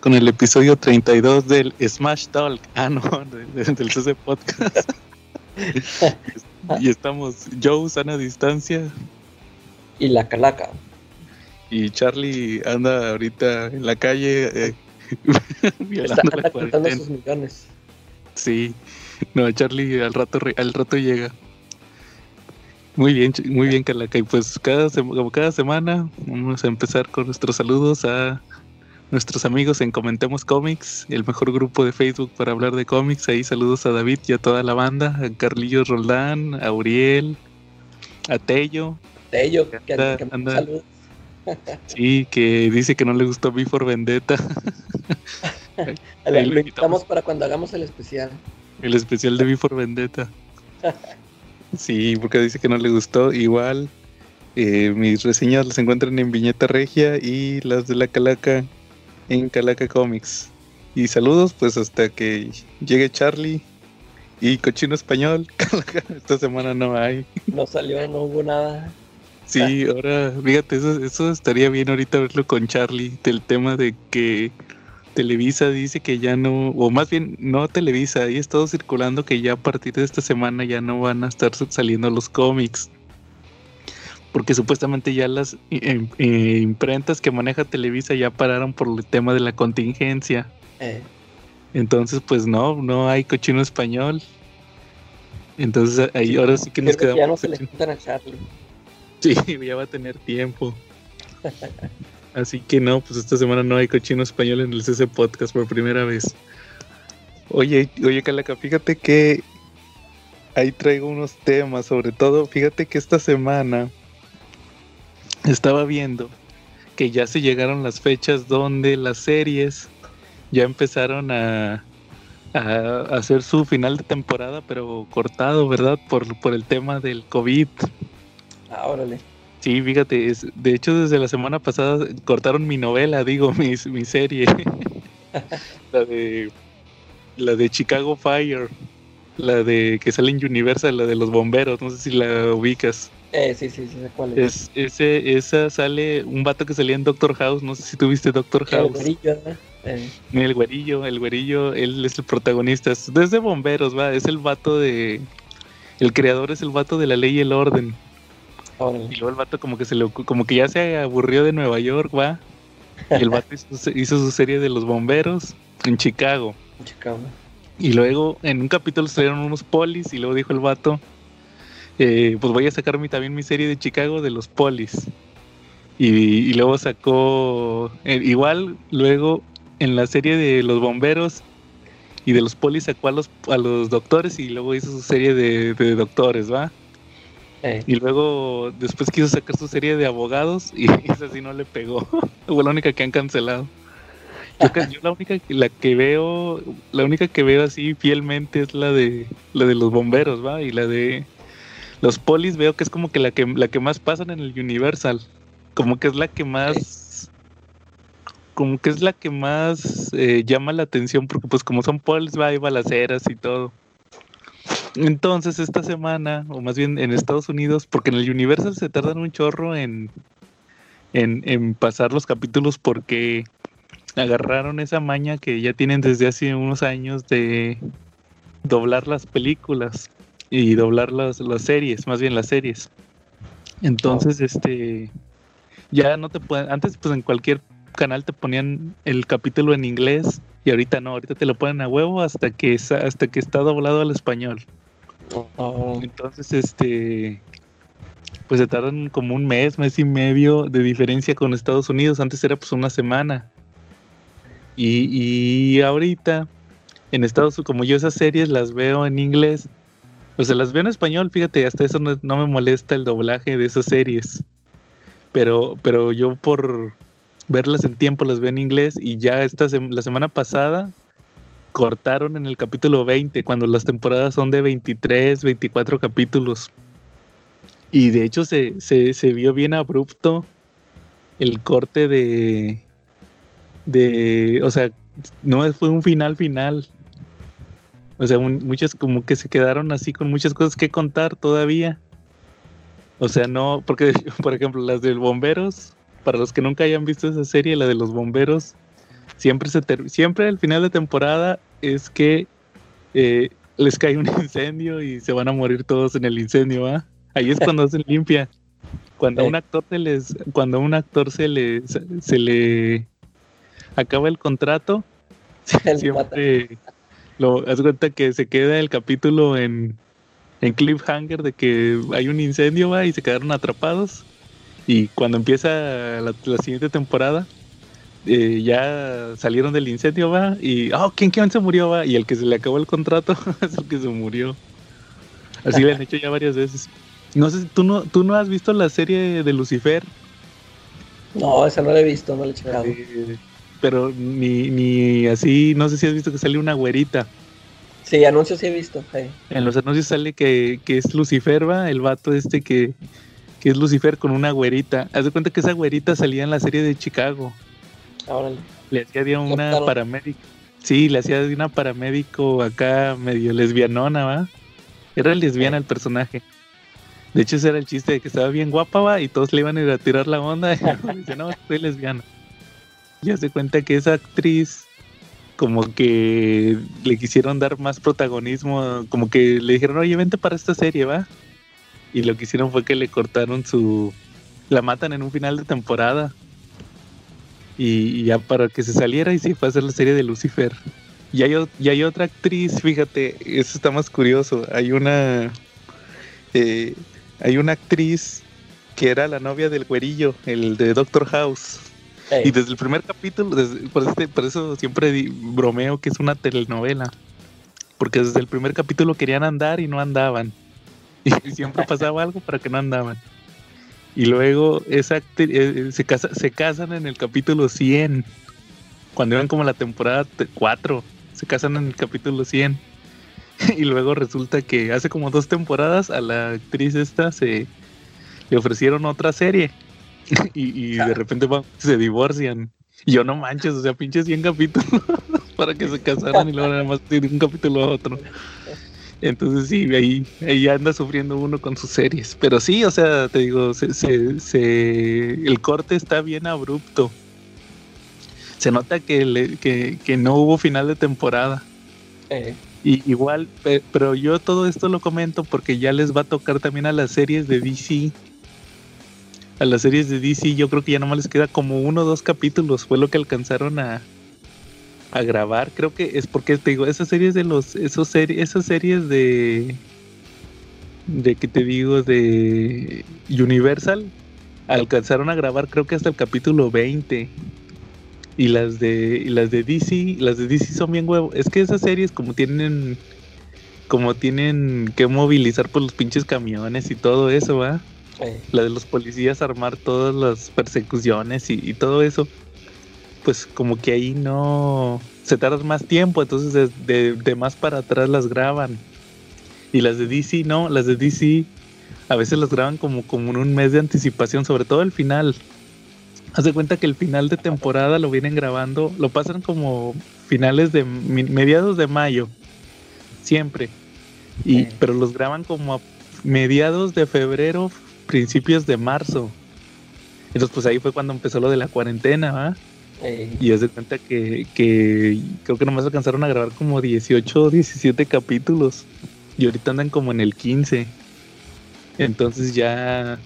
con el episodio 32 del Smash Talk. Ah, no, del CC Podcast. y estamos Joe, sana distancia. Y la calaca. Y Charlie anda ahorita en la calle eh, Está, anda sus millones. Sí, no, Charlie al rato, al rato llega. Muy bien, muy bien, Calaca. Y pues cada, como cada semana vamos a empezar con nuestros saludos a nuestros amigos en Comentemos Comics, el mejor grupo de Facebook para hablar de cómics. Ahí saludos a David y a toda la banda, a Carlillos Roldán, a Uriel, a Tello. Tello, que, anda, Sí, que dice que no le gustó Before Vendetta. lo invitamos para cuando hagamos el especial. El especial de Before Vendetta. Sí, porque dice que no le gustó. Igual, eh, mis reseñas las encuentran en Viñeta Regia y las de la Calaca en Calaca Comics. Y saludos, pues hasta que llegue Charlie y Cochino Español. Esta semana no hay. No salió, no hubo nada. Sí, ahora, fíjate, eso, eso estaría bien ahorita verlo con Charlie, del tema de que Televisa dice que ya no, o más bien no Televisa, ahí estado circulando que ya a partir de esta semana ya no van a estar saliendo los cómics porque supuestamente ya las eh, eh, imprentas que maneja Televisa ya pararon por el tema de la contingencia. Eh. Entonces, pues no, no hay cochino español. Entonces ahí ahora sí que nos quedamos. Ya no se le a Charlie. Sí, ya va a tener tiempo. Así que no, pues esta semana no hay cochino español en el CC Podcast por primera vez. Oye, oye, Calaca, fíjate que ahí traigo unos temas, sobre todo, fíjate que esta semana estaba viendo que ya se llegaron las fechas donde las series ya empezaron a, a hacer su final de temporada, pero cortado, ¿verdad? Por, por el tema del COVID. Ah, órale. Sí, fíjate, es, de hecho desde la semana pasada cortaron mi novela, digo, mi, mi serie. la de la de Chicago Fire, la de que sale en Universal, la de los bomberos, no sé si la ubicas. Eh, sí, sí, sí, cuál es. ese, esa sale un vato que salía en Doctor House, no sé si tuviste Doctor House. El güerillo, eh. El güerillo, el güerillo, él es el protagonista. Desde bomberos, va, es el vato de. El creador es el vato de la ley y el orden. Y luego el vato como que se le como que ya se aburrió de Nueva York, va. Y el vato hizo, su serie de los bomberos en Chicago. En Chicago. Y luego en un capítulo salieron unos polis y luego dijo el vato, eh, pues voy a sacar también mi serie de Chicago de los polis. Y, luego sacó, eh, igual luego en la serie de los bomberos y de los polis sacó a los, a los doctores y luego hizo su serie de, doctores, ¿va? Eh. Y luego después quiso sacar su serie de abogados y esa sí no le pegó. Fue la única que han cancelado. Yo, yo, la única la que veo, la única que veo así fielmente es la de la de los bomberos, ¿va? Y la de los polis veo que es como que la que la que más pasan en el Universal. Como que es la que más como que es la que más eh, llama la atención porque pues como son polis va hay balaceras y todo. Entonces esta semana, o más bien en Estados Unidos, porque en el Universal se tardan un chorro en, en, en pasar los capítulos porque agarraron esa maña que ya tienen desde hace unos años de doblar las películas y doblar las, las series, más bien las series. Entonces, este, ya no te pueden, antes pues en cualquier canal te ponían el capítulo en inglés y ahorita no, ahorita te lo ponen a huevo hasta que hasta que está doblado al español. Oh. Entonces, este, pues se tardan como un mes, mes y medio de diferencia con Estados Unidos. Antes era pues una semana. Y, y ahorita en Estados Unidos, como yo esas series las veo en inglés, o sea, las veo en español, fíjate, hasta eso no, me molesta el doblaje de esas series. Pero, pero yo por verlas en tiempo las veo en inglés y ya esta la semana pasada cortaron en el capítulo 20, cuando las temporadas son de 23, 24 capítulos. Y de hecho se, se, se vio bien abrupto el corte de, de, o sea, no fue un final final, o sea, muchas como que se quedaron así con muchas cosas que contar todavía. O sea, no, porque por ejemplo las del bomberos, para los que nunca hayan visto esa serie, la de los bomberos, siempre se siempre el final de temporada es que eh, les cae un incendio y se van a morir todos en el incendio, ¿va? Ahí es cuando hacen limpia. Cuando a un actor se les, cuando a un actor se le, se, le acaba el contrato, siempre lo haz cuenta que se queda el capítulo en, en cliffhanger de que hay un incendio va y se quedaron atrapados y cuando empieza la, siguiente temporada eh, ya salieron del incendio va y oh quién quién se murió va y el que se le acabó el contrato es el que se murió así lo han hecho ya varias veces no sé, ¿tú no, ¿tú no has visto la serie de Lucifer? No, esa no la he visto, no la he checado. Eh, pero ni, ni así, no sé si has visto que sale una güerita. Sí, anuncios sí he visto. En los anuncios sale que, es Lucifer, va, el vato este que, que es Lucifer con una güerita. Haz de cuenta que esa güerita salía en la serie de Chicago. Órale. Le hacía de una paramédico. Sí, le hacía de una paramédico acá medio lesbianona, ¿va? Era lesbiana el personaje. De hecho, ese era el chiste de que estaba bien guapa, va, y todos le iban a ir a tirar la onda. Y dice, no, soy lesbiana. Ya se cuenta que esa actriz, como que le quisieron dar más protagonismo, como que le dijeron, oye, vente para esta serie, va. Y lo que hicieron fue que le cortaron su. La matan en un final de temporada. Y, ya para que se saliera y sí fue a hacer la serie de Lucifer. Y hay, y hay otra actriz, fíjate, eso está más curioso. Hay una. Eh, hay una actriz que era la novia del güerillo, el de Doctor House. Y desde el primer capítulo, este, por, eso siempre bromeo que es una telenovela. Porque desde el primer capítulo querían andar y no andaban. Y siempre pasaba algo para que no andaban. Y luego esa eh, se, se casan en el capítulo 100. Cuando iban como la temporada 4. Se casan en el capítulo 100. y luego resulta que hace como dos temporadas a la actriz esta se le ofrecieron otra serie y, de repente se divorcian. Y yo no manches, o sea, pinches 100 capítulos para que se casaran y luego nada más de un capítulo a otro. Entonces sí, ahí, ahí anda sufriendo uno con sus series. Pero sí, o sea, te digo, se, se, el corte está bien abrupto. Se nota que, le, que, que no hubo final de temporada. Eh. Y igual, pero yo todo esto lo comento porque ya les va a tocar también a las series de DC. A las series de DC yo creo que ya nomás les queda como uno o dos capítulos. Fue lo que alcanzaron a, a grabar. Creo que es porque te digo, esas series de los, esos esas series de, de que te digo, de Universal, alcanzaron a grabar creo que hasta el capítulo 20. Y las de las de DC, las de DC son bien huevos. Es que esas series como tienen como tienen que movilizar por los pinches camiones y todo eso, ¿va? La de los policías armar todas las persecuciones y, todo eso. Pues como que ahí no se tarda más tiempo, entonces de, de, más para atrás las graban. Y las de DC no, las de DC a veces las graban como, como en un mes de anticipación, sobre todo el final. Haz de cuenta que el final de temporada lo vienen grabando, lo pasan como finales de mediados de mayo, siempre. Y, Pero los graban como a mediados de febrero, principios de marzo. Entonces, pues ahí fue cuando empezó lo de la cuarentena, ¿va? Y haz de cuenta que, que creo que nomás alcanzaron a grabar como 18 o 17 capítulos. Y ahorita andan como en el 15. Entonces ya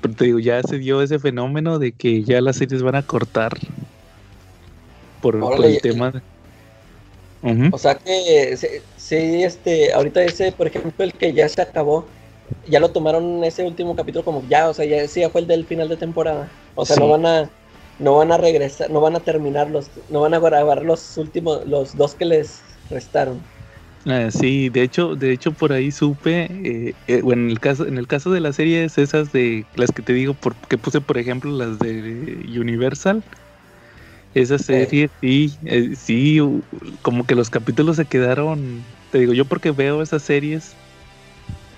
pero te digo, ya se dio ese fenómeno de que ya las series van a cortar por, el tema. O sea que sí, este, ahorita ese, por ejemplo, el que ya se acabó, ya lo tomaron ese último capítulo como ya, o sea, ya, ese ya fue el del final de temporada. O sea, no van a no van a regresar, no van a terminar los, no van a grabar los últimos, los dos que les restaron. Ah, sí, de hecho, de hecho por ahí supe, eh, eh, bueno, en el caso, en el caso de las series esas de las que te digo, que puse por ejemplo las de Universal, esas series sí, eh, sí, como que los capítulos se quedaron, te digo yo porque veo esas series,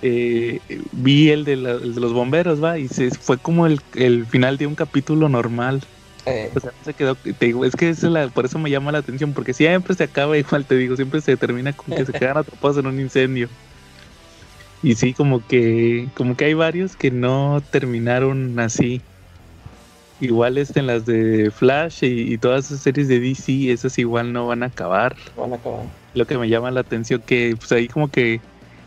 vi el de, los bomberos, va, y se, fue como el, el final de un capítulo normal. Eh. O sea, se quedó, te digo, es que es la, por eso me llama la atención, porque siempre se acaba igual, te digo, siempre se termina con que se quedan atrapados en un incendio. Y sí, como que, como que hay varios que no terminaron así. igual este, en las de Flash y, todas esas series de DC, esas igual no van a acabar. Van a acabar. Lo que me llama la atención que pues ahí como que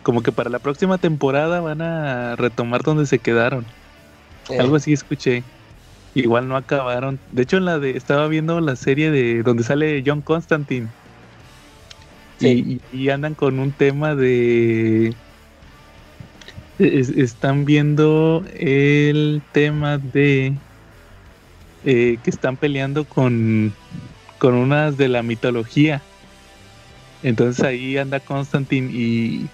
como que para la próxima temporada van a retomar donde se quedaron. Algo así escuché. Igual no acabaron. De hecho, en la de estaba viendo la serie de donde sale John Constantine. Y, andan con un tema de están viendo el tema de eh, que están peleando con, con unas de la mitología. Entonces ahí anda Constantine y,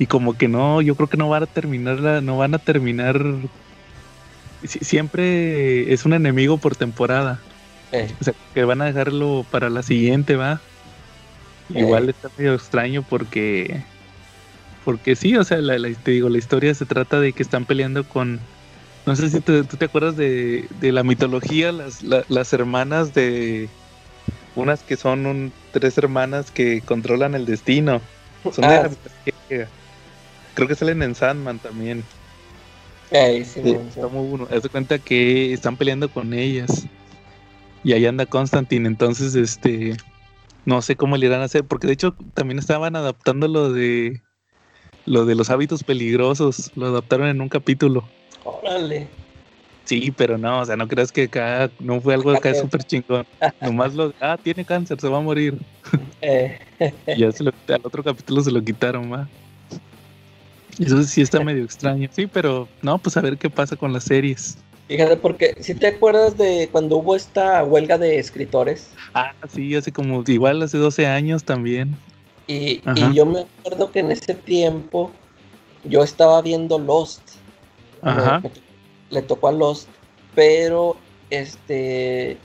y como que no, yo creo que no van a terminar, no van a terminar. Siempre es un enemigo por temporada. Eh. O sea, que van a dejarlo para la siguiente, va. Eh. Igual está medio extraño porque, porque sí, o sea, la, te digo, la historia se trata de que están peleando con, no sé si tú te acuerdas de, de la mitología, las, las hermanas de, unas que son tres hermanas que controlan el destino. Son de ah, la mitología creo que salen en Sandman también. sí, sí, Haz de cuenta que están peleando con ellas. Y ahí anda Constantine. Entonces, este. No sé cómo le irán a hacer. Porque de hecho también estaban adaptando lo de. Lo de los hábitos peligrosos. Lo adaptaron en un capítulo. Órale. Sí, pero no, o sea, no creas que acá no fue algo acá súper chingón. Nomás lo. Ah, tiene cáncer, se va a morir. Eh. ya se lo, al otro capítulo se lo quitaron, más. Eso sí está medio extraño. Sí, pero no, pues a ver qué pasa con las series. Fíjate, porque si te acuerdas de cuando hubo esta huelga de escritores. Ah, sí, hace como, igual hace 12 años también. Y, yo me acuerdo que en ese tiempo yo estaba viendo Lost. Ajá. le tocó a Lost, pero este,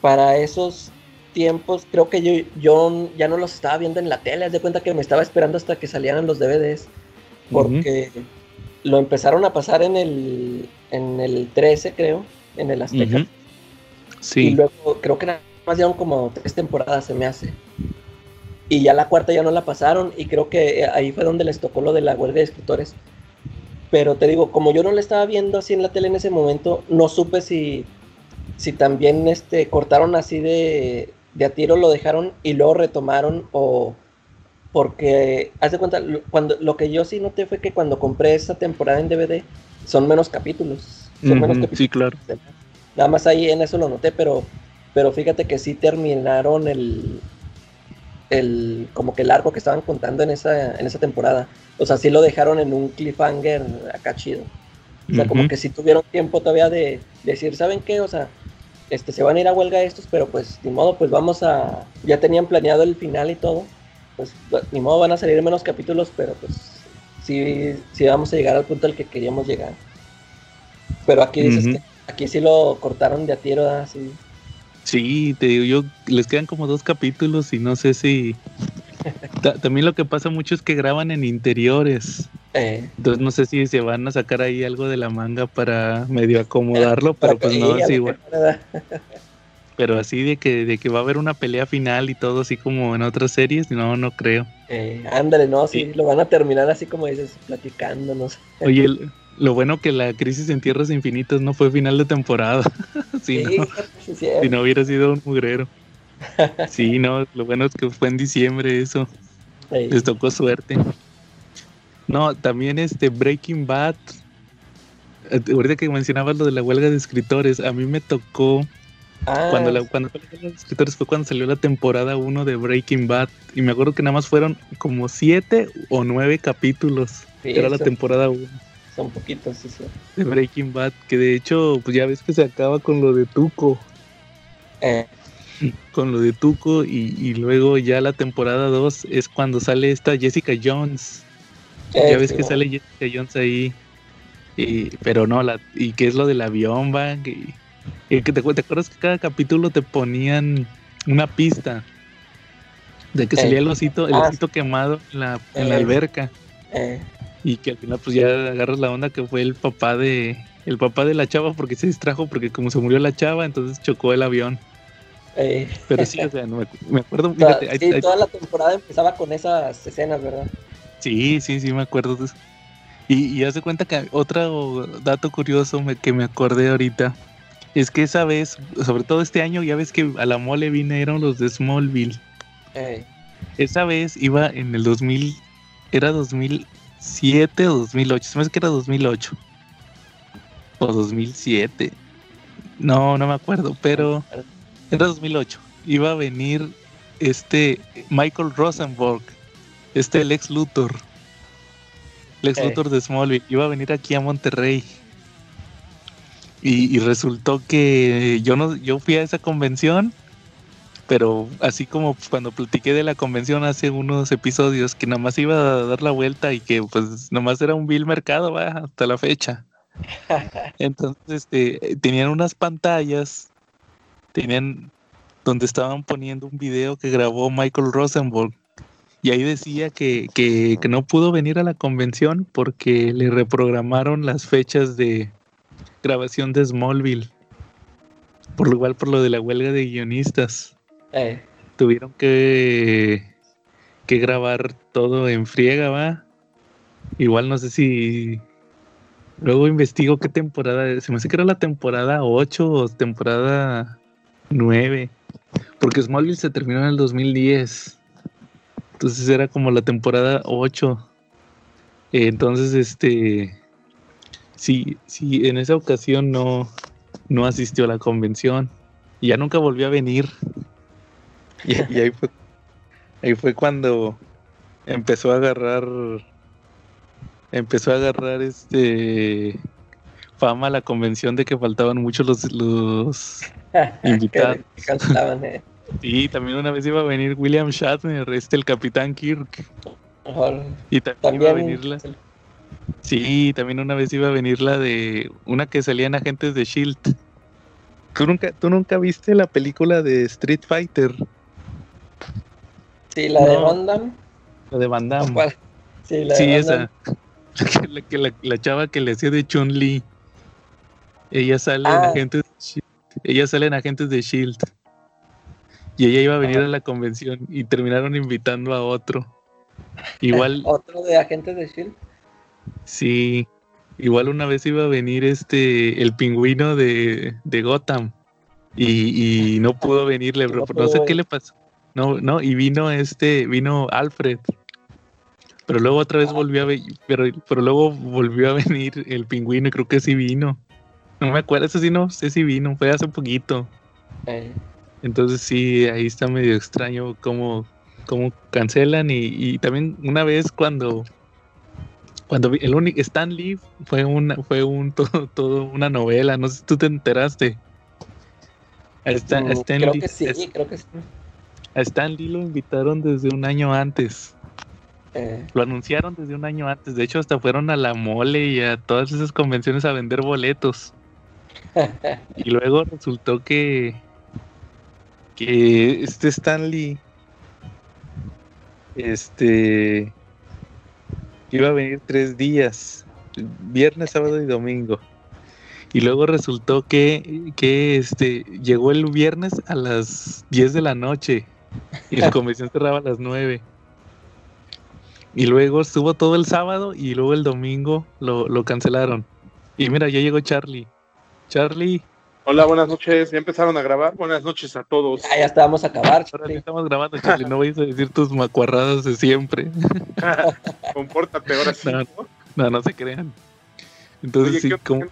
para esos tiempos creo que yo, yo ya no los estaba viendo en la tele. Haz de cuenta que me estaba esperando hasta que salieran los DVDs porque lo empezaron a pasar en el, en el 13, creo, en el Azteca. Sí. Y luego creo que nada más dieron como tres temporadas, se me hace. Y ya la cuarta ya no la pasaron y creo que ahí fue donde les tocó lo de la huelga de escritores. Pero te digo, como yo no la estaba viendo así en la tele en ese momento, no supe si, si también este, cortaron así de, de a tiro, lo dejaron y luego retomaron o, porque, haz de cuenta, cuando, lo que yo sí noté fue que cuando compré esta temporada en DVD, son menos capítulos. Son menos capítulos. Sí, claro. Nada más ahí en eso lo noté, pero, pero fíjate que sí terminaron el, el, como que el arco que estaban contando en esa, en esa temporada. O sea, sí lo dejaron en un cliffhanger acá chido. O sea, como que sí tuvieron tiempo todavía de, decir, ¿saben qué? O sea, este, se van a ir a huelga estos, pero pues, ni modo, pues vamos a, ya tenían planeado el final y todo pues ni modo van a salir menos capítulos, pero pues sí, sí vamos a llegar al punto al que queríamos llegar. Pero aquí dices que aquí sí lo cortaron de a tiro, así. Sí, te digo, yo les quedan como dos capítulos y no sé si también lo que pasa mucho es que graban en interiores. Eh. Entonces no sé si se van a sacar ahí algo de la manga para medio acomodarlo, pero pues no, sí, igual. Pero así de que, de que va a haber una pelea final y todo así como en otras series, no, no creo. Eh, ándale, no, sí, lo van a terminar así como dices, platicándonos. Oye, lo bueno que la crisis en Tierras Infinitas no fue final de temporada. si, no, si no hubiera sido un mugrero. sí, no, lo bueno es que fue en diciembre eso. Les tocó suerte. No, también este Breaking Bad. Eh, ahorita que mencionabas lo de la huelga de escritores, a mí me tocó cuando, la, cuando los escritores fue cuando salió la temporada 1 de Breaking Bad. Y me acuerdo que nada más fueron como 7 o 9 capítulos. era la temporada 1. Son poquitos, sí, De Breaking Bad. Que de hecho, pues ya ves que se acaba con lo de Tuco. Eh. Con lo de Tuco. Y, luego ya la temporada 2 es cuando sale esta Jessica Jones. ya ves que sale Jessica Jones ahí. Y, pero no, la, y que es lo del avión, va. Y, y que te, acuerdas que cada capítulo te ponían una pista de que salía el osito, el ah. osito quemado en la, en la eh. alberca. Eh. Y que al final pues ya agarras la onda que fue el papá de el papá de la chava porque se distrajo porque como se murió la chava, entonces chocó el avión. Eh. Pero sí, o sea, no me, acuerdo. sí, toda la temporada empezaba con esas escenas, ¿verdad? Sí, sí, sí, me acuerdo. Y, y haz de cuenta que otro dato curioso que me acordé ahorita Es que esa vez, sobre todo este año, ya ves que a la mole vinieron los de Smallville. Esa vez iba en el 2000, era 2007 o 2008, se me hace que era 2008 o 2007. No, no me acuerdo, pero era 2008. Iba a venir este Michael Rosenborg, este el ex Luthor. El ex Luthor de Smallville. Iba a venir aquí a Monterrey. Y, resultó que yo no, yo fui a esa convención, pero así como cuando platiqué de la convención hace unos episodios, que nomás iba a dar la vuelta y que pues nomás era un vil mercado, va, hasta la fecha. Entonces, este, tenían unas pantallas, tenían donde estaban poniendo un video que grabó Michael Rosenborg. Y ahí decía que, que, que no pudo venir a la convención porque le reprogramaron las fechas de, grabación de Smallville. Por lo igual por lo de la huelga de guionistas. Eh. Tuvieron que, que grabar todo en friega, ¿va? Igual no sé si... Luego investigo qué temporada... Se me hace que era la temporada 8 o temporada 9. Porque Smallville se terminó en el 2010. Entonces era como la temporada 8. Entonces, este Sí, sí, en esa ocasión no, no asistió a la convención. Y ya nunca volvió a venir. Y, ahí, fue, ahí fue cuando empezó a agarrar. Empezó a agarrar este fama la convención de que faltaban muchos los, los invitados. Eh. Sí, también una vez iba a venir William Shatner, este el Capitán Kirk. Y también, iba a venir la, Sí, también una vez iba a venir la de una que salían agentes de Shield. ¿Tú nunca, tú nunca viste la película de Street Fighter? Sí, la de Van Damme. La de Van Damme. Sí, la de esa. La, la, chava que le hacía de Chun-Li. Ella sale en ah. agentes de Shield. Ella sale en agentes de Shield. Y ella iba a venir a la convención y terminaron invitando a otro. Igual. ¿Otro de agentes de Shield? Sí, igual una vez iba a venir este el pingüino de, de Gotham y, y, no pudo venirle, no, no sé qué le pasó. No, no, y vino este, vino Alfred. Pero luego otra vez ah. volvió a pero, pero luego volvió a venir el pingüino y creo que sí vino. No me acuerdo, eso sí no sé si vino, fue hace poquito. Eh. Entonces sí, ahí está medio extraño cómo, cómo cancelan y, y también una vez cuando cuando el único Stan Lee fue una fue un todo, todo, una novela, no sé si tú te enteraste. A Stan, mm, creo que sí, creo que sí. A Stan Lee lo invitaron desde un año antes. Eh. Lo anunciaron desde un año antes. De hecho, hasta fueron a la mole y a todas esas convenciones a vender boletos. y luego resultó que que este Stan Lee este iba a venir tres días, viernes, sábado y domingo. Y luego resultó que, que este, llegó el viernes a las 10 de la noche y la convención cerraba a las 9. Y luego estuvo todo el sábado y luego el domingo lo, lo cancelaron. Y mira, ya llegó Charlie. Charlie, Hola, buenas noches. ¿Ya empezaron a grabar? Buenas noches a todos. Ya, ya estábamos a acabar. Ahora estamos grabando, Charlie. No vayas a decir tus macuarradas de siempre. Compórtate ahora sí. No, no, se crean. Entonces, sí, como...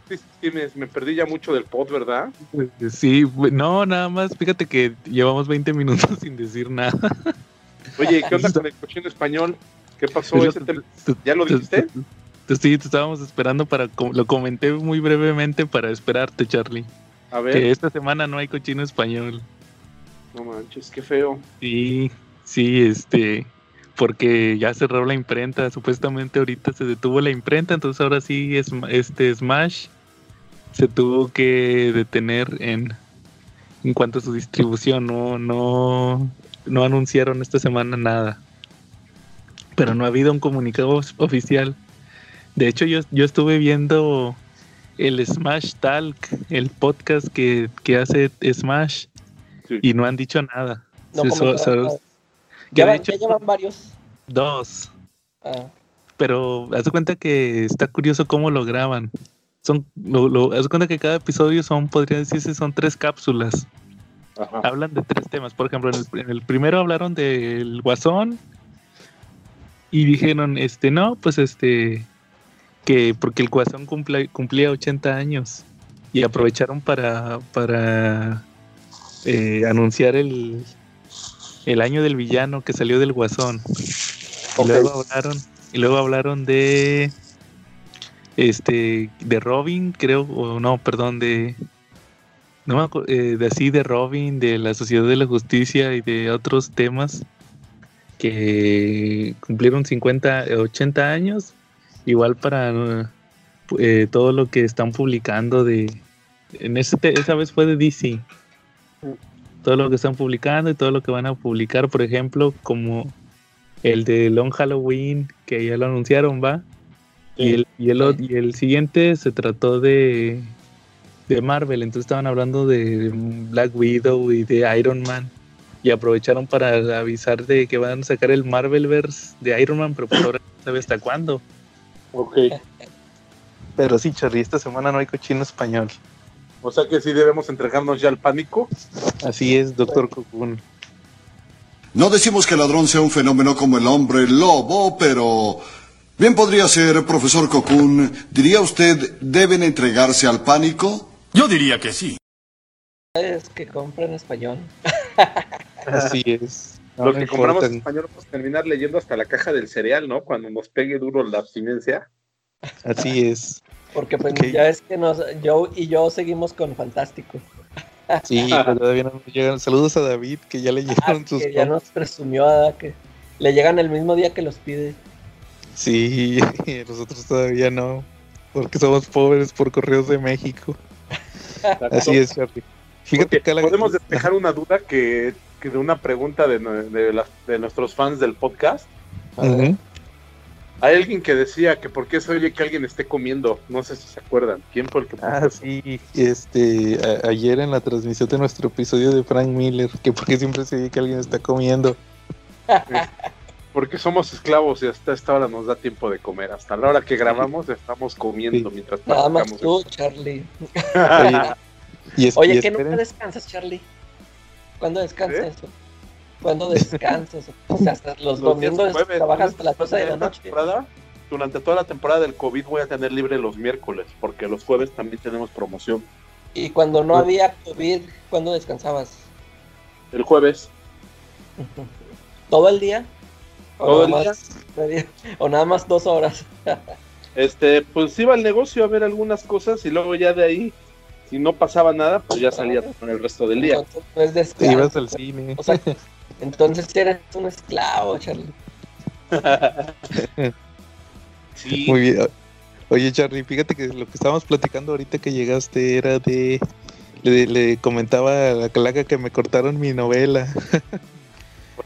me, perdí ya mucho del pod, ¿verdad? Pues, sí, no, nada más. Fíjate que llevamos 20 minutos sin decir nada. Oye, ¿qué onda con el cochino español? ¿Qué pasó? ¿Ya lo dijiste? Sí, te estábamos esperando para. Lo comenté muy brevemente para esperarte, Charlie. A ver. Que esta semana no hay cochino español. No manches, qué feo. Sí, sí, este, porque ya cerró la imprenta, supuestamente ahorita se detuvo la imprenta, entonces ahora sí es este Smash se tuvo que detener en en cuanto a su distribución, no no no anunciaron esta semana nada. Pero no ha habido un comunicado oficial. De hecho, yo, yo estuve viendo el Smash Talk, el podcast que, hace Smash, y no han dicho nada. No ya, llevan varios. Dos. Ah. Pero haz cuenta que está curioso cómo lo graban. son, lo, lo, haz cuenta que cada episodio son, podría decirse, son tres cápsulas. Hablan de tres temas. Por ejemplo, en el, primero hablaron del guasón y dijeron, este, no, pues este, que porque el guasón cumplía 80 años y aprovecharon para, para eh, anunciar el, el año del villano que salió del guasón. Y luego hablaron, y luego hablaron de este de Robin, creo, o no, perdón, de no me eh, de así de Robin, de la Sociedad de la Justicia y de otros temas que cumplieron 50, 80 años, igual para eh, todo lo que están publicando de en ese esa vez fue de DC. Todo lo que están publicando y todo lo que van a publicar, por ejemplo, como el de Long Halloween, que ya lo anunciaron, va. Y, el, y, el, y el siguiente se trató de de Marvel, entonces estaban hablando de Black Widow y de Iron Man y aprovecharon para avisar de que van a sacar el Marvelverse de Iron Man, pero por ahora no sabe hasta cuándo. Ok. Pero sí, Charlie, esta semana no hay cochino español. O sea que sí debemos entregarnos ya al pánico. Así es, doctor Cocoon. No decimos que el ladrón sea un fenómeno como el hombre lobo, pero bien podría ser, profesor Cocoon. ¿Diría usted deben entregarse al pánico? Yo diría que sí. Es que compran español. Así es. Lo que compramos en español vamos a terminar leyendo hasta la caja del cereal, ¿no? Cuando nos pegue duro la abstinencia. Así es. Porque pues ya es que nos, yo y yo seguimos con Fantástico. Sí, todavía no llegan. Saludos a David, que ya le llegaron ah, sus. Que ya nos presumió a que le llegan el mismo día que los pide. Sí, nosotros todavía no, porque somos pobres por correos de México. Así es, Charlie. Fíjate que podemos despejar una duda que, de una pregunta de, de, nuestros fans del podcast. Hay alguien que decía que por qué se oye que alguien esté comiendo. No sé si se acuerdan. ¿Quién fue el que Ah, sí. Este, ayer en la transmisión de nuestro episodio de Frank Miller, que porque siempre se oye que alguien está comiendo. Porque somos esclavos y hasta esta hora nos da tiempo de comer. Hasta la hora que grabamos estamos comiendo mientras Nada más tú, Charlie. Oye, ¿qué nunca descansas, Charlie? ¿Cuándo descansas? ¿Eh? ¿Cuándo descansas? o sea, hasta los, domingos trabajas hasta las 12 de la noche. durante toda la temporada del COVID voy a tener libre los miércoles, porque los jueves también tenemos promoción. ¿Y cuando no había COVID, cuándo descansabas? El jueves. ¿Todo el día? todo el día. O nada más dos horas. este, pues iba al negocio a ver algunas cosas y luego ya de ahí, si no pasaba nada, pues ya salía con el resto del día. Entonces, Te ibas al cine. O sea, entonces eres un esclavo, Charlie. sí. Muy bien. Oye, Charlie, fíjate que lo que estábamos platicando ahorita que llegaste era de. Le, comentaba a la calaca que me cortaron mi novela.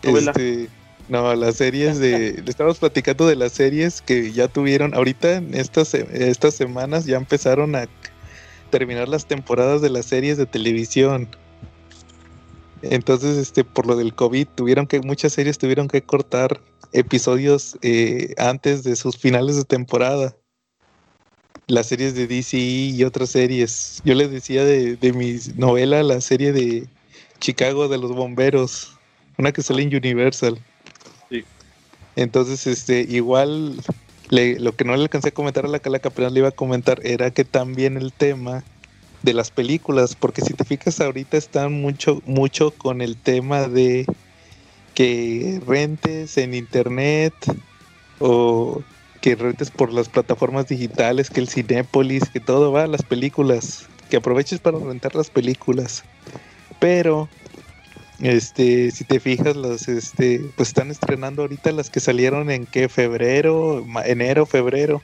novela? Este, no, las series de. Le estamos platicando de las series que ya tuvieron. Ahorita, estas, estas semanas, ya empezaron a terminar las temporadas de las series de televisión. Entonces, este, por lo del COVID, tuvieron que, muchas series tuvieron que cortar episodios eh, antes de sus finales de temporada. Las series de DC y otras series. Yo les decía de, de mi novela, la serie de Chicago de los bomberos, una que sale en Universal. Entonces, este, igual lo que no le alcancé a comentar a la calaca, pero le iba a comentar, era que también el tema de las películas, porque si te fijas ahorita están mucho, mucho con el tema de que rentes en internet o que rentes por las plataformas digitales, que el Cinépolis, que todo va a las películas, que aproveches para rentar las películas. Pero este, si te fijas, las, este, pues están estrenando ahorita las que salieron en qué febrero, enero, febrero.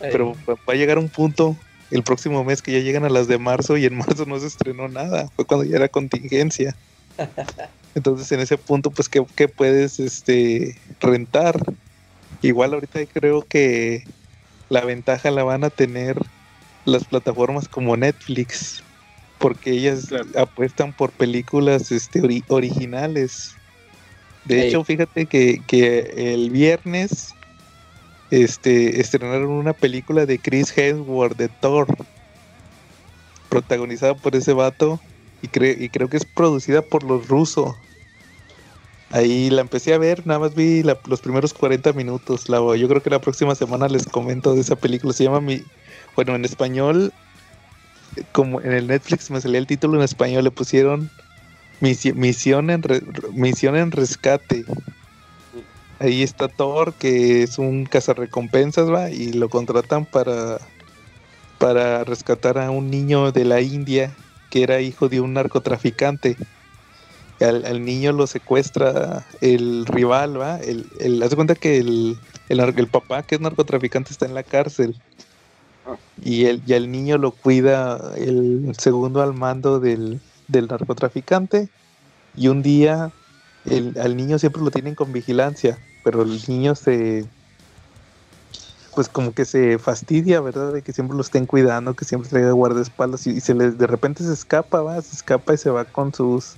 Pero va a llegar un punto el próximo mes que ya llegan a las de marzo y en marzo no se estrenó nada. Fue cuando ya era contingencia. Entonces en ese punto, pues, ¿qué, qué puedes este, rentar? Igual ahorita creo que la ventaja la van a tener las plataformas como Netflix porque ellas apuestan por películas este, originales. De hecho, fíjate que, el viernes este, estrenaron una película de Chris Hemsworth de Thor, protagonizada por ese vato y, y creo que es producida por los rusos. Ahí la empecé a ver, nada más vi los primeros 40 minutos. La, yo creo que la próxima semana les comento de esa película. Se llama mi. Bueno, en español, como en el Netflix me salía el título en español, le pusieron Misión en, Misión en Rescate. Ahí está Thor, que es un cazarrecompensas, va, y lo contratan para, para rescatar a un niño de la India que era hijo de un narcotraficante al, niño lo secuestra el rival, ¿va? Haz cuenta que el, el, papá, que es narcotraficante, está en la cárcel. Y el, y el niño lo cuida el segundo al mando del, narcotraficante. Y un día el, al niño siempre lo tienen con vigilancia, pero el niño se, pues como que se fastidia, ¿verdad? De que siempre lo estén cuidando, que siempre traiga guardaespaldas y, se les de repente se escapa, va, se escapa y se va con sus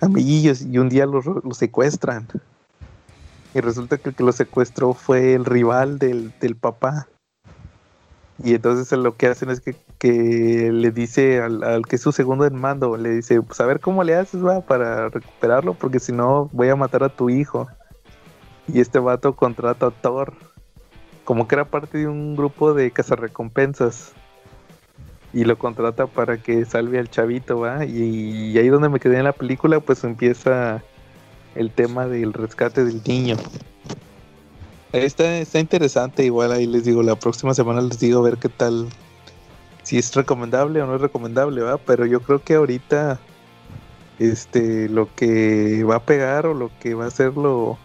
amiguillos y un día los, secuestran. Y resulta que el que lo secuestró fue el rival del, papá. Y entonces lo que hacen es que, le dice al, que es su segundo en mando, le dice, pues a ver cómo le haces, va, para recuperarlo, porque si no voy a matar a tu hijo. Y este vato contrata a Thor, como que era parte de un grupo de cazarrecompensas y lo contrata para que salve al chavito, ¿va? Y, ahí donde me quedé en la película, pues empieza el tema del rescate del niño. Está, está interesante, igual ahí les digo, la próxima semana les digo a ver qué tal, si es recomendable o no es recomendable, ¿va? Pero yo creo que ahorita, este, lo que va a pegar o lo que va a ser lo,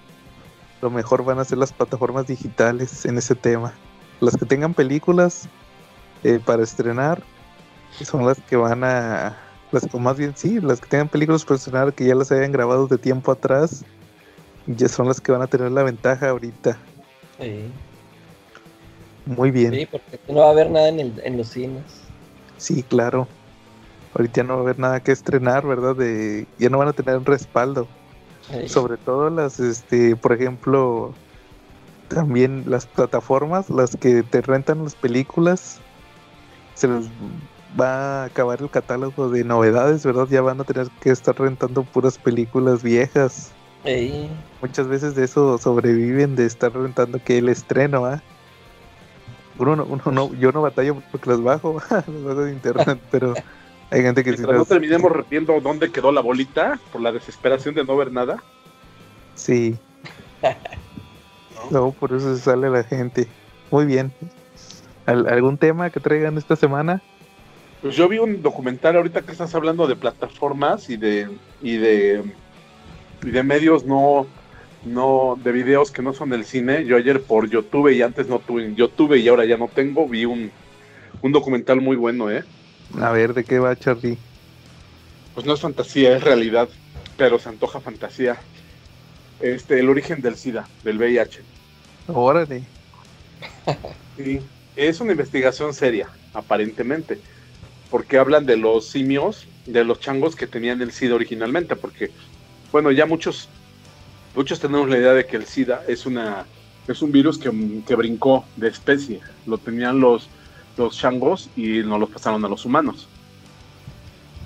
lo mejor van a ser las plataformas digitales en ese tema. Las que tengan películas eh, para estrenar, son las que van a. Las, o más bien sí, las que tengan películas personales que ya las hayan grabado de tiempo atrás, ya son las que van a tener la ventaja ahorita. Sí. Muy bien. Sí, porque no va a haber nada en, el, en los cines. Sí, claro. Ahorita no va a haber nada que estrenar, ¿verdad? De, ya no van a tener un respaldo. Sobre todo las, este, por ejemplo, también las plataformas, las que te rentan las películas, se les va a acabar el catálogo de novedades, ¿verdad? Ya van a tener que estar rentando puras películas viejas. Muchas veces de eso sobreviven de estar rentando que el estreno, ¿ah? Uno, uno no, yo no batallo porque los bajo, los bajo de internet, pero hay gente que si no terminemos repitiendo dónde quedó la bolita por la desesperación de no ver nada. Sí. ¿No? por eso se sale la gente. Muy bien. ¿Algún tema que traigan esta semana? Pues yo vi un documental ahorita que estás hablando de plataformas y de y de y de medios no no de videos que no son del cine. Yo ayer por YouTube y antes no tuve YouTube y ahora ya no tengo, vi un, un documental muy bueno, ¿eh? A ver, ¿de qué va Charlie? Pues no es fantasía, es realidad, pero se antoja fantasía. Este, el origen del SIDA, del VIH. Órale. Sí, es una investigación seria, aparentemente porque hablan de los simios, de los changos que tenían el SIDA originalmente, porque, bueno, ya muchos, muchos tenemos la idea de que el SIDA es una es un virus que, brincó de especie, lo tenían los, los changos y no lo pasaron a los humanos.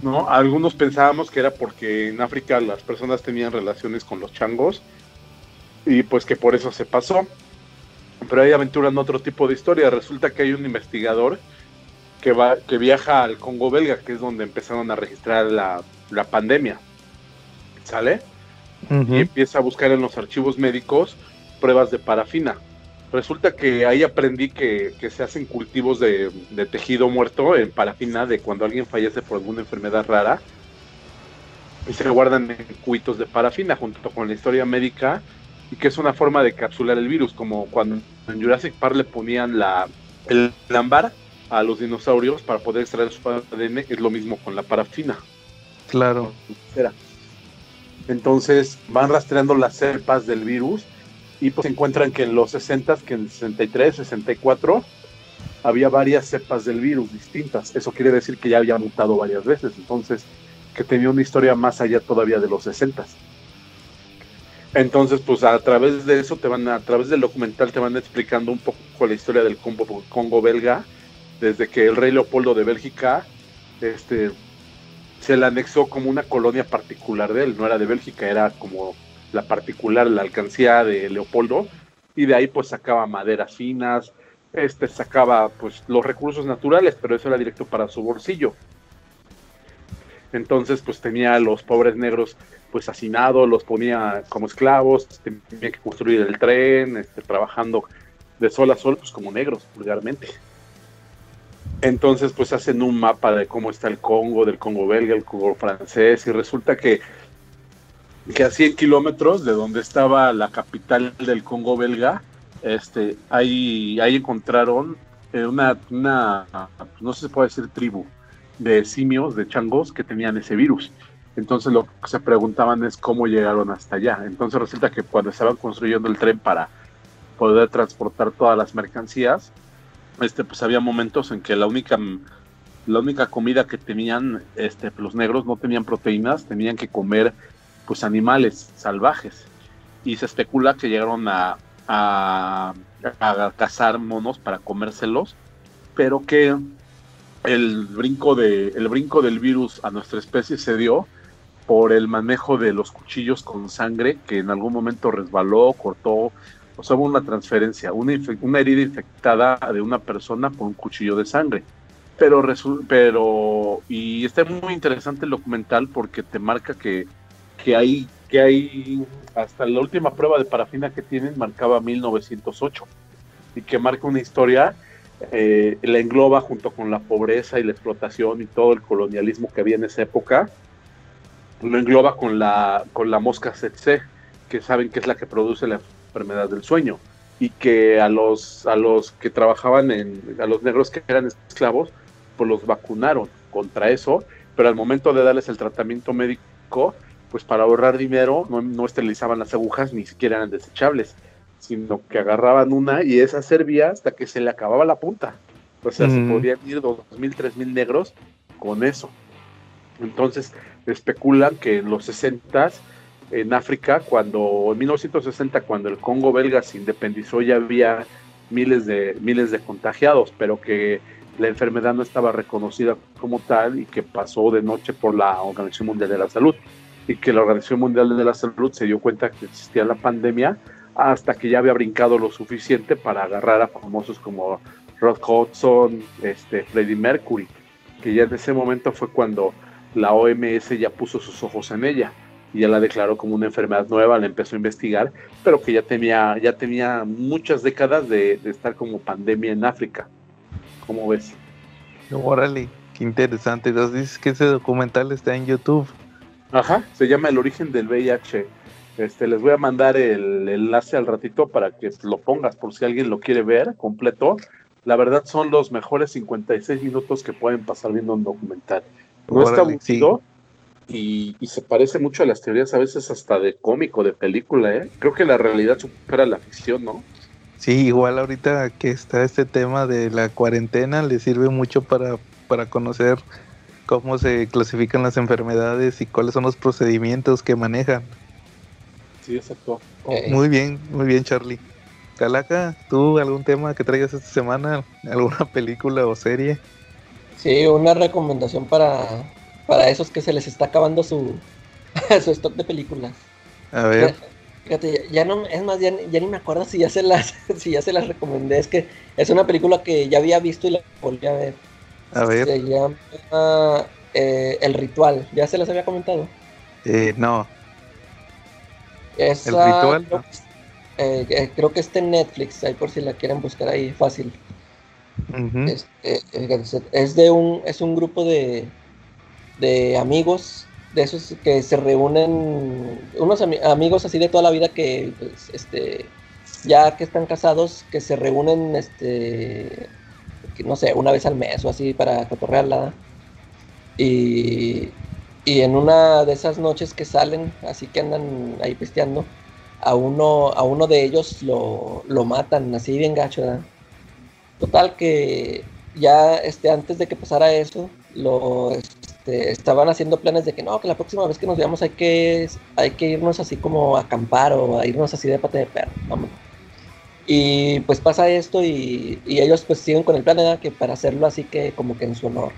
¿no? Algunos pensábamos que era porque en África las personas tenían relaciones con los changos y pues que por eso se pasó. Pero ahí aventuran otro tipo de historia. Resulta que hay un investigador que, va, que viaja al Congo belga, que es donde empezaron a registrar la, pandemia. ¿Sale? Y empieza a buscar en los archivos médicos pruebas de parafina. Resulta que ahí aprendí que, se hacen cultivos de, tejido muerto en parafina de cuando alguien fallece por alguna enfermedad rara. Y se guardan en cuitos de parafina junto con la historia médica y que es una forma de capsular el virus, como cuando en Jurassic Park le ponían la, el ámbar a los dinosaurios para poder extraer su ADN, es lo mismo con la parafina. Claro. Entonces van rastreando las cepas del virus y pues encuentran que en los 60, que en 63, 64, había varias cepas del virus distintas. Eso quiere decir que ya había mutado varias veces, entonces que tenía una historia más allá todavía de los 60. Entonces, pues a través de eso te van, a través del documental te van explicando un poco la historia del Congo, Congo belga, desde que el rey Leopoldo de Bélgica, este, se le anexó como una colonia particular de él, no era de Bélgica, era como la particular, la alcancía de Leopoldo, y de ahí pues sacaba maderas finas, este sacaba pues los recursos naturales, pero eso era directo para su bolsillo. Entonces pues tenía a los pobres negros pues hacinados, los ponía como esclavos, tenía que construir el tren, este, trabajando de sol a sol pues como negros vulgarmente. Entonces pues hacen un mapa de cómo está el Congo, del Congo belga, el Congo francés y resulta que que a 100 kilómetros de donde estaba la capital del Congo belga, este, ahí, ahí encontraron eh, una, una, no se puede decir tribu de simios, de changos que tenían ese virus. Entonces lo que se preguntaban es cómo llegaron hasta allá. Entonces resulta que cuando estaban construyendo el tren para poder transportar todas las mercancías, este, pues había momentos en que la única, la única comida que tenían este, los negros no tenían proteínas, tenían que comer pues animales salvajes. Y se especula que llegaron a, a, cazar monos para comérselos, pero que el brinco, de, el brinco del virus a nuestra especie se dio por el manejo de los cuchillos con sangre que en algún momento resbaló, cortó, o sea, hubo una transferencia, una, herida infectada de una persona por un cuchillo de sangre. Pero, pero, y está muy interesante el documental porque te marca que que hay, que hay, hasta la última prueba de parafina que tienen marcaba 1908 y que marca una historia, eh, la engloba junto con la pobreza y la explotación y todo el colonialismo que había en esa época, lo engloba con la, con la mosca tsetse, que saben que es la que produce la enfermedad del sueño y que a los, a los que trabajaban en, a los negros que eran esclavos, pues los vacunaron contra eso, pero al momento de darles el tratamiento médico, pues para ahorrar dinero no, esterilizaban las agujas, ni siquiera eran desechables, sino que agarraban una y esa servía hasta que se le acababa la punta. O sea, se mm. podían ir dos mil, tres mil negros con eso. Entonces, especulan que en los 60 en África, cuando en 1960, cuando el Congo belga se independizó, ya había miles de miles de contagiados, pero que la enfermedad no estaba reconocida como tal y que pasó de noche por la Organización Mundial de la Salud. Y que la Organización Mundial de la Salud se dio cuenta que existía la pandemia hasta que ya había brincado lo suficiente para agarrar a famosos como Rod Hudson, este, Freddie Mercury, que ya en ese momento fue cuando la OMS ya puso sus ojos en ella y ya la declaró como una enfermedad nueva, la empezó a investigar, pero que ya tenía, ya tenía muchas décadas de, estar como pandemia en África. ¿Cómo ves? Órale, qué interesante. Entonces dices que ese documental está en YouTube. Ajá, se llama El origen del VIH. Este, les voy a mandar el, enlace al ratito para que lo pongas por si alguien lo quiere ver completo. La verdad son los mejores 56 minutos que pueden pasar viendo un documental. No está aburrido y, se parece mucho a las teorías a veces hasta de cómico, de película. ¿eh? Creo que la realidad supera la ficción, ¿no? Sí, igual ahorita que está este tema de la cuarentena le sirve mucho para, para conocer cómo se clasifican las enfermedades y cuáles son los procedimientos que manejan. Sí, exacto. Muy bien, muy bien, Charlie. Calaca, ¿tú algún tema que traigas esta semana? ¿Alguna película o serie? Sí, una recomendación para, para esos que se les está acabando su, su stock de películas. A ver. Fíjate, ya, no, es más, ya, ni me acuerdo si ya se las, si ya se las recomendé. Es que es una película que ya había visto y la volví a ver. A ver. Se llama eh, El Ritual. ¿Ya se les había comentado? Eh, no. ¿El Ritual? Eh, eh, creo, que está en Netflix, ahí por si la quieren buscar ahí fácil. Este, es de un es un grupo de, de amigos de esos que se reúnen unos amigos así de toda la vida que pues, este ya que están casados que se reúnen este no sé, una vez al mes o así para cotorrearla. Y, y en una de esas noches que salen, así que andan ahí pisteando, a uno, a uno de ellos lo, lo matan así bien gacho, Total que ya este, antes de que pasara eso, lo, este, estaban haciendo planes de que no, que la próxima vez que nos veamos hay que, hay que irnos así como a acampar o a irnos así de pate de perro, vamos. Y pues pasa esto y, ellos pues siguen con el plan, que para hacerlo así que como que en su honor.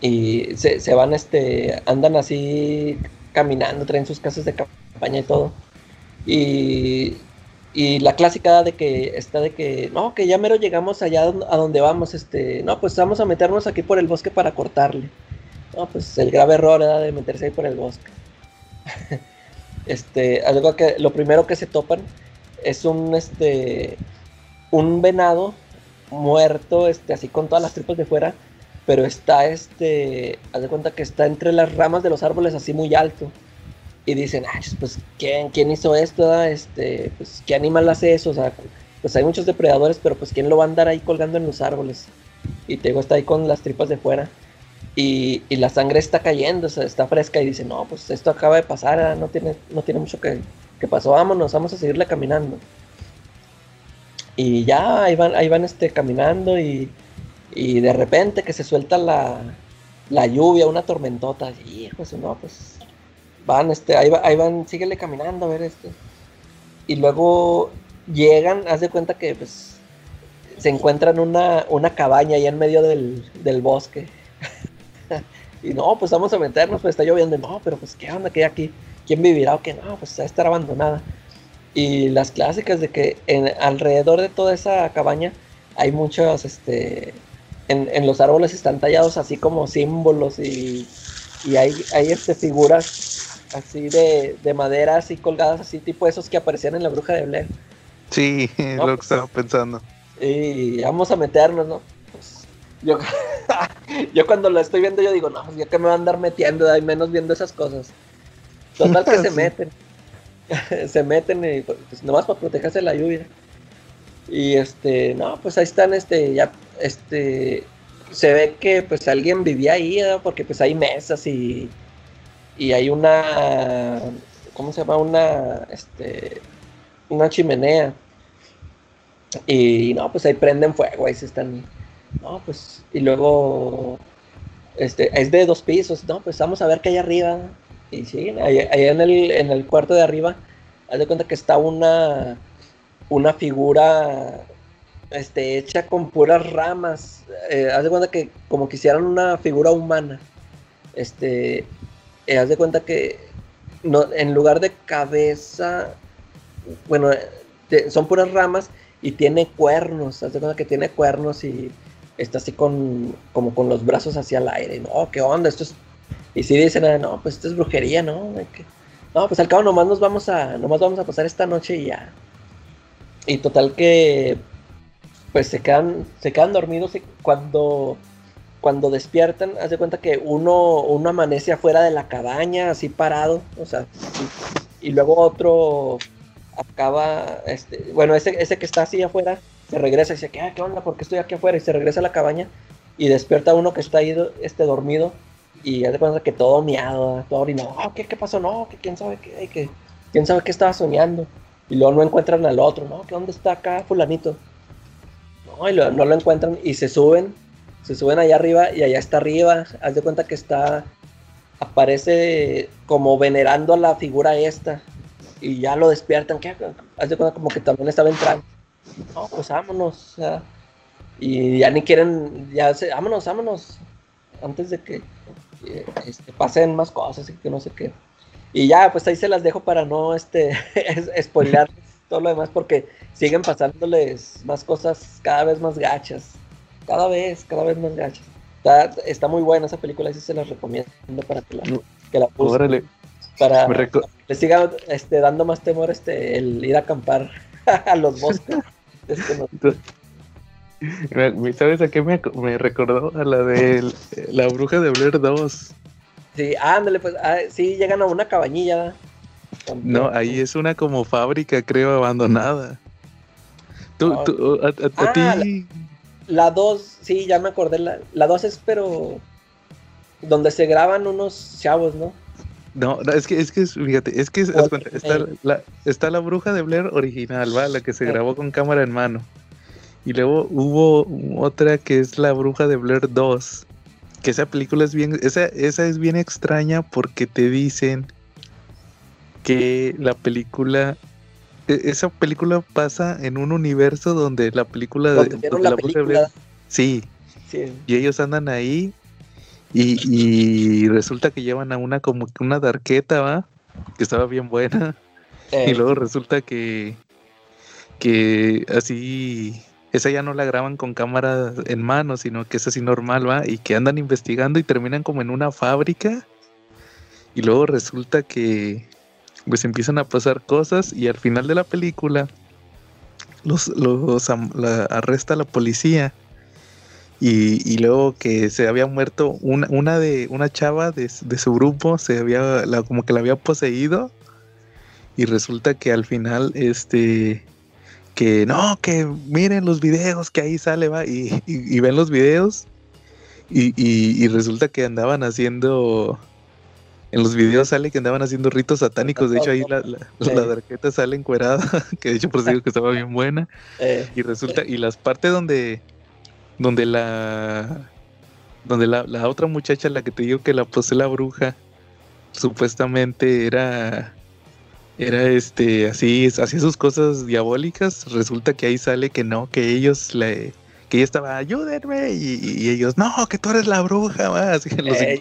Y se, se van, este, andan así caminando, traen sus casas de campaña y todo. Y y la clásica de que está de que, no, que ya mero llegamos allá a donde vamos, este, no, pues vamos a meternos aquí por el bosque para cortarle. No, pues el grave error era de meterse ahí por el bosque. este, algo que lo primero que se topan es un este un venado muerto, este, así con todas las tripas de fuera, pero está este, haz de cuenta que está entre las ramas de los árboles así muy alto y dicen, Ay, pues, ¿quién, ¿quién hizo esto? Este, pues, ¿qué animal hace eso? O sea, pues hay muchos depredadores, pero pues, ¿quién lo va a andar ahí colgando en los árboles? Y te digo, está ahí con las tripas de fuera. Y, y, la sangre está cayendo, o sea, está fresca y dice, no, pues esto acaba de pasar, no tiene, no tiene mucho que, que pasó, vámonos, vamos a seguirle caminando. Y ya ahí van, ahí van este, caminando y, y de repente que se suelta la, la lluvia, una tormentota, y hijo, no, pues van, este, ahí, ahí van, síguele caminando a ver este. Y luego llegan, haz de cuenta que pues se encuentran una, una cabaña ahí en medio del, del bosque. y no, pues vamos a meternos, pues está lloviendo. No, pero pues qué onda que hay aquí. ¿Quién vivirá o qué? No, pues va a estar abandonada. Y las clásicas de que en, alrededor de toda esa cabaña hay muchos, este, en, en los árboles están tallados así como símbolos y, y hay, hay este, figuras así de, de madera, así colgadas, así tipo esos que aparecían en la bruja de Blair. Sí, es lo que estaba pensando. Y vamos a meternos, ¿no? Pues, yo, yo cuando lo estoy viendo, yo digo, no, ya que me va a andar metiendo, hay menos viendo esas cosas. Total que se meten. se meten y pues nomás para protegerse de la lluvia. Y este, no, pues ahí están, este, ya, este, se ve que pues alguien vivía ahí, porque pues hay mesas y y hay una, ¿cómo se llama? Una, este, una chimenea. Y no, pues ahí prenden fuego, ahí se están, no, pues, y luego, este, es de dos pisos, no, pues vamos a ver qué hay arriba. Y sí, ahí, en, el, en el cuarto de arriba, haz de cuenta que está una, una figura este, hecha con puras ramas. Eh, haz de cuenta que como quisieran una figura humana. Este, eh, haz de cuenta que no, en lugar de cabeza, bueno, son puras ramas y tiene cuernos, haz de cuenta que tiene cuernos y está así con, como con los brazos hacia el aire, no, ¿qué onda? Esto es... Y si dicen, ah, no, pues esto es brujería, ¿no? No, pues al cabo nomás nos vamos a, nomás vamos a pasar esta noche y ya. Y total que, pues se quedan, se quedan dormidos y cuando cuando despiertan, haz de cuenta que uno, uno amanece afuera de la cabaña, así parado, o sea, y, luego otro acaba, este, bueno, ese, ese que está así afuera, se regresa y dice, ¿qué, ¿qué onda? ¿Por qué estoy aquí afuera? Y se regresa a la cabaña y despierta uno que está ahí este, dormido y haz de cuenta que todo miado, todo orinado, ah, ¿qué, ¿qué pasó? No, que quién sabe qué, quién sabe qué estaba soñando. Y luego no encuentran al otro, ¿no? ¿Qué dónde está acá fulanito? No, y no lo encuentran y se suben se suben allá arriba y allá está arriba. Haz de cuenta que está. Aparece como venerando a la figura esta. Y ya lo despiertan. ¿Qué? Haz de cuenta como que también estaba entrando. No, pues vámonos. y ya ni quieren. Ya se, vámonos, vámonos. Antes de que eh, este, pasen más cosas y que no sé qué. Y ya, pues ahí se las dejo para no este, spoiler todo lo demás porque siguen pasándoles más cosas cada vez más gachas cada vez, cada vez más gachas. Está, está muy buena esa película, y se las recomiendo para que la, que la Para que le siga este, dando más temor este, el ir a acampar a los bosques. ¿Sabes a qué me, me, recordó? A la de la bruja de Blair 2. Sí, ándale, pues, ah, sí, llegan a una cabañilla. No, ahí es una como fábrica, creo, abandonada. Tú, ah, tú, a, a, ah, ti. La 2, sí, ya me acordé. La 2 es, pero. Donde se graban unos chavos, ¿no? No, es que, es que, fíjate, es que está, la, está la bruja de Blair original, ¿va? La que se grabó con cámara en mano. Y luego hubo otra que es la bruja de Blair 2. que esa película es bien, esa, esa es bien extraña porque te dicen que la película esa película pasa en un universo donde la película de la, película. sí, y ellos andan ahí y, resulta que llevan a una como que una darqueta va que estaba bien buena y eh. luego resulta que que así esa ya no la graban con cámara en mano, sino que es así normal, ¿va? Y que andan investigando y terminan como en una fábrica. Y luego resulta que pues empiezan a pasar cosas y al final de la película los, los arresta la policía. Y, luego que se había muerto una, una de una chava de, su grupo, se había como que la había poseído. Y resulta que al final, este, que no, que miren los videos que ahí sale, va, y, ven los videos y, resulta que andaban haciendo, en los videos sale que andaban haciendo ritos satánicos, de hecho ahí la, la, darqueta sale encuerada, que de hecho por eso digo que estaba bien buena, eh. y resulta, y las partes donde, donde la, donde la, la otra muchacha, la que te digo que la posee la bruja, supuestamente era era este así hacía sus cosas diabólicas resulta que ahí sale que no que ellos le que ella estaba ayúdenme y, ellos no que tú eres la bruja más que los eh,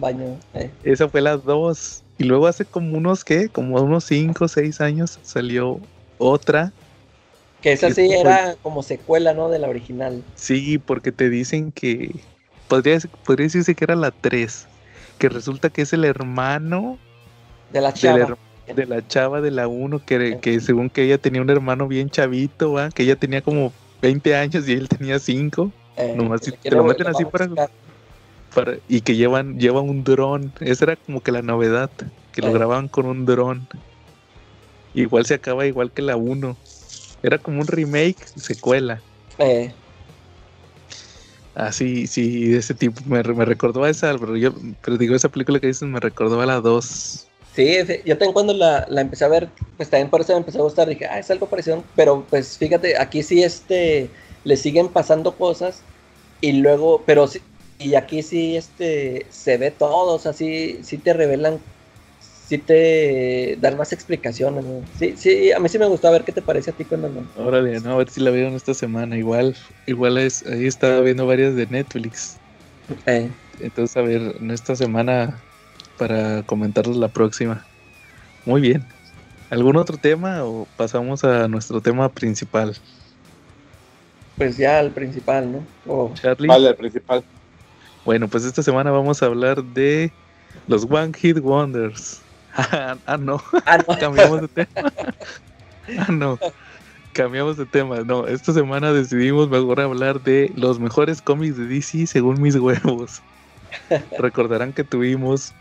baño, eh. esa fue las dos. Y luego hace como unos que como unos cinco o seis años salió otra. Que esa sí era como secuela no de la original. Sí porque te dicen que podría podría decirse que era la tres que resulta que es el hermano de la chava. De la, chava de la 1, que, que, según que ella tenía un hermano bien chavito, ¿va? que ella tenía como 20 años y él tenía 5. Eh, Nomás te lo meten así para, para, Y que llevan, llevan un dron. Esa era como que la novedad, que lo eh. grababan con un dron. Igual se acaba igual que la 1. Era como un remake, secuela. Eh. Así, sí, de ese tipo. Me, me recordó a esa, pero yo, pero digo, esa película que dices me recordó a la 2. Sí, yo también cuando la, empecé a ver, pues también por eso me empezó a gustar, dije, ah, es algo parecido, pero pues fíjate, aquí sí este, le siguen pasando cosas y luego, pero sí, y aquí sí este, se ve todo, o sea, sí, te revelan, sí te dan más explicaciones, Sí, sí, a mí sí me gustó, a ver qué te parece a ti cuando no. Órale, no, a ver si la vieron esta semana, igual, igual es, ahí estaba viendo varias de Netflix. Eh. Entonces, a ver, en esta semana para comentarles la próxima. Muy bien. ¿Algún otro tema o pasamos a nuestro tema principal? Pues ya al principal, ¿no? Oh. Charlie. Vale, al principal. Bueno, pues esta semana vamos a hablar de los One Hit Wonders. ah, no. Ah, no. Cambiamos de tema. ah, no. Cambiamos de tema. No, esta semana decidimos mejor hablar de los mejores cómics de DC según mis huevos. Recordarán que tuvimos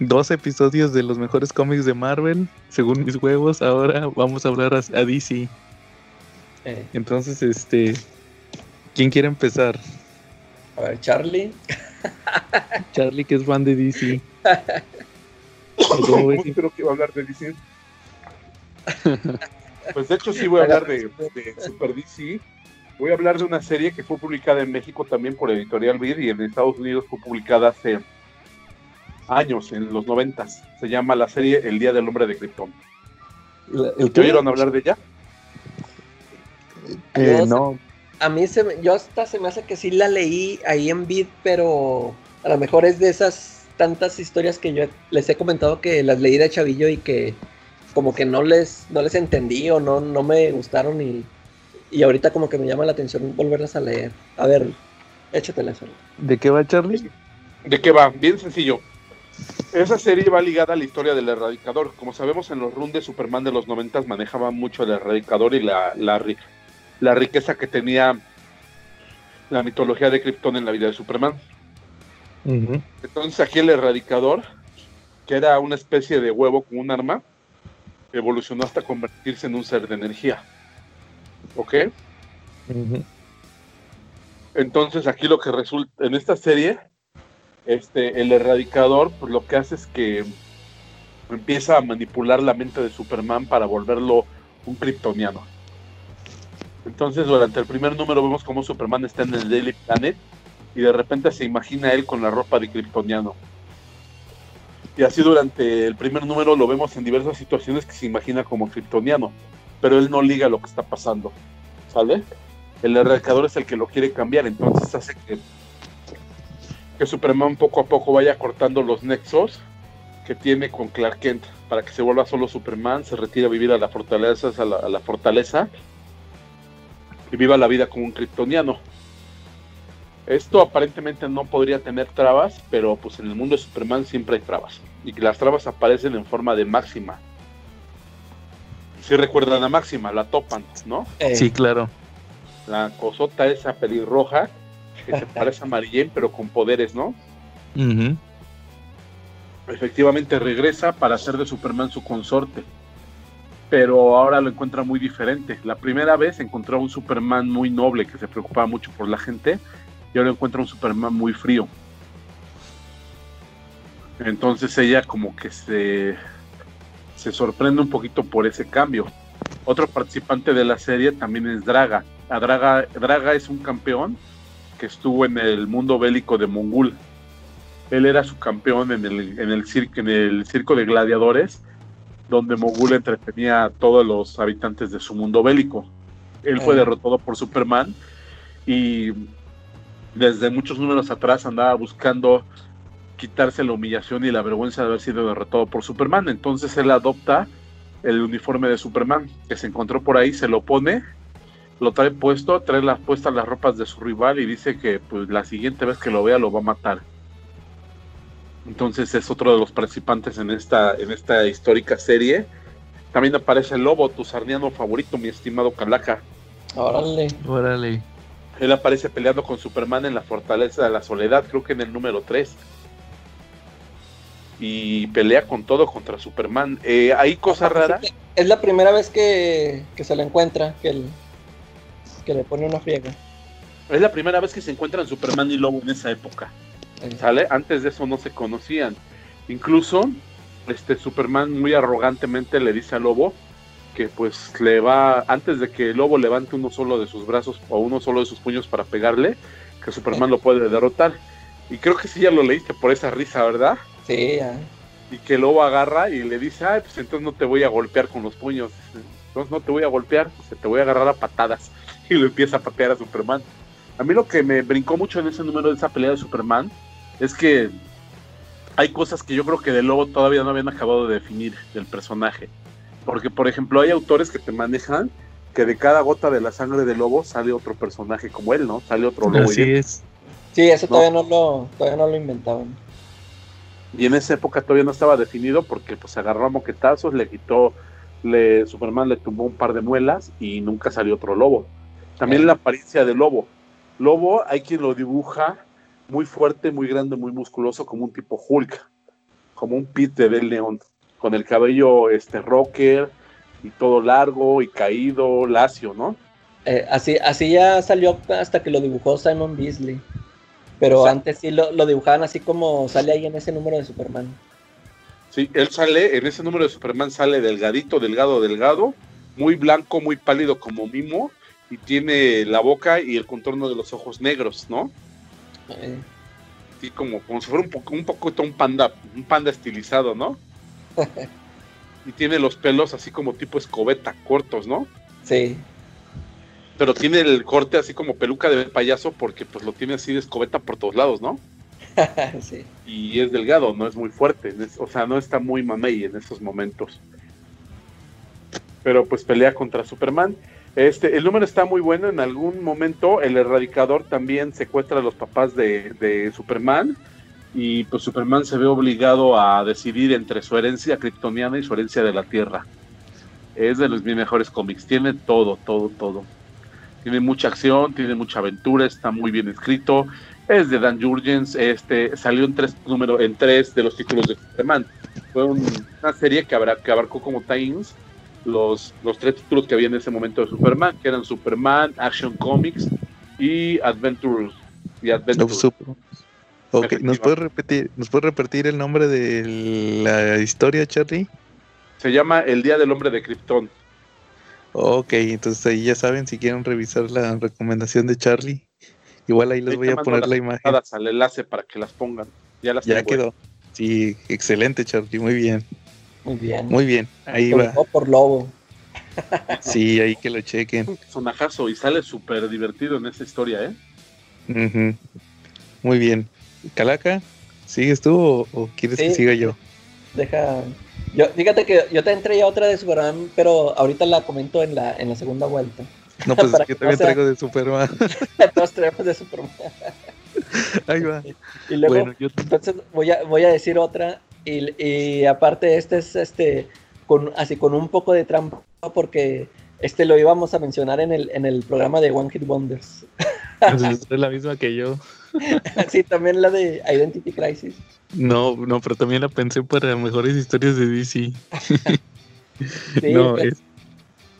dos episodios de los mejores cómics de Marvel, según mis huevos. Ahora vamos a hablar a, DC. Eh. Entonces, este, ¿quién quiere empezar? A ver, Charlie. Charlie, que es fan de DC. creo que va a hablar de DC? Pues de hecho sí voy a hablar de, de, Super DC. Voy a hablar de una serie que fue publicada en México también por Editorial Vir y en Estados Unidos fue publicada hace años, en los noventas. Se llama la serie El Día del Hombre de Krypton. ¿El ¿Oyeron hablar de ella? Eh, no. A mí se me, yo hasta se me hace que sí la leí ahí en Vid, pero a lo mejor es de esas tantas historias que yo les he comentado que las leí de chavillo y que como que no les, no les entendí o no, no me gustaron y, y ahorita como que me llama la atención volverlas a leer. A ver, échatela. ¿De qué va Charlie? ¿De qué va? Bien sencillo. Esa serie va ligada a la historia del erradicador. Como sabemos, en los runs de Superman de los 90 manejaba mucho el erradicador y la, la, riqueza que tenía la mitología de Krypton en la vida de Superman. Entonces aquí el erradicador, que era una especie de huevo con un arma, evolucionó hasta convertirse en un ser de energía. ¿Ok? Entonces aquí lo que resulta en esta serie este, el erradicador pues lo que hace es que empieza a manipular la mente de Superman para volverlo un kryptoniano. Entonces, durante el primer número vemos cómo Superman está en el Daily Planet y de repente se imagina él con la ropa de kryptoniano. Y así durante el primer número lo vemos en diversas situaciones que se imagina como kryptoniano, pero él no liga lo que está pasando, ¿sale? El erradicador es el que lo quiere cambiar, entonces hace que, que Superman poco a poco vaya cortando los nexos que tiene con Clark Kent para que se vuelva solo Superman, se retire a vivir a la fortaleza, a la, fortaleza y viva la vida como un kryptoniano. Esto aparentemente no podría tener trabas, pero pues en el mundo de Superman siempre hay trabas. Y que las trabas aparecen en forma de máxima. Si recuerdan a máxima, la topan, ¿no? Eh. Sí, claro. La cosota esa pelirroja, que se parece a Marillén, pero con poderes, ¿no? Efectivamente regresa para hacer de Superman su consorte. Pero ahora lo encuentra muy diferente. La primera vez encontró a un Superman muy noble que se preocupaba mucho por la gente y ahora encuentra un Superman muy frío. Entonces ella como que se, se sorprende un poquito por ese cambio. Otro participante de la serie también es Draga. Draga, Draga es un campeón que estuvo en el mundo bélico de Mongul. Él era su campeón en el, en el, circo, en el circo de gladiadores, donde Mongul entretenía a todos los habitantes de su mundo bélico. Él fue derrotado por Superman y desde muchos números atrás andaba buscando quitarse la humillación y la vergüenza de haber sido derrotado por Superman. Entonces él adopta el uniforme de Superman que se encontró por ahí, se lo pone, lo trae puesto, trae las puestas las ropas de su rival y dice que pues la siguiente vez que lo vea lo va a matar. Entonces es otro de los participantes en esta, en esta histórica serie. También aparece el lobo, tu sarniano favorito, mi estimado Calaca. Órale. Órale. Él aparece peleando con Superman en la Fortaleza de la Soledad, creo que en el número 3. Y pelea con todo contra Superman. Eh, hay cosas raras. Es la primera vez que, se lo encuentra, que, que le pone una friega. Es la primera vez que se encuentran Superman y Lobo en esa época. ¿Sale? Antes de eso no se conocían. Incluso, este Superman muy arrogantemente le dice a Lobo que pues le va, antes de que lobo levante uno solo de sus brazos o uno solo de sus puños para pegarle, que Superman lo puede derrotar. Y creo que sí ya lo leíste por esa risa, ¿verdad? Sí, ya. Y que lobo agarra y le dice, ay, pues entonces no te voy a golpear con los puños. Entonces no te voy a golpear, pues te voy a agarrar a patadas. Y lo empieza a patear a Superman. A mí lo que me brincó mucho en ese número de esa pelea de Superman es que hay cosas que yo creo que del lobo todavía no habían acabado de definir del personaje. Porque, por ejemplo, hay autores que te manejan que de cada gota de la sangre del lobo sale otro personaje como él, ¿no? Sale otro lobo. Así es. Sí, eso todavía no lo, todavía no lo inventaban. Y en esa época todavía no estaba definido porque pues agarró a moquetazos, le quitó, le, Superman le tumbó un par de muelas y nunca salió otro lobo. También la apariencia del lobo. Lobo hay quien lo dibuja muy fuerte, muy grande, muy musculoso, como un tipo Hulk, como un de Del León con el cabello este rocker y todo largo y caído, lacio, ¿no? Eh, así, así ya salió hasta que lo dibujó Simon Beasley. Pero antes sí lo, dibujaban así como sale ahí en ese número de Superman. Sí, él sale, en ese número de Superman sale delgadito, delgado, delgado, muy blanco, muy pálido como mimo, y tiene la boca y el contorno de los ojos negros, ¿no? Eh. Sí, como, como si fuera un poco, un poco un panda, un panda estilizado, ¿no? y tiene los pelos así como tipo escobeta, cortos, ¿no? Sí. Pero tiene el corte así como peluca de payaso porque pues lo tiene así de escobeta por todos lados, ¿no? sí. Y es delgado, no es muy fuerte, o sea, no está muy mamey en esos momentos. Pero pues pelea contra Superman. Este, el número está muy bueno. En algún momento el erradicador también secuestra a los papás de, Superman y pues Superman se ve obligado a decidir entre su herencia kryptoniana y su herencia de la Tierra. Es de los mis mejores cómics, tiene todo, todo, todo. Tiene mucha acción, tiene mucha aventura, está muy bien escrito. Es de Dan Jurgens, este salió en tres números, en tres de los títulos de Superman. Fue una serie que, habrá, que abarcó como Times los, los tres títulos que había en ese momento de Superman, que eran Superman, Action Comics y Adventures. Y Adventures. Ok, ¿nos puede repetir, ¿nos puede repetir el nombre de la historia, Charlie? Se llama El Día del Hombre de Krypton. Ok, entonces ahí ya saben, si quieren revisar la recomendación de Charlie Igual ahí les voy a poner la imagen. Al enlace para que las pongan. Ya las Ya quedó. Sí, excelente, Charlie, muy bien. Muy bien. Muy bien, ahí va. Por lobo. Sí, ahí que lo chequen. Sonajazo y sale súper divertido en esa historia, ¿eh? Muy bien. Calaca, ¿sigues tú o, quieres que siga yo? Deja. Yo, fíjate que yo te entré ya otra de Superman, pero ahorita la comento en la, en la segunda vuelta. No, pues es que también traigo de Superman. Todos traemos de Superman. Ahí va. Y luego, entonces voy a, voy a decir otra. Y, y aparte, este es este con, así con un poco de trampa, porque este lo íbamos a mencionar en el, en el programa de One Hit Wonders. es la misma que yo. sí, también la de Identity Crisis. No, no, pero también la pensé para mejores historias de DC. no, pues. es.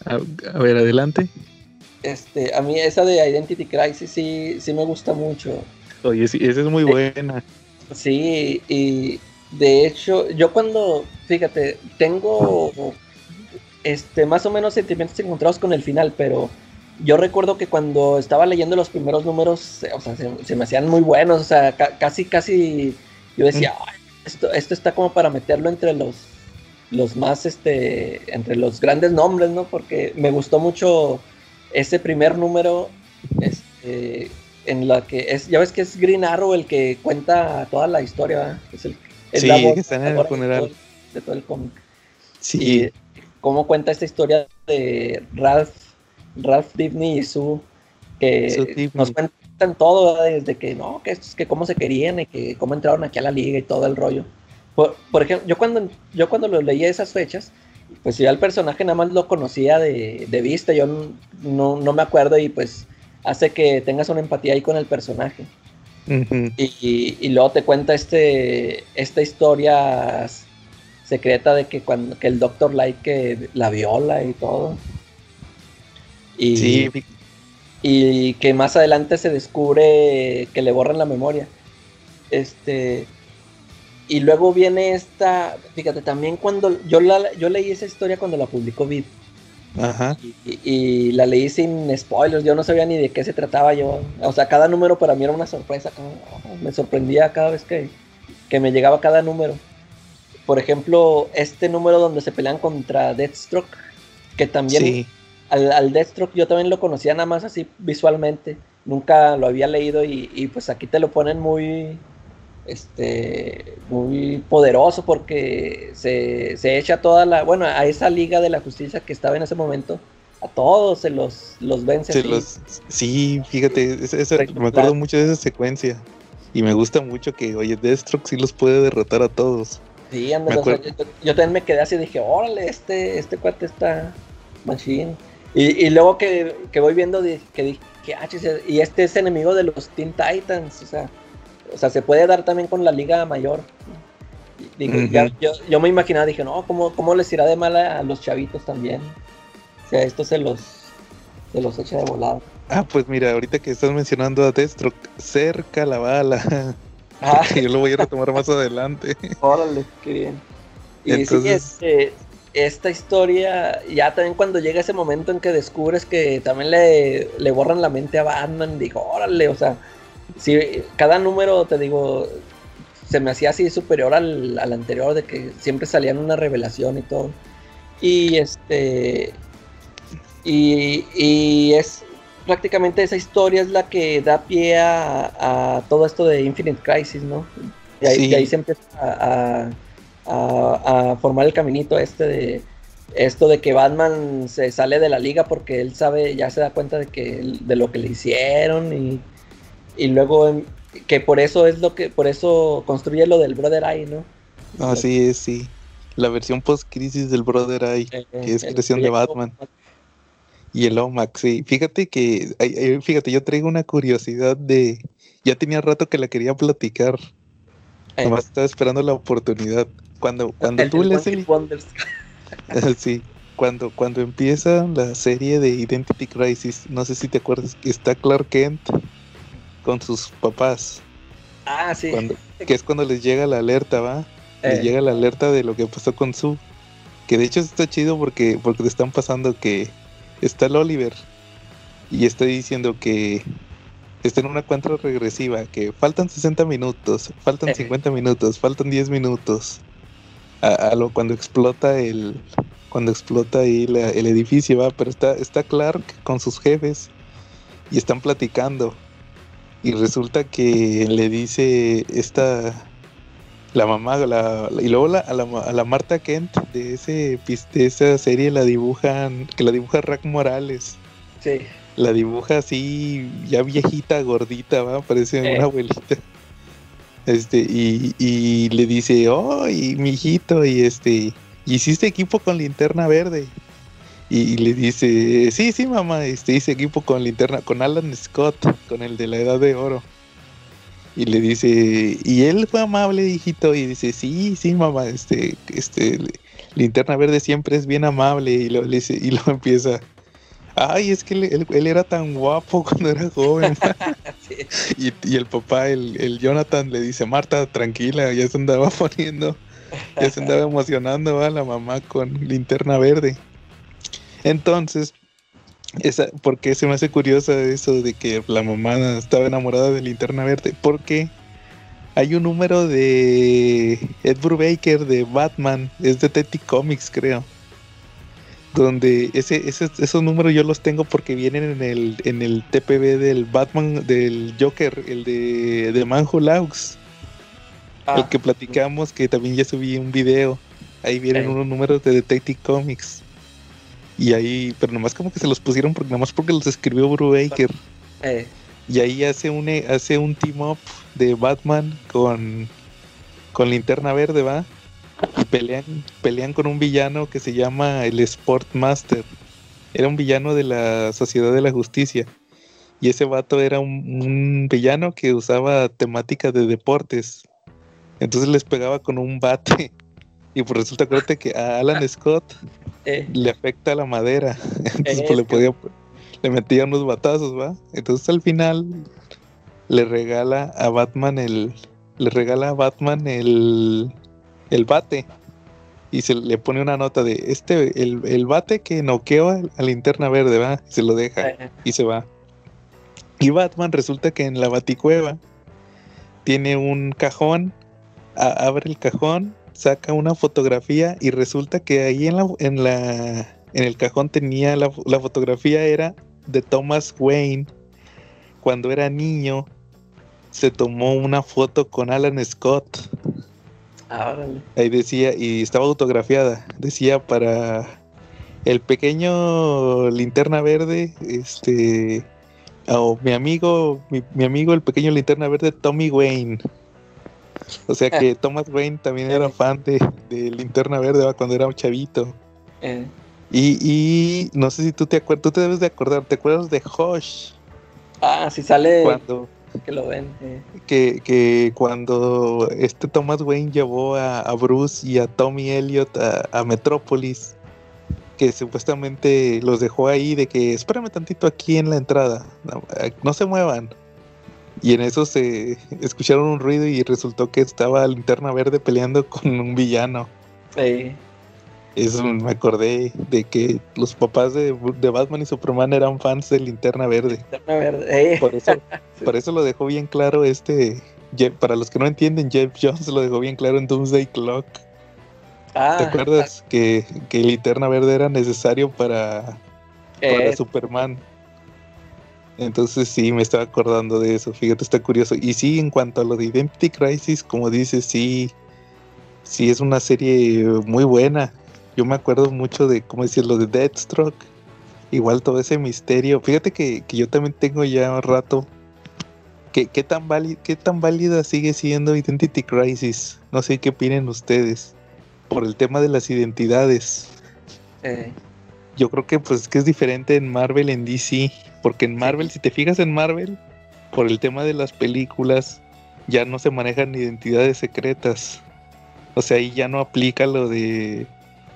A, ver, adelante. Este, a mí esa de Identity Crisis sí, sí me gusta mucho. Oye, sí, esa es muy buena. Sí, y de hecho, yo cuando, fíjate, tengo este más o menos sentimientos encontrados con el final, pero yo recuerdo que cuando estaba leyendo los primeros números, o sea, se, me hacían muy buenos, o sea, casi, casi, yo decía, esto, esto está como para meterlo entre los, los más, este, entre los grandes nombres, ¿no? Porque me gustó mucho ese primer número, este, en la que es, ya ves que es Green Arrow el que cuenta toda la historia, es el, sí, que está en el funeral. De todo, el cómic. Sí. Y cómo cuenta esta historia de Ralph Ralph Dibny y Sue, que nos cuentan todo, desde que no, que, que cómo se querían y que cómo entraron aquí a la liga y todo el rollo. Por, ejemplo, yo cuando, yo cuando lo leí esas fechas, pues ya el personaje nada más lo conocía de, de vista, yo no, no, me acuerdo y pues hace que tengas una empatía ahí con el personaje. Y, y, luego te cuenta este, esta historia secreta de que cuando que el Doctor Light que la viola y todo. Y, y que más adelante se descubre que le borran la memoria. Este. Y luego viene esta. Fíjate, también cuando. Yo, la, yo leí esa historia cuando la publicó Vid. Ajá. Y, la leí sin spoilers. Yo no sabía ni de qué se trataba. Yo. O sea, cada número para mí era una sorpresa. Me sorprendía cada vez que, que me llegaba cada número. Por ejemplo, este número donde se pelean contra Deathstroke. Que también. Sí al, al Deathstroke yo también lo conocía nada más así visualmente. Nunca lo había leído y, pues aquí te lo ponen muy, este, muy poderoso porque se, se, echa toda la, bueno, a esa liga de la justicia que estaba en ese momento, a todos se los, los vence. sí, fíjate, me acuerdo mucho de esa secuencia y me gusta mucho que, oye, Deathstroke sí los puede derrotar a todos. Sí, anda, yo, yo, también me quedé así y dije, órale, este, este cuate está machine. Y, luego que, voy viendo que dije, ah, y este es enemigo de los Teen Titans, o sea, o sea, se puede dar también con la liga mayor. yo, me imaginaba, dije, no, ¿cómo, ¿cómo les irá de mal a los chavitos también? O sea, esto se los, se los echa de volado. Ah, pues mira, ahorita que estás mencionando a Destro, cerca la bala. Ah. yo lo voy a retomar más adelante. Órale, qué bien. Y Entonces... sí, este, esta historia, ya también cuando llega ese momento en que descubres que también le, le borran la mente a Batman, digo, órale, o sea, si cada número, te digo, se me hacía así superior al, al anterior, de que siempre salían una revelación y todo. Y este. Y, y es prácticamente esa historia es la que da pie a, todo esto de Infinite Crisis, ¿no? Y ahí, ahí se empieza a a, formar el caminito este de esto de que Batman se sale de la liga porque él sabe, ya se da cuenta de que de lo que le hicieron y, y luego que por eso es lo que, por eso construye lo del Brother Eye, ¿no? Así es, sí. La versión post-crisis del Brother Eye, eh, que es creación de Batman. Y el OMAX, sí. Fíjate que, fíjate, yo traigo una curiosidad de, ya tenía rato que la quería platicar. Eh. Nomás estaba esperando la oportunidad. Cuando, cuando tú lees sí, cuando, cuando empieza la serie de Identity Crisis, no sé si te acuerdas, que está Clark Kent con sus papás. Ah, sí. que es cuando les llega la alerta, ¿va? Les eh. llega la alerta de lo que pasó con Sue. Que de hecho está chido porque, porque te están pasando que está el Oliver y está diciendo que está en una cuenta regresiva que faltan 60 minutos, faltan 50 minutos, faltan 10 minutos. A, lo cuando explota el cuando explota ahí el edificio, va, pero está está Clark con sus jefes y están platicando. Y resulta que le dice esta la mamá la, y luego la, a, la, a, la, Marta Kent de ese de esa serie la dibujan que la dibuja Rack Morales. Sí la dibuja así, ya viejita, gordita, va, parece una abuelita. Este, y, y le dice, oh, y mi hijito, y este, hiciste equipo con linterna verde. Y, le dice, sí, sí, mamá, este, hice equipo con linterna, con Alan Scott, con el de la edad de oro. Y le dice, y él fue amable, hijito, y dice, sí, sí, mamá, este, este, linterna verde siempre es bien amable, y lo, le dice, y lo empieza, Ay, es que él, era tan guapo cuando era joven. y, el papá, el, Jonathan, le dice, Marta, tranquila, ya se andaba poniendo, ya se andaba emocionando a la mamá con linterna verde. Entonces, esa, ¿por qué se me hace curiosa eso de que la mamá estaba enamorada de linterna verde? Porque hay un número de Ed Brubaker de Batman, es de Teddy Comics, creo donde ese, esos números yo los tengo porque vienen en el, en el TPB del Batman, del Joker, el de, de Manjo Laux. el ah. que platicamos, que también ya subí un video. Ahí vienen unos números de Detective Comics. Y ahí, pero nomás como que se los pusieron porque nomás porque los escribió Brubaker. Eh. Y ahí hace un hace un team up de Batman con con linterna verde, ¿va? y pelean, pelean con un villano que se llama el Sportmaster. Era un villano de la Sociedad de la Justicia. Y ese vato era un, villano que usaba temática de deportes. Entonces les pegaba con un bate. Y por resulta que a Alan Scott eh. le afecta la madera. Entonces pues, le podía le metía unos batazos, ¿va? Entonces al final le regala a Batman el le regala a Batman el el bate y se le pone una nota de este, el, bate que noqueó a la linterna verde, va, se lo deja y se va. Y Batman resulta que en la baticueva tiene un cajón, abre el cajón, saca una fotografía y resulta que ahí en la, en la, en el cajón tenía la, la fotografía era de Thomas Wayne. Cuando era niño se tomó una foto con Alan Scott. Ah, Ahí decía, y estaba autografiada, decía para el pequeño linterna verde, este, o mi amigo, mi, amigo el pequeño linterna verde, Tommy Wayne. O sea que Thomas Wayne también era fan de, linterna verde cuando era un chavito. Eh. Y, y no sé si tú te acuerdas, tú te debes de acordar, ¿te acuerdas de Hosh? Ah, si sale. Cuando, que lo ven. Eh. Que, cuando este Thomas Wayne llevó a, Bruce y a Tommy Elliot a, Metrópolis, que supuestamente los dejó ahí de que espérame tantito aquí en la entrada, no, se muevan. Y en eso se escucharon un ruido y resultó que estaba Linterna Verde peleando con un villano. Sí. Eso me acordé de que los papás de, Batman y Superman eran fans de Linterna Verde. Linterna Verde. Por, eso, por eso lo dejó bien claro este. Para los que no entienden, Jeff Jones lo dejó bien claro en Doomsday Clock. Ah, ¿Te acuerdas que, que Linterna Verde era necesario para, para eh. Superman? Entonces sí, me estaba acordando de eso. Fíjate, está curioso. Y sí, en cuanto a lo de Identity Crisis, como dices, sí, sí es una serie muy buena yo me acuerdo mucho de, ¿cómo decirlo?, de Deathstroke. Igual todo ese misterio. Fíjate que, yo también tengo ya un rato. ¿Qué, qué, tan ¿Qué tan válida sigue siendo Identity Crisis? No sé qué opinen ustedes. Por el tema de las identidades. Eh. Yo creo que pues que es diferente en Marvel, en DC. Porque en Marvel, si te fijas en Marvel, por el tema de las películas, ya no se manejan identidades secretas. O sea, ahí ya no aplica lo de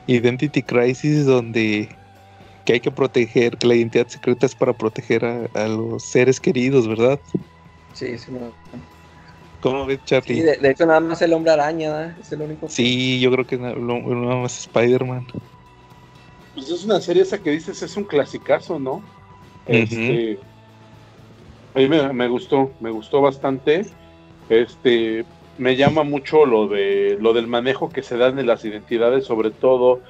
Identity Crisis donde que hay que proteger, que la identidad secreta es para proteger a, los seres queridos, ¿verdad? Sí, sí. No. ¿Cómo ves, Charlie? Sí, de, hecho nada más el hombre araña, es el único. Sí, yo creo que nada más Spider-Man. Pues es una serie esa que dices, es un clasicazo, ¿no? Este, A mí me, gustó, me gustó bastante. Este, me llama mucho lo de lo del manejo que se dan en las identidades, sobre todo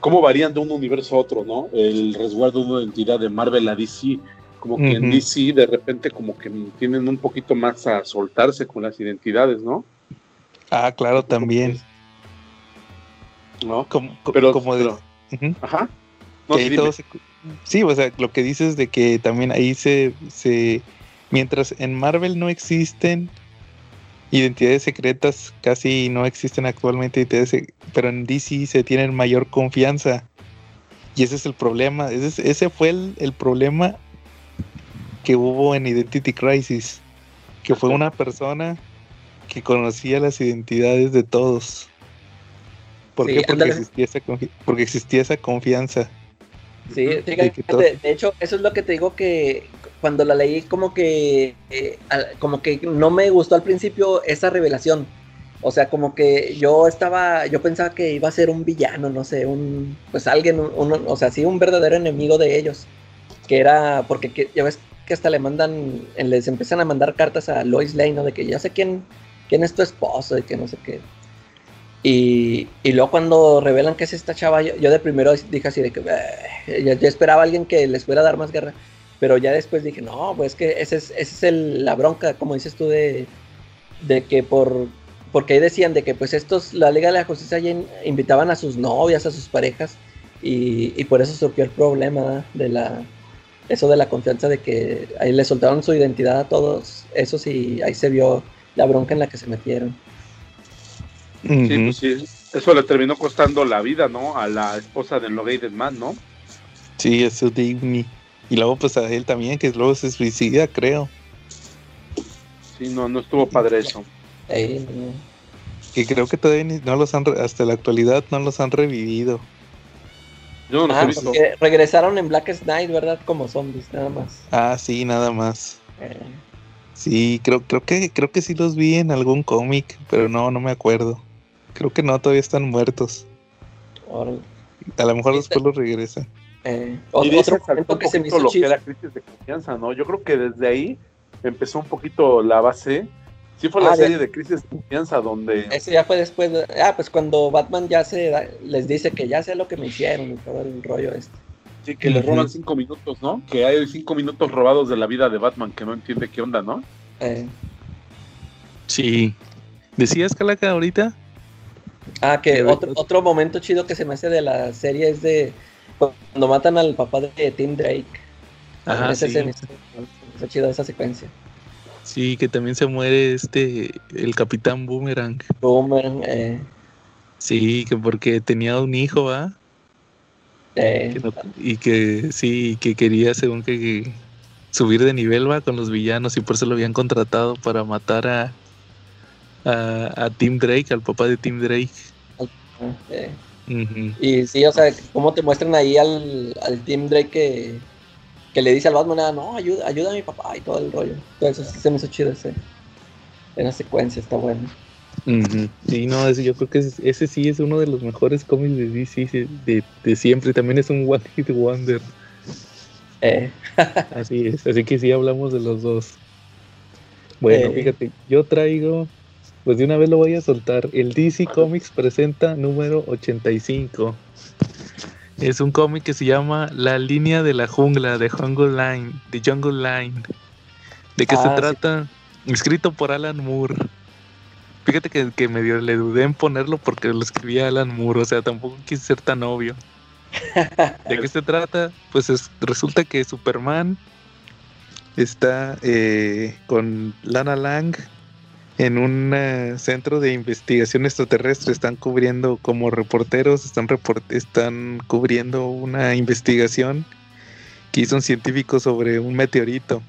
cómo varían de un universo a otro, ¿no? El resguardo de una identidad de Marvel a DC, como que en DC de repente como que tienen un poquito más a soltarse con las identidades, ¿no? Ah, claro, también. ¿No? Como, pero, como Ajá. sí, o sea, lo que dices de que también ahí se, se... Mientras en Marvel no existen identidades secretas, casi no existen actualmente, pero en DC se tienen mayor confianza. Y ese es el problema. Ese, ese fue el, el problema que hubo en Identity Crisis, que fue una persona que conocía las identidades de todos. ¿Por qué? Porque existía, esa, porque existía esa confianza. Sí, de, hecho, eso es lo que te digo que cuando la leí como que eh, como que no me gustó al principio esa revelación. O sea, como que yo estaba, yo pensaba que iba a ser un villano, no sé, un, pues alguien, o sea, sí, un verdadero enemigo de ellos. Que era, porque ya ves que hasta le mandan, les empiezan a mandar cartas a Lois Lane, ¿no? De que ya sé quién, quién es tu esposo y que no sé qué. Y, y luego cuando revelan que es esta chava, yo, de primero dije así de que yo, esperaba a alguien que les fuera a dar más guerra. Pero ya después dije, no, pues que esa es, ese es el, la bronca, como dices tú, de, de que por... Porque ahí decían de que pues estos, la Liga de la Justicia invitaban a sus novias, a sus parejas, y, y por eso surgió el problema de la, eso de la confianza de que ahí le soltaron su identidad a todos esos y ahí se vio la bronca en la que se metieron. Sí, pues sí, eso le terminó costando la vida, ¿no? A la esposa del Logated Man, ¿no? Sí, eso Digny. Y luego pues a él también, que luego se suicida, creo. Sí, no, no estuvo padre eso. Que creo que todavía no los han, hasta la actualidad no los han revivido. Yo no los he ah, visto. Regresaron en Black Knight, ¿verdad? Como zombies, nada más. Ah, sí, nada más. Eh. Sí, creo, creo que, creo que sí los vi en algún cómic, pero no, no me acuerdo. Creo que no, todavía están muertos. A lo mejor después los regresan. Eh, y otro un que se me lo que era crisis de confianza, ¿no? Yo creo que desde ahí empezó un poquito la base. Sí fue la ah, serie de crisis de confianza donde... Ese ya fue después, ah, pues cuando Batman ya se les dice que ya sé lo que me hicieron y todo el rollo este. Sí, que le roban cinco minutos, ¿no? Que hay cinco minutos robados de la vida de Batman que no entiende qué onda, ¿no? Eh. Sí. ¿Decías, Calaca, ahorita? Ah, que otro, otro momento chido que se me hace de la serie es de cuando matan al papá de Tim Drake. Ajá, sí. Está chido esa secuencia. Sí, que también se muere este, el Capitán Boomerang. Boomerang, eh. Sí, que porque tenía un hijo, ¿va? Eh. y que sí, que quería según que, subir de nivel, ¿va? Con los villanos y por eso lo habían contratado para matar a, a, a Tim Drake, al papá de Tim Drake. Y sí, o sea, cómo te muestran ahí al, al Team Drake que, le dice al Batman, ah, no, ayuda, ayuda a mi papá y todo el rollo. Todo eso se me hizo chido ese, en la secuencia, está bueno. Sí, no, yo creo que ese, sí es uno de los mejores cómics de DC de, de siempre. También es un One Hit Wonder. Eh. así es, así que sí hablamos de los dos. Bueno, eh. fíjate, yo traigo pues de una vez lo voy a soltar. El DC Comics presenta número 85. Es un cómic que se llama La línea de la jungla de Jungle Line, de Jungle Line. ¿De qué se ah, trata? Escrito por Alan Moore. Fíjate que, que medio le dudé en ponerlo porque lo escribía Alan Moore, o sea, tampoco quise ser tan obvio. ¿De qué se trata? Pues resulta que Superman está eh, con Lana Lang en un eh, centro de investigación extraterrestre. Están cubriendo como reporteros, están, están cubriendo una investigación que hizo un científico sobre un meteorito.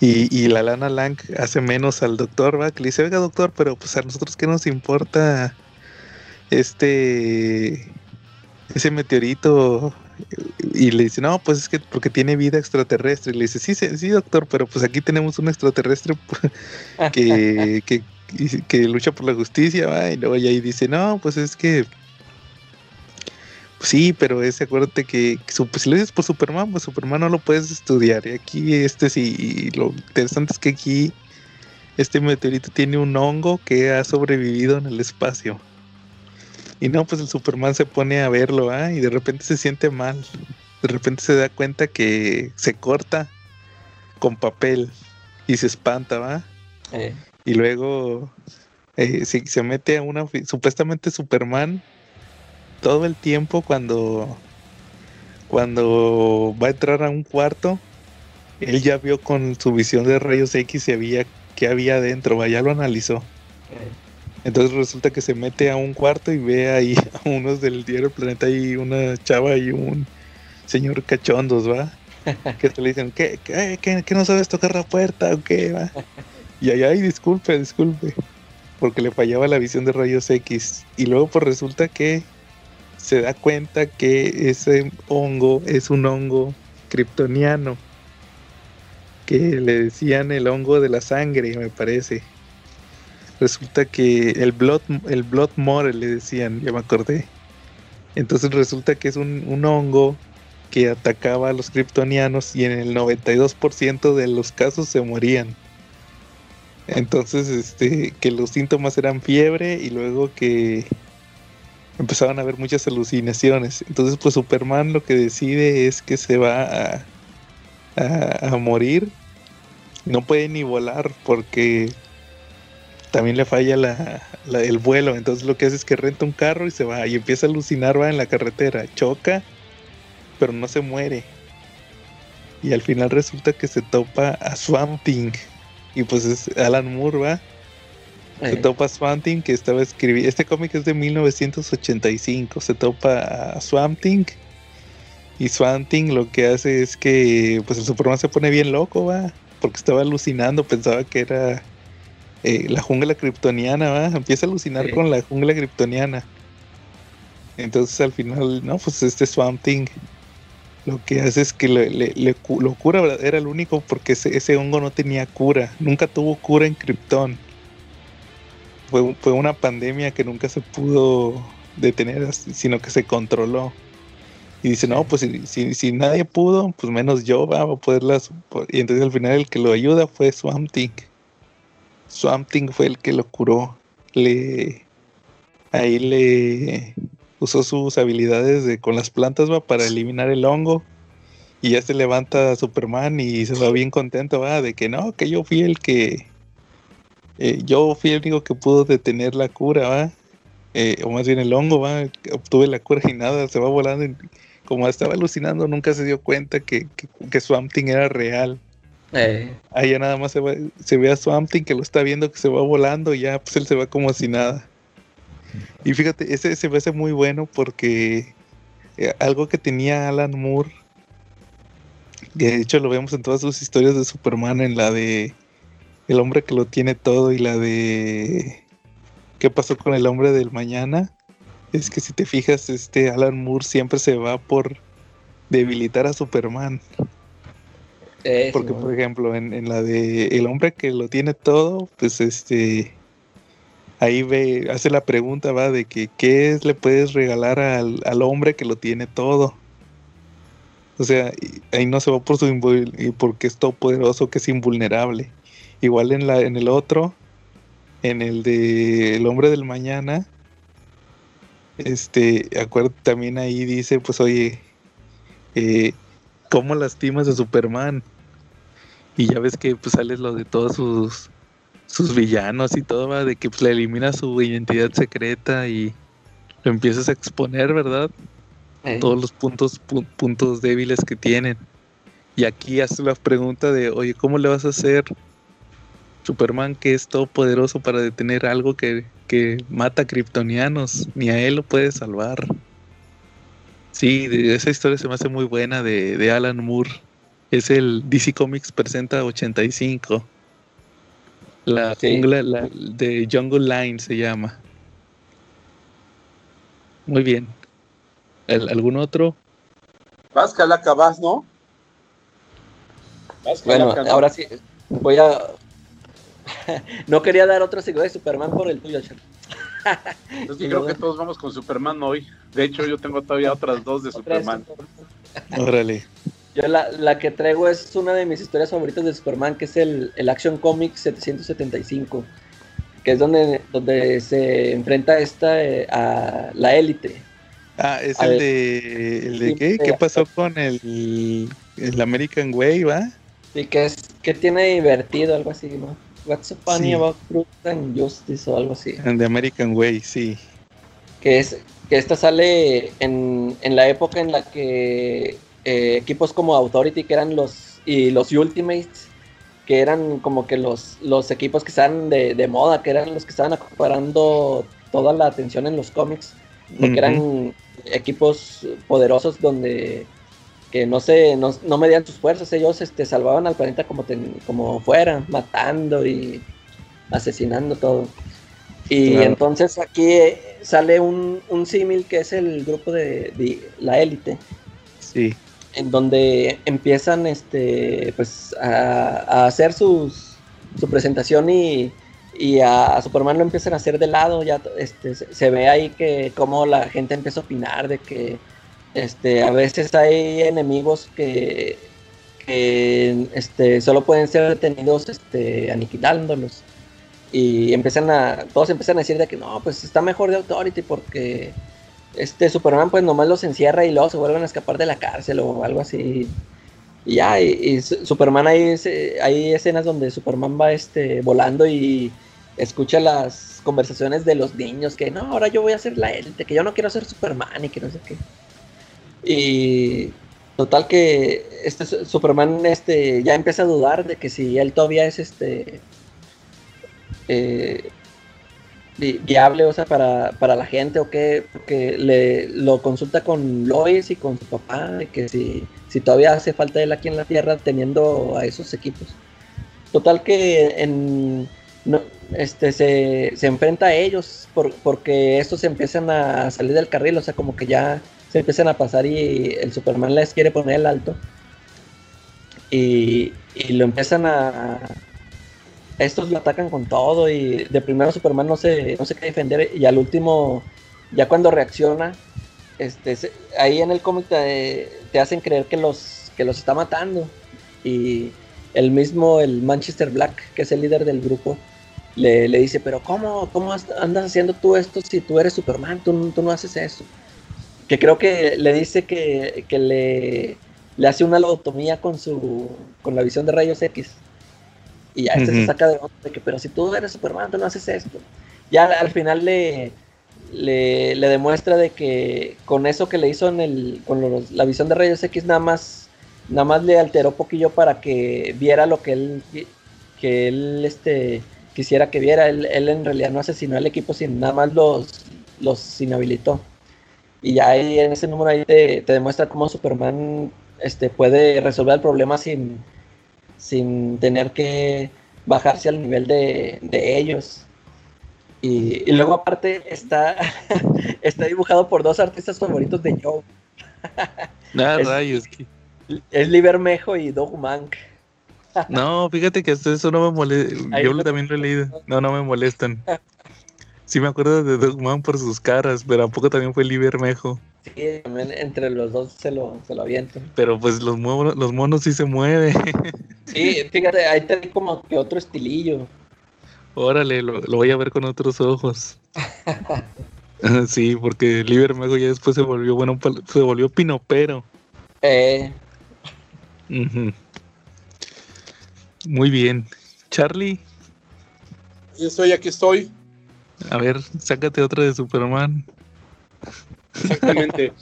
Y, la Lana Lang hace menos al doctor, que le dice, oiga doctor, pero pues a nosotros qué nos importa este ese meteorito y le dice, no, pues es que porque tiene vida extraterrestre. Y le dice, sí, sí, doctor, pero pues aquí tenemos un extraterrestre que, que, que, lucha por la justicia, ¿va? y luego ahí dice, no, pues es que Sí, pero ese, acuérdate que, si lo dices por Superman, pues Superman no lo puedes estudiar. Y aquí, este sí, lo interesante es que aquí este meteorito tiene un hongo que ha sobrevivido en el espacio. Y no, pues el Superman se pone a verlo, ¿ah? Y de repente se siente mal. De repente se da cuenta que se corta con papel y se espanta, ¿va? Eh. Y luego eh, se, mete a una... Supuestamente Superman, todo el tiempo cuando... Cuando va a entrar a un cuarto, él ya vio con su visión de rayos X y había qué había adentro, ya lo analizó. Entonces resulta que se mete a un cuarto y ve ahí a unos del diario Planeta y una chava y un señor cachondos, ¿va? Que te le dicen, ¿qué, qué, no sabes tocar la puerta o qué, va? Y ahí, ay, disculpe, disculpe, porque le fallaba la visión de rayos X. Y luego pues resulta que se da cuenta que ese hongo es un hongo kryptoniano que le decían el hongo de la sangre, me parece. Resulta que el Blood, el blood More le decían, ya me acordé. Entonces resulta que es un, hongo que atacaba a los kryptonianos y en el 92% de los casos se morían. Entonces, este, que los síntomas eran fiebre y luego que empezaban a haber muchas alucinaciones. Entonces, pues Superman lo que decide es que se va a, a, morir. No puede ni volar porque también le falla la, el vuelo. Entonces lo que hace es que renta un carro y se va y empieza a alucinar, va en la carretera, choca, pero no se muere. Y al final resulta que se topa a Swamp Thing. Y pues es Alan Moore, va. Se eh. topa a Swamp Thing que estaba escribiendo. Este cómic es de 1985. Se topa a Swamp Thing y Swanting lo que hace es que pues el Superman se pone bien loco, va, porque estaba alucinando, pensaba que era eh, la jungla kryptoniana, va, empieza a alucinar con la jungla kryptoniana. Entonces al final, no, pues este Swanting lo que hace es que le, le, lo cura, era el único porque ese, ese, hongo no tenía cura, nunca tuvo cura en Krypton. Fue, fue una pandemia que nunca se pudo detener, sino que se controló. Y dice, no, pues si, si, nadie pudo, pues menos yo va a poderlas. Y entonces al final el que lo ayuda fue Swamp Thing. Swamp Thing fue el que lo curó. Le, ahí le usó sus habilidades de, con las plantas va para eliminar el hongo. Y ya se levanta Superman y se va bien contento, va, de que no, que yo fui el que. Eh, yo fui el único que pudo detener la cura, va. Eh, o más bien el hongo, va. Obtuve la cura y nada, se va volando. Como estaba alucinando, nunca se dio cuenta que, que, era real. Eh. Ahí ya nada más se, ve a Swamp Thing que lo está viendo que se va volando y ya pues él se va como si nada. Y fíjate, ese se me hace muy bueno porque eh, algo que tenía Alan Moore, que de hecho lo vemos en todas sus historias de Superman, en la de El hombre que lo tiene todo y la de ¿Qué pasó con el hombre del mañana? es que si te fijas, este Alan Moore siempre se va por debilitar a Superman. Porque, por ejemplo, en, la de El hombre que lo tiene todo, pues este. Ahí ve, hace la pregunta, va, de que qué le puedes regalar al, hombre que lo tiene todo. O sea, ahí no se va por su porque es todo poderoso, que es invulnerable. Igual en la, en el otro, en el de El hombre del mañana, este, acuerdo también ahí dice, pues oye, eh, ¿cómo lastimas a Superman? Y ya ves que pues sales lo de todos sus, sus villanos y todo, va, de que pues le eliminas su identidad secreta y lo empiezas a exponer, ¿verdad? Todos los puntos, puntos débiles que tienen. Y aquí hace la pregunta de, oye, ¿cómo le vas a hacer Superman que es todopoderoso para detener algo que, mata a kryptonianos? Ni a él lo puede salvar. Sí, esa historia se me hace muy buena de, Alan Moore. Es el DC Comics presenta 85. La jungla de Jungle Line se llama. Muy bien. ¿Algún otro? Vas, Calaca, vas, ¿no? bueno, ahora sí, voy a no quería dar otro signo de Superman por el tuyo, Entonces creo que todos vamos con Superman hoy. De hecho, yo tengo todavía otras dos de Superman. Órale. Yo la, la, que traigo es una de mis historias favoritas de Superman, que es el, el Action Comics 775, que es donde, donde se enfrenta esta eh, a la élite. Ah, es el de, el de qué? ¿Qué pasó con el, el American Way, va? Sí, que es que tiene divertido, algo así, ¿no? What's so funny about Truth and Justice o algo así. En The American Way, sí. Que es que esta sale en, en la época en la que eh, equipos como Authority, que eran los, y los Ultimates, que eran como que los, los equipos que estaban de, moda, que eran los que estaban acaparando toda la atención en los cómics, porque eran equipos poderosos donde que no se no, no, medían sus fuerzas, ellos este, salvaban al planeta como, como fuera, matando y asesinando todo. Y entonces aquí sale un, un símil que es el grupo de, de la élite. Sí en donde empiezan este pues a, hacer sus, su presentación y, a, Superman lo empiezan a hacer de lado, ya este, se, ve ahí que como la gente empieza a opinar de que este, a veces hay enemigos que, este, solo pueden ser detenidos este, aniquilándolos. Y empiezan a, todos empiezan a decir de que no, pues está mejor de Authority porque este Superman pues nomás los encierra y luego se vuelven a escapar de la cárcel o algo así. Y ya, y, Superman hay, hay escenas donde Superman va este, volando y escucha las conversaciones de los niños que no, ahora yo voy a ser la élite, que yo no quiero ser Superman y que no sé qué. Y total que este Superman este, ya empieza a dudar de que si él todavía es este eh, viable, o sea, para, para la gente o qué, porque le, lo consulta con Lois y con su papá, de que si, si todavía hace falta él aquí en la Tierra teniendo a esos equipos. Total que en, este, se, se, enfrenta a ellos por, porque estos empiezan a salir del carril, o sea, como que ya se empiezan a pasar y el Superman les quiere poner el alto. Y, y lo empiezan a, estos lo atacan con todo y de primero Superman no se, no qué defender y al último, ya cuando reacciona, este, ahí en el cómic te, hacen creer que los, que los está matando y el mismo, el Manchester Black, que es el líder del grupo, le, dice, pero ¿cómo, ¿cómo andas haciendo tú esto si tú eres Superman? Tú, tú no haces eso. Que creo que le dice que, que le, le hace una lobotomía con, su, con la visión de rayos X y ya este se saca de onda de que, pero si tú eres Superman, tú no haces esto. Ya al final le, le, demuestra de que con eso que le hizo en el, con la visión de rayos X nada más, nada más le alteró poquillo para que viera lo que él, que él este, quisiera que viera. Él, en realidad no asesinó al equipo, sino nada más los, los inhabilitó. Y ya ahí en ese número ahí te, te demuestra cómo Superman este, puede resolver el problema sin, sin tener que bajarse al nivel de, ellos. Y, luego aparte está, está dibujado por dos artistas favoritos de Joe. Nada, es, rayos. Es Libermejo y Doug Mank. no, fíjate que eso no me molesta. Yo también lo he leído. No, no me molestan. Sí me acuerdo de Dogman por sus caras, pero tampoco también fue Libermejo. Sí, también entre los dos se lo, se lo avientan. Pero pues los, monos, los monos sí se mueven. Sí, fíjate, ahí te como que otro estilillo. Órale, lo, voy a ver con otros ojos. sí, porque Libermejo ya después se volvió bueno, se volvió pinopero. Eh. Muy bien. Charlie. Yo estoy, aquí estoy. A ver, sácate otra de Superman. Exactamente.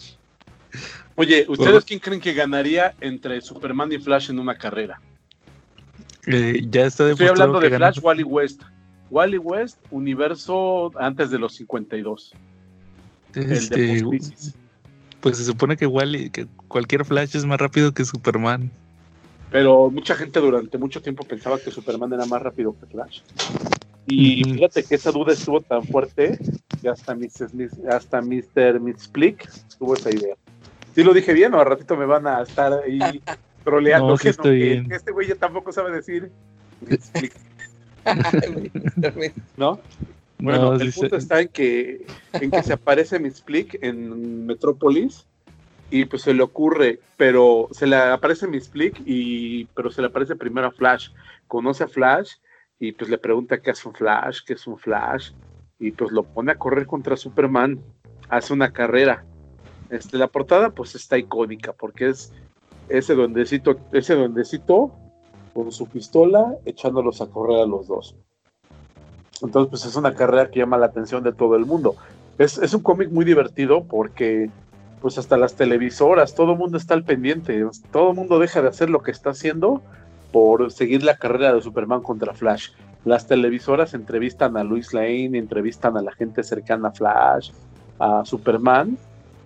Oye, ¿ustedes quién creen que ganaría entre Superman y Flash en una carrera? Eh, ya está Estoy hablando de Flash, Wally West. Wally West, universo antes de los 52. Este, pues se supone que Wally, que cualquier Flash es más rápido que Superman. Pero mucha gente durante mucho tiempo pensaba que Superman era más rápido que Flash. Y fíjate que esa duda estuvo tan fuerte que hasta, Mr. hasta Mr. Mitsplick tuvo esa idea. ¿Sí lo dije bien o a ratito me van a estar ahí troleando? que, este güey ya tampoco sabe decir. ¿No? Bueno, el punto está en que, en que se aparece Mixplick en Metrópolis y pues se le ocurre, pero se le aparece Mixplick y pero se le aparece primero a Flash. Conoce a Flash y pues le pregunta qué es un Flash, qué es un Flash y pues lo pone a correr contra Superman. Hace una carrera. Este, la portada pues está icónica porque es ese duendecito, ese duendecito con su pistola echándolos a correr a los dos. Entonces, pues es una carrera que llama la atención de todo el mundo. Es, un cómic muy divertido porque, pues hasta las televisoras, todo el mundo está al pendiente, todo el mundo deja de hacer lo que está haciendo por seguir la carrera de Superman contra Flash. Las televisoras entrevistan a Luis Lane, entrevistan a la gente cercana a Flash, a Superman,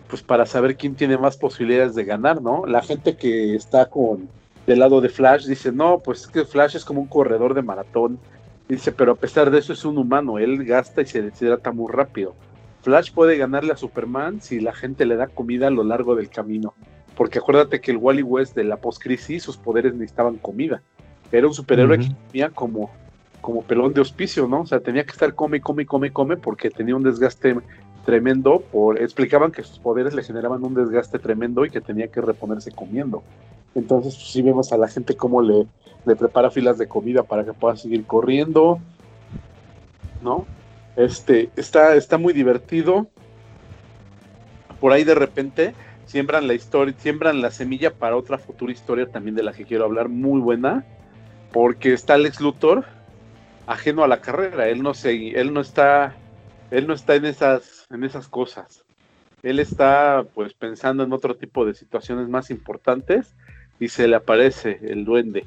pues para saber quién tiene más posibilidades de ganar, ¿no? La gente que está con del lado de Flash dice, no, pues es que Flash es como un corredor de maratón, Dice, pero a pesar de eso es un humano, él gasta y se deshidrata muy rápido. Flash puede ganarle a Superman si la gente le da comida a lo largo del camino. Porque acuérdate que el Wally West de la post-crisis, sus poderes necesitaban comida. Era un superhéroe que comía como, como pelón de hospicio, ¿no? O sea, tenía que estar come, come, come, come, porque tenía un desgaste tremendo. Por, explicaban que sus poderes le generaban un desgaste tremendo y que tenía que reponerse comiendo. Entonces, pues, sí vemos a la gente cómo le, le prepara filas de comida para que pueda seguir corriendo, ¿no? Este, está, está muy divertido. Por ahí de repente siembran la historia, siembran la semilla para otra futura historia también de la que quiero hablar, muy buena, porque está Alex Luthor ajeno a la carrera, él no él no está, él no está en esas, en esas cosas. Él está pues pensando en otro tipo de situaciones más importantes y se le aparece el duende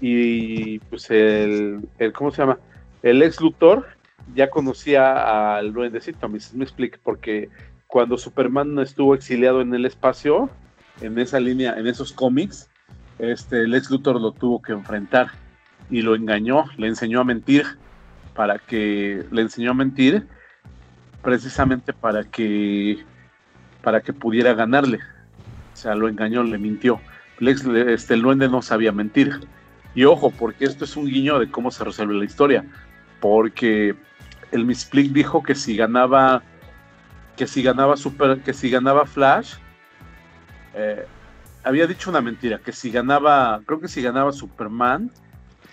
y pues el, el, ¿cómo se llama? El ex Luthor ya conocía al duendecito, me, me explica, porque cuando Superman estuvo exiliado en el espacio, en esa línea, en esos cómics, este, el ex Luthor lo tuvo que enfrentar y lo engañó, le enseñó a mentir, para que, le enseñó a mentir precisamente para que, para que pudiera ganarle. O sea, lo engañó, le mintió. este, el duende no sabía mentir. Y ojo, porque esto es un guiño de cómo se resuelve la historia. Porque el Misplick dijo que si ganaba. Que si ganaba Super. Que si ganaba Flash. Eh, había dicho una mentira. Que si ganaba. Creo que si ganaba Superman.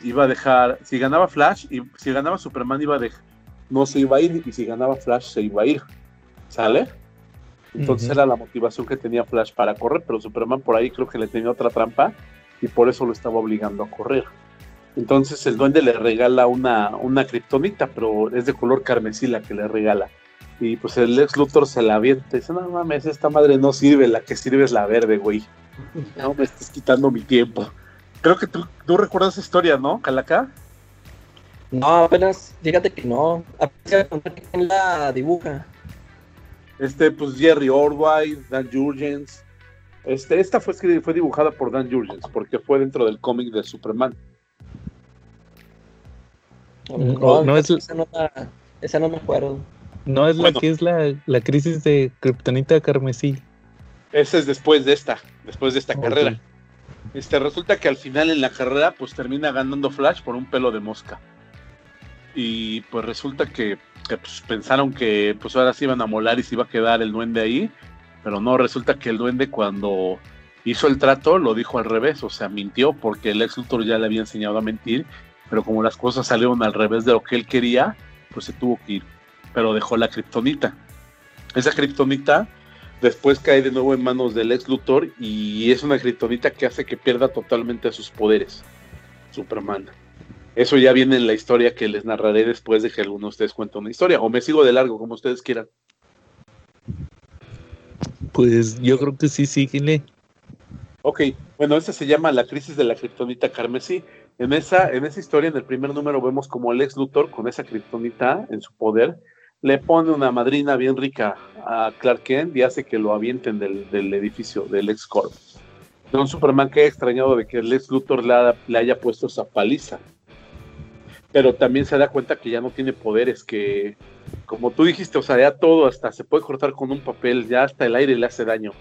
Iba a dejar. Si ganaba Flash. Y si ganaba Superman iba a dejar. No se iba a ir. Y si ganaba Flash se iba a ir. ¿Sale? Entonces era la motivación que tenía Flash para correr. Pero Superman por ahí creo que le tenía otra trampa y por eso lo estaba obligando a correr. Entonces el duende le regala una, una kriptonita, pero es de color carmesí la que le regala. Y pues el ex Luthor se la avienta y dice, no mames, esta madre no sirve, la que sirve es la verde, güey. No me estás quitando mi tiempo. Creo que tú, tú recuerdas esa historia, ¿no, Calaca? No, apenas, fíjate que no. Apenas quién la dibuja. Este, pues Jerry Orwell, Dan Jurgens, este, esta fue, fue dibujada por Dan Jurgens, porque fue dentro del cómic de Superman. No, es esa, no, me acuerdo. No es la que es la, crisis de Kryptonita Carmesí. Esa es después de esta, después de esta carrera. Este, resulta que al final en la carrera, pues termina ganando Flash por un pelo de mosca. Y pues resulta que, pues, pensaron que pues ahora sí iban a molar y se iba a quedar el duende ahí pero no, resulta que el duende cuando hizo el trato lo dijo al revés, o sea, mintió porque el ex Luthor ya le había enseñado a mentir, pero como las cosas salieron al revés de lo que él quería, pues se tuvo que ir, pero dejó la kriptonita. Esa kriptonita después cae de nuevo en manos del ex Luthor y es una kriptonita que hace que pierda totalmente sus poderes, Superman. Eso ya viene en la historia que les narraré después de que alguno de ustedes cuente una historia, o me sigo de largo, como ustedes quieran. Pues yo creo que sí, síguele. Ok, bueno, esta se llama La crisis de la kriptonita carmesí. En esa, en esa historia, en el primer número, vemos como el ex Luthor, con esa kriptonita en su poder, le pone una madrina bien rica a Clark Kent y hace que lo avienten del, edificio, del ex Corp. Don Superman queda extrañado de que el ex Luthor le haya puesto esa paliza. Pero también se da cuenta que ya no tiene poderes, que como tú dijiste, o sea, ya todo hasta se puede cortar con un papel, ya hasta el aire le hace daño.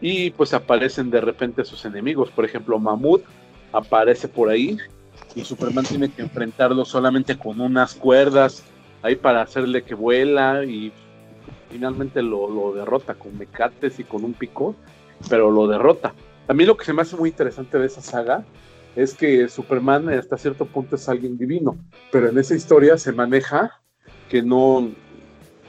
Y pues aparecen de repente sus enemigos, por ejemplo, Mamut aparece por ahí y Superman tiene que enfrentarlo solamente con unas cuerdas ahí para hacerle que vuela y finalmente lo, derrota con mecates y con un pico, pero lo derrota. A mí lo que se me hace muy interesante de esa saga es que Superman hasta cierto punto es alguien divino, pero en esa historia se maneja que no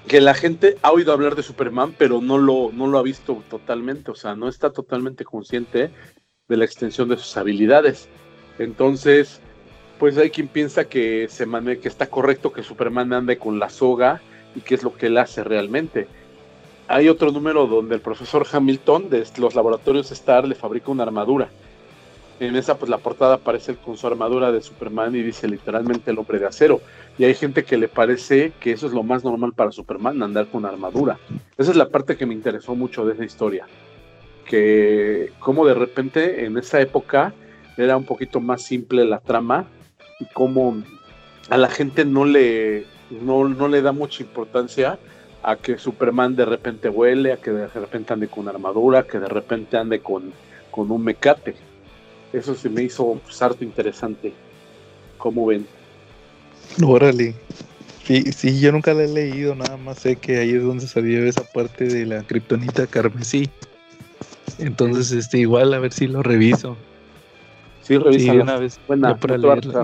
que la gente ha oído hablar de Superman, pero no lo, no lo ha visto totalmente, o sea, no está totalmente consciente de la extensión de sus habilidades. Entonces, pues hay quien piensa que se que está correcto que Superman ande con la soga y qué es lo que él hace realmente. Hay otro número donde el profesor Hamilton de los laboratorios Star le fabrica una armadura en esa pues la portada aparece con su armadura de Superman y dice literalmente el hombre de acero. Y hay gente que le parece que eso es lo más normal para Superman, andar con armadura. Esa es la parte que me interesó mucho de esa historia. Que como de repente en esa época era un poquito más simple la trama y como a la gente no le, no, no le da mucha importancia a que Superman de repente huele, a que de repente ande con armadura, que de repente ande con, con un mecate eso se me hizo pues, harto interesante. ¿Cómo ven? Órale. Sí, sí, yo nunca la he leído, nada más sé que ahí es donde salió esa parte de la kriptonita carmesí. Entonces, este, igual a ver si lo reviso. Sí, revisa una vez Buena, para leerla.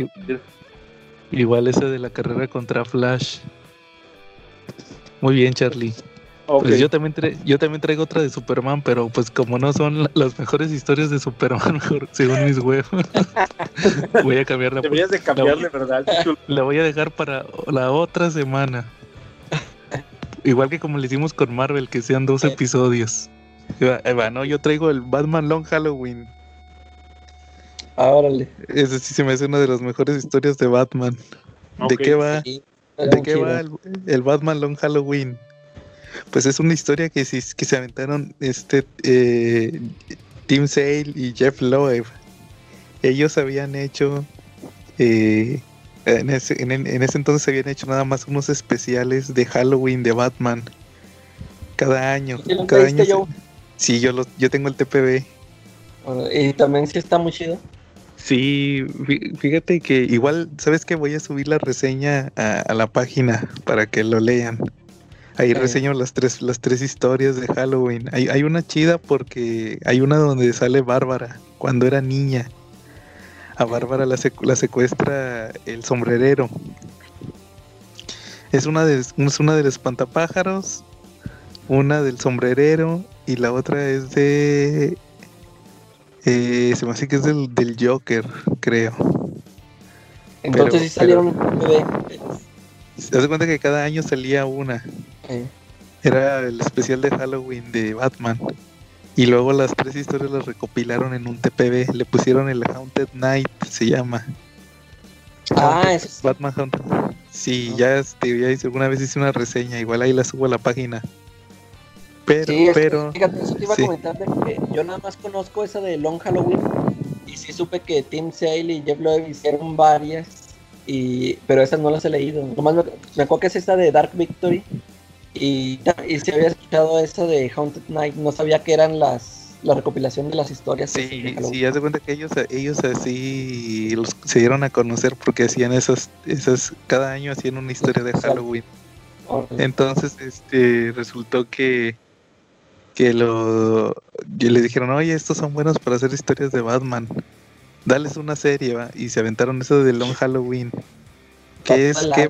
Igual esa de la carrera contra Flash. Muy bien, Charlie. Pues yo también, yo también traigo otra de Superman, pero pues como no son las mejores historias de Superman, mejor, según mis huevos, voy a cambiarla. Deberías de cambiarle, ¿verdad? La voy a dejar para la otra semana. Igual que como le hicimos con Marvel, que sean dos episodios. Bueno, yo traigo el Batman Long Halloween. Ah, órale. Ese sí se me hace una de las mejores historias de Batman. ¿De qué va? ¿De qué va el Batman Long Halloween? Pues es una historia que, que se aventaron este eh, Tim Sale y Jeff Loeb. Ellos habían hecho eh, en, ese, en, ese entonces habían hecho nada más unos especiales de Halloween de Batman cada año. cada año yo? Sí, yo, lo, yo tengo el TPB. Y también sí está muy chido. Sí, fíjate que igual, ¿sabes que Voy a subir la reseña a, la página para que lo lean. Ahí reseño las tres, las tres historias de Halloween. Hay, hay una chida porque hay una donde sale Bárbara cuando era niña. A Bárbara la, la secuestra el sombrerero. Es una de, es una del espantapájaros, una del sombrerero y la otra es de... Eh, se me hace que es del, del Joker, creo. Entonces sí salieron Se hace cuenta que cada año salía una. Era el especial de Halloween de Batman. Y luego las tres historias las recopilaron en un TPB. Le pusieron el Haunted Night, se llama. Ah, eso Batman Haunted. Sí, ya, este, ya hice, alguna vez hice una reseña. Igual ahí la subo a la página. Pero, pero. Fíjate, eso te iba a comentar que yo nada más conozco esa de Long Halloween. Y sí supe que Tim Sale y Jeff Loeb hicieron varias. Y, pero esas no las he leído. Nomás me, me acuerdo que es esta de Dark Victory y, y si había escuchado eso de Haunted Night, no sabía que eran las la recopilación de las historias. Sí, sí, haz de cuenta que ellos, ellos así se dieron a conocer porque hacían esas, esas, cada año hacían una historia de Halloween. Entonces, este, resultó que, que lo, que le dijeron, oye, estos son buenos para hacer historias de Batman. Dales una serie, ¿va? Y se aventaron eso de Long Halloween. Que es que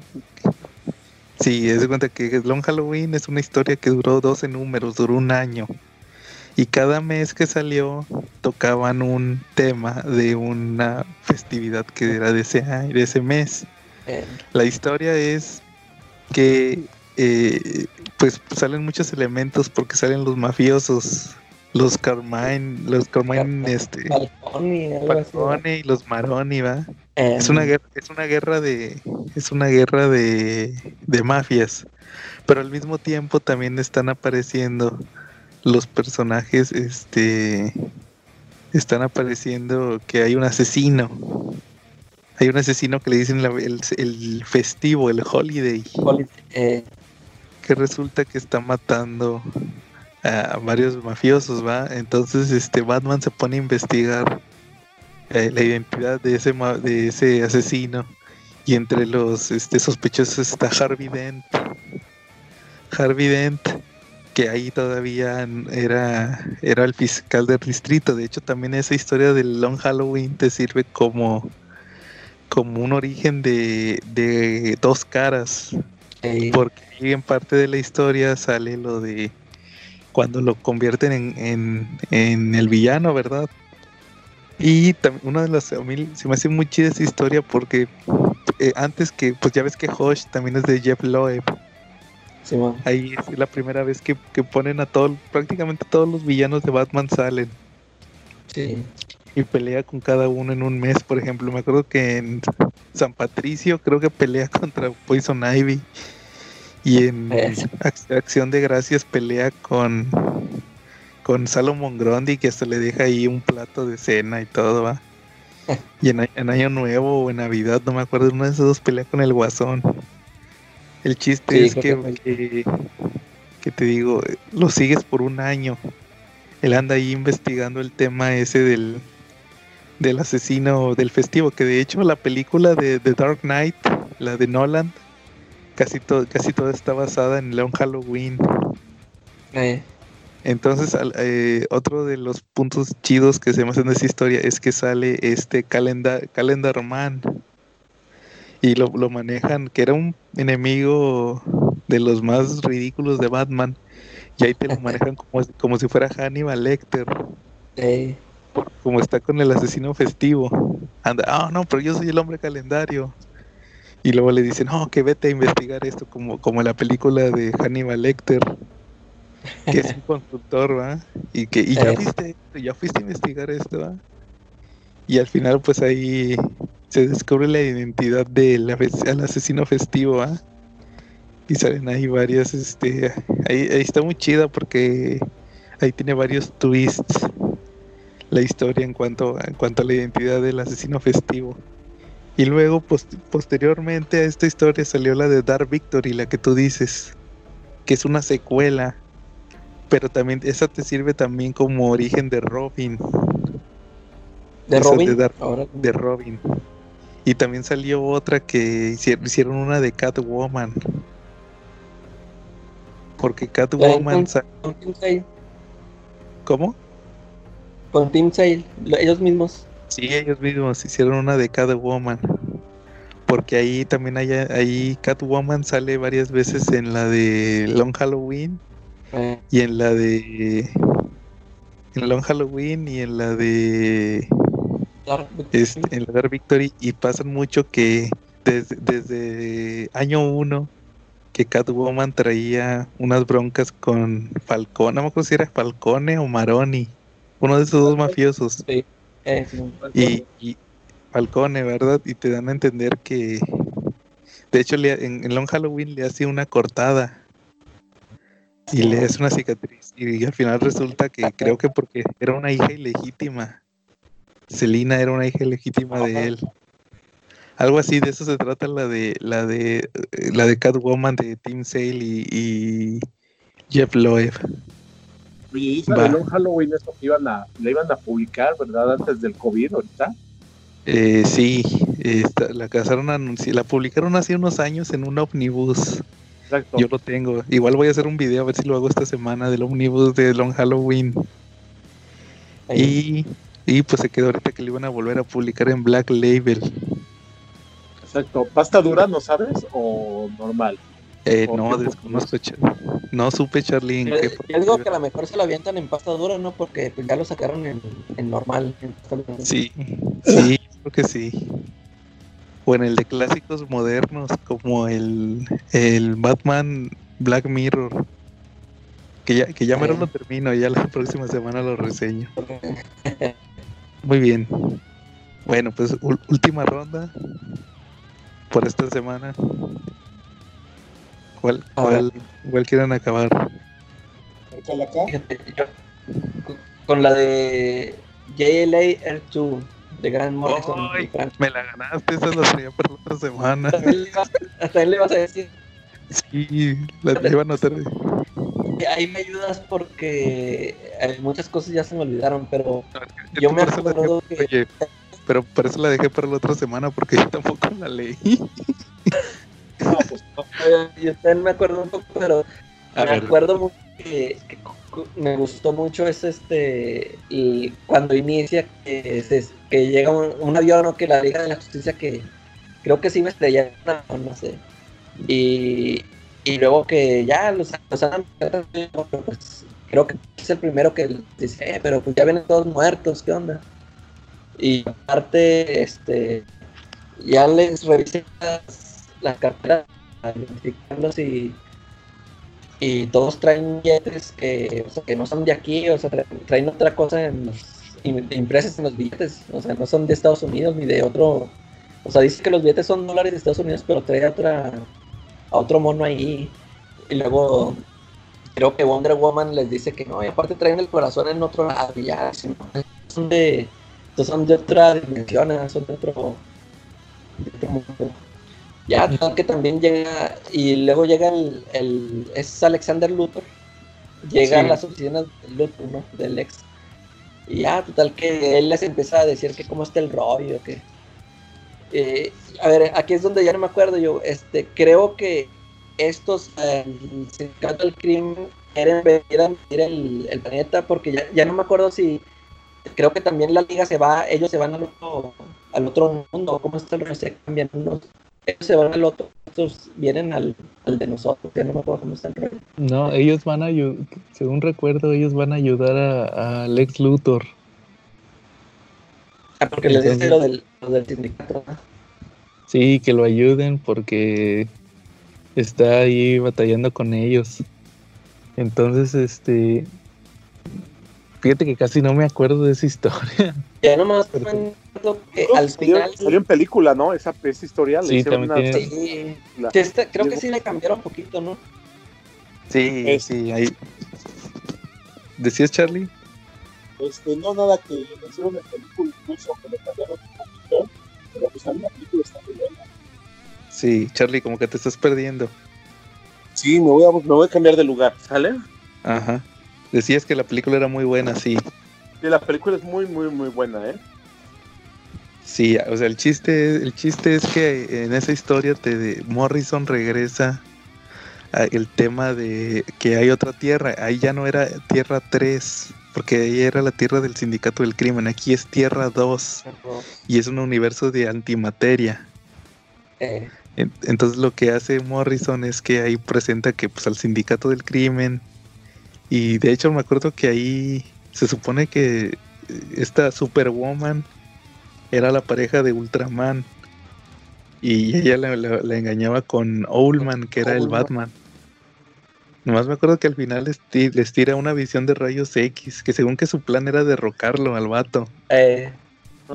Sí, es de cuenta que Long Halloween es una historia que duró 12 números, duró un año. Y cada mes que salió tocaban un tema de una festividad que era de ese, de ese mes. La historia es que eh, pues salen muchos elementos porque salen los mafiosos, los Carmine, los Carmine, este, y los Maroni, va. Es una guerra, es una guerra de, es una guerra de, de mafias, pero al mismo tiempo también están apareciendo los personajes, este, están apareciendo que hay un asesino. Hay un asesino que le dicen el, festivo, el holiday. Eh. Resulta que está matando a varios mafiosos, ¿va? Entonces este Batman se pone a investigar eh, la identidad de ese de ese asesino Y entre los este, sospechosos está Harvey Dent. Harvey Dent, que ahí todavía era, era el fiscal del distrito. De hecho, también esa historia del Long Halloween te sirve como, como un origen de, de dos caras. Porque en parte de la historia sale lo de cuando lo convierten en, en, el villano, ¿verdad? Y una de las, a mí se me hace muy chida esa historia porque eh, antes que, pues ya ves que Hosh también es de Jeff Loeb. Ahí es la primera vez que, ponen a todos, prácticamente todos los villanos de Batman salen. Sí. Y pelea con cada uno en un mes, por ejemplo. Me acuerdo que en San Patricio creo que pelea contra Poison Ivy. Y en Acción de Gracias pelea con, con Salomon Grundy, que hasta le deja ahí un plato de cena y todo, ¿va? y en, Año Nuevo o en Navidad, no me acuerdo, uno de esos dos pelea con el Guasón. El chiste es que, que, te digo, lo sigues por un año. Él anda ahí investigando el tema ese del, del asesino del festivo, que de hecho la película de The Dark Knight, la de Nolan, casi todo, casi toda está basada en Long Halloween. Eh. Entonces, eh, otro de los puntos chidos que se me hacen de esa historia es que sale este Calendar, Calendar Man. Y lo, manejan, que era un enemigo de los más ridículos de Batman. Y ahí te lo manejan como, como si fuera Hannibal Lecter. Eh. Como está con el asesino festivo. Anda, ah, no, pero yo soy el hombre calendario. Y luego le dicen, no, que vete a investigar esto, como, como la película de Hannibal Lecter, que es un constructor, ¿va? Y que y ya, fuiste, ya fuiste a investigar esto, ¿va? Y al final, pues ahí se descubre la identidad del asesino festivo, ¿va? Y salen ahí varias, este, ahí, ahí está muy chida porque ahí tiene varios twists la historia en cuanto, en cuanto a la identidad del asesino festivo. Y luego, posteriormente a esta historia salió la de Dark Victory, la que tú dices, que es una secuela. Pero también, esa te sirve también como origen de Robin. ¿De Robin? De, Robin. Y también salió otra que hicieron, una de Catwoman. Porque Catwoman... ¿Cómo? Con Team Sale, ellos mismos. Sí, ellos mismos hicieron una de Catwoman. Porque ahí también hay, ahí Catwoman sale varias veces en la de Long Halloween eh. y en la de en Long Halloween y en la de este, en la Dark Victory y pasan mucho que desde, desde año uno que Catwoman traía unas broncas con Falcone, no me acuerdo si era Falcone o Maroni, uno de esos dos mafiosos. Sí. Y, y, Falcone, ¿verdad? Y te dan a entender que, de hecho, en, Long Halloween le hace una cortada y le hace una cicatriz. Y, al final resulta que creo que porque era una hija ilegítima. Selina era una hija ilegítima de él. Algo así, de eso se trata la de la de la de Catwoman de Tim Sale y, Jeff Loeb. Oye, de Long Halloween, eso que iban a, la iban a publicar, ¿verdad? Antes del COVID, ahorita. Eh, sí, la casaron la publicaron hace unos años en un omnibus. Exacto. Yo lo tengo. Igual voy a hacer un video a ver si lo hago esta semana del omnibus de Long Halloween. Y, y pues se quedó ahorita que le iban a volver a publicar en Black Label. Exacto. ¿Pasta dura, no sabes? ¿O normal? Eh, no, desconozco. No supe. Yo, digo que a lo mejor se lo avientan en pasta dura, ¿no? Porque pues, ya lo sacaron en, normal. sí, sí, creo que sí. O en el de clásicos modernos, como el, el Batman Black Mirror. Que ya, que ya me lo termino, ya la próxima semana lo reseño. Muy bien. Bueno, pues última ronda por esta semana. ¿Cuál, cuál, cuál quieren acabar? Con la de JLA R2 de Grand Morrison. me la ganaste, esa la traía para la otra semana. Hasta él le vas a decir. Sí, la, iba a notar. Ahí me ayudas porque muchas cosas ya se me olvidaron, pero yo me acuerdo que... Oye, pero por eso la dejé para la otra semana porque yo tampoco la leí. No, pues Yo también me acuerdo un poco, pero me acuerdo mucho que, me gustó mucho es este y cuando inicia que, que llega un, avión o que la Liga de la Justicia que creo que sí me estrella no sé. Y, y luego que ya los, los han pues creo que es el primero que dice eh, pero pues ya vienen todos muertos qué onda y aparte este ya les revisé las, carteras identificarlos y y todos traen billetes que, o sea, que no son de aquí, o sea, traen otra cosa en los, impresas en los billetes, o sea, no son de Estados Unidos ni de otro, o sea, dice que los billetes son dólares de Estados Unidos, pero trae otra, a otro mono ahí, y luego creo que Wonder Woman les dice que no, y aparte traen el corazón en otro lado, ya, son de, son de otra dimensión, son de otro, de otro mundo. Ya, total que también llega, y luego llega el, el es Alexander Luthor, llega a las oficinas del Luthor, ¿no? Del ex. Y ya, total que él les empieza a decir que cómo está el rollo, que... Eh, a ver, aquí es donde ya no me acuerdo yo, este, creo que estos, el sindicato del crimen, quieren venir a el, el planeta, porque ya, ya no me acuerdo si creo que también la liga se va, ellos se van al otro, al otro mundo, cómo está el rollo, se cambian unos se van al otro, estos vienen al, de nosotros, que no me acuerdo cómo está el rollo. No, ellos van a ayudar, según recuerdo, ellos van a ayudar a, Lex Luthor. Ah, porque les dice lo del, sindicato. Sí, que lo ayuden porque está ahí batallando con ellos. Entonces, este, Fíjate que casi no me acuerdo de esa historia. Ya nomás me acuerdo que al final. Salió en película, ¿no? Esa, esa historia. Sí, también una... sí. Este, creo que sí le cambiaron un poquito, ¿no? Sí, sí, ahí. ¿Decías, Charlie? Este, no, nada, que le hicieron en película incluso, que le cambiaron un poquito. Pero pues a mí la película está muy buena. Sí, Charlie, como que te estás perdiendo. Sí, me voy a, me voy a cambiar de lugar, ¿sale? Ajá. Decías que la película era muy buena, sí. Sí, la película es muy, muy, muy buena, ¿eh? Sí, o sea, el chiste, el chiste es que en esa historia te Morrison regresa el tema de que hay otra tierra. Ahí ya no era Tierra 3, porque ahí era la tierra del sindicato del crimen. Aquí es Tierra 2 y es un universo de antimateria. Eh. Entonces lo que hace Morrison es que ahí presenta que pues al sindicato del crimen y de hecho me acuerdo que ahí se supone que esta Superwoman era la pareja de Ultraman. Y ella la, engañaba con Owlman, que era el Batman. Nomás me acuerdo que al final les, tira una visión de rayos X, que según que su plan era derrocarlo al vato. Eh.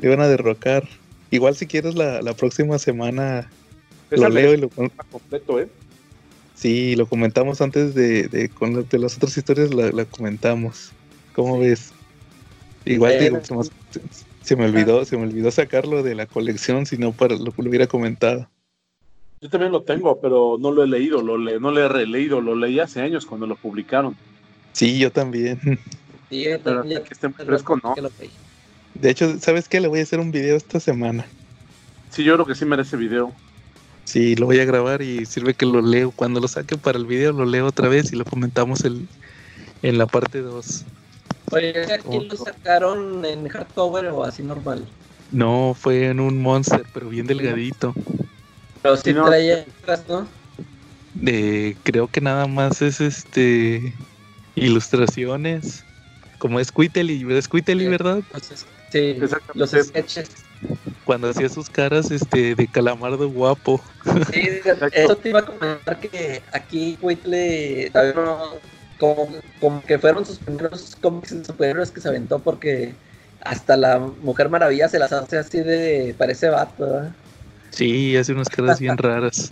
Le iban a derrocar. Igual si quieres la, próxima semana lo leo y lo completo, ¿eh? Sí, lo comentamos antes de, de con de las otras historias, la, comentamos. ¿Cómo ves? Igual digo, se, me olvidó, se me olvidó sacarlo de la colección, si no para lo, lo hubiera comentado. Yo también lo tengo, pero no lo he leído, lo no lo he releído, lo leí hace años cuando lo publicaron. Sí, yo también. Sí, pero que esté fresco, no. De hecho, ¿sabes qué? Le voy a hacer un video esta semana. Sí, yo creo que sí merece video. Sí, lo voy a grabar y sirve que lo leo. Cuando lo saque para el video, lo leo otra vez y lo comentamos el, en la parte 2. Oye, ¿aquí lo sacaron en hardcover o así normal? No, fue en un monster, pero bien delgadito. Pero sí traía atrás, ¿no? creo que nada más es este ilustraciones. Como es Quitely, es Quitely, ¿verdad? sí, los sketches cuando hacía sus caras este de calamardo guapo. Sí, eso te iba a comentar que aquí Whitley como, como que fueron sus primeros cómics superhéroes que se aventó porque hasta la Mujer Maravilla se las hace así de parece vato. ¿verdad? Sí, hace unas caras bien raras.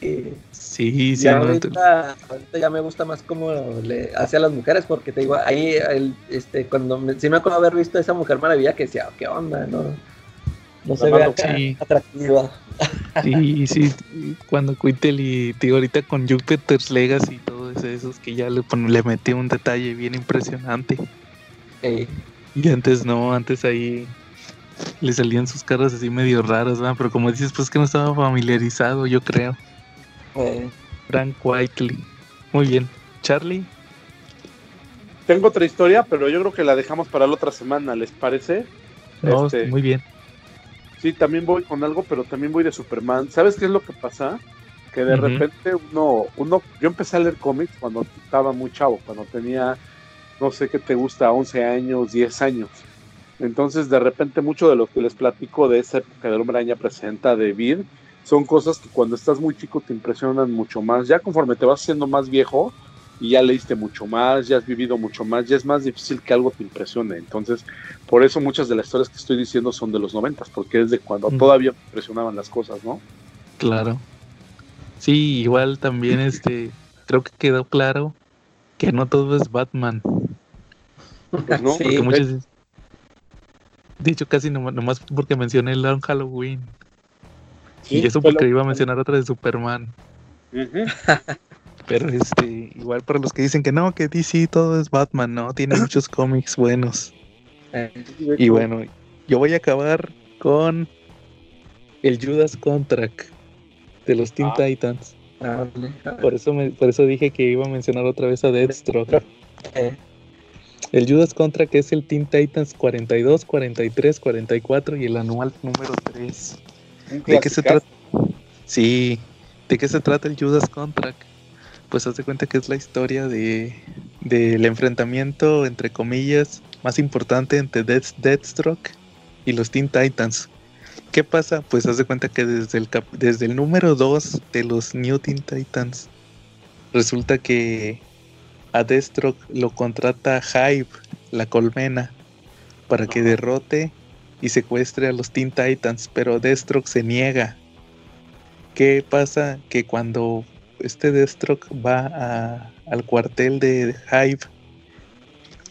Sí. Sí, sí. ahorita, ya me gusta más cómo le hace a las mujeres, porque te digo, ahí, el, este, cuando me, sí me acuerdo haber visto a esa Mujer Maravilla que decía, ¿qué onda? No, no se ve atractiva. Sí, sí, cuando Quintel y digo, ahorita con Jupiter's Legacy y todos esos que ya le, le metí un detalle bien impresionante. Y antes no, antes ahí le salían sus caras así medio raras, ¿verdad? Pero como dices, pues que no estaba familiarizado, yo creo. Eh. Frank Whiteley. Muy bien. Charlie. Tengo otra historia, pero yo creo que la dejamos para la otra semana, ¿les parece? No, este, muy bien. Sí, también voy con algo, pero también voy de Superman. ¿Sabes qué es lo que pasa? Que de repente uno, uno, yo empecé a leer cómics cuando estaba muy chavo, cuando tenía, no sé qué te gusta, 11 años, 10 años. Entonces, de repente, mucho de lo que les platico de esa época del Hombre Araña presenta de Vid son cosas que cuando estás muy chico te impresionan mucho más. Ya conforme te vas siendo más viejo y ya leíste mucho más, ya has vivido mucho más, ya es más difícil que algo te impresione. Entonces, por eso muchas de las historias que estoy diciendo son de los noventas, porque es de cuando todavía te impresionaban las cosas, ¿no? Claro. Sí, igual también este, creo que quedó claro que no todo es Batman. Pues no, sí, de hecho, casi nomás, porque mencioné el Long Halloween. y eso porque iba a mencionar otra de Superman. Pero este, igual para los que dicen que no, que DC todo es Batman, no, tiene muchos cómics buenos. Y bueno, yo voy a acabar con el Judas Contract de los Teen ah. Titans. Ah, por eso por eso dije que iba a mencionar otra vez a Deathstroke. Eh. El Judas Contra, que es el Teen Titans 42, 43, 44 y el anual número 3. ¿De qué se trata? Sí, ¿de qué se trata el Judas Contra? Pues haz de cuenta que es la historia de del enfrentamiento, entre comillas, más importante entre Death, Deathstroke y los Teen Titans. ¿Qué pasa? Pues haz de cuenta que desde el, desde el número 2 de los New Teen Titans, resulta que a Deathstroke lo contrata Hive, la colmena, para que derrote y secuestre a los Teen Titans, pero Deathstroke se niega. ¿Qué pasa? Que cuando este Deathstroke va al cuartel de Hive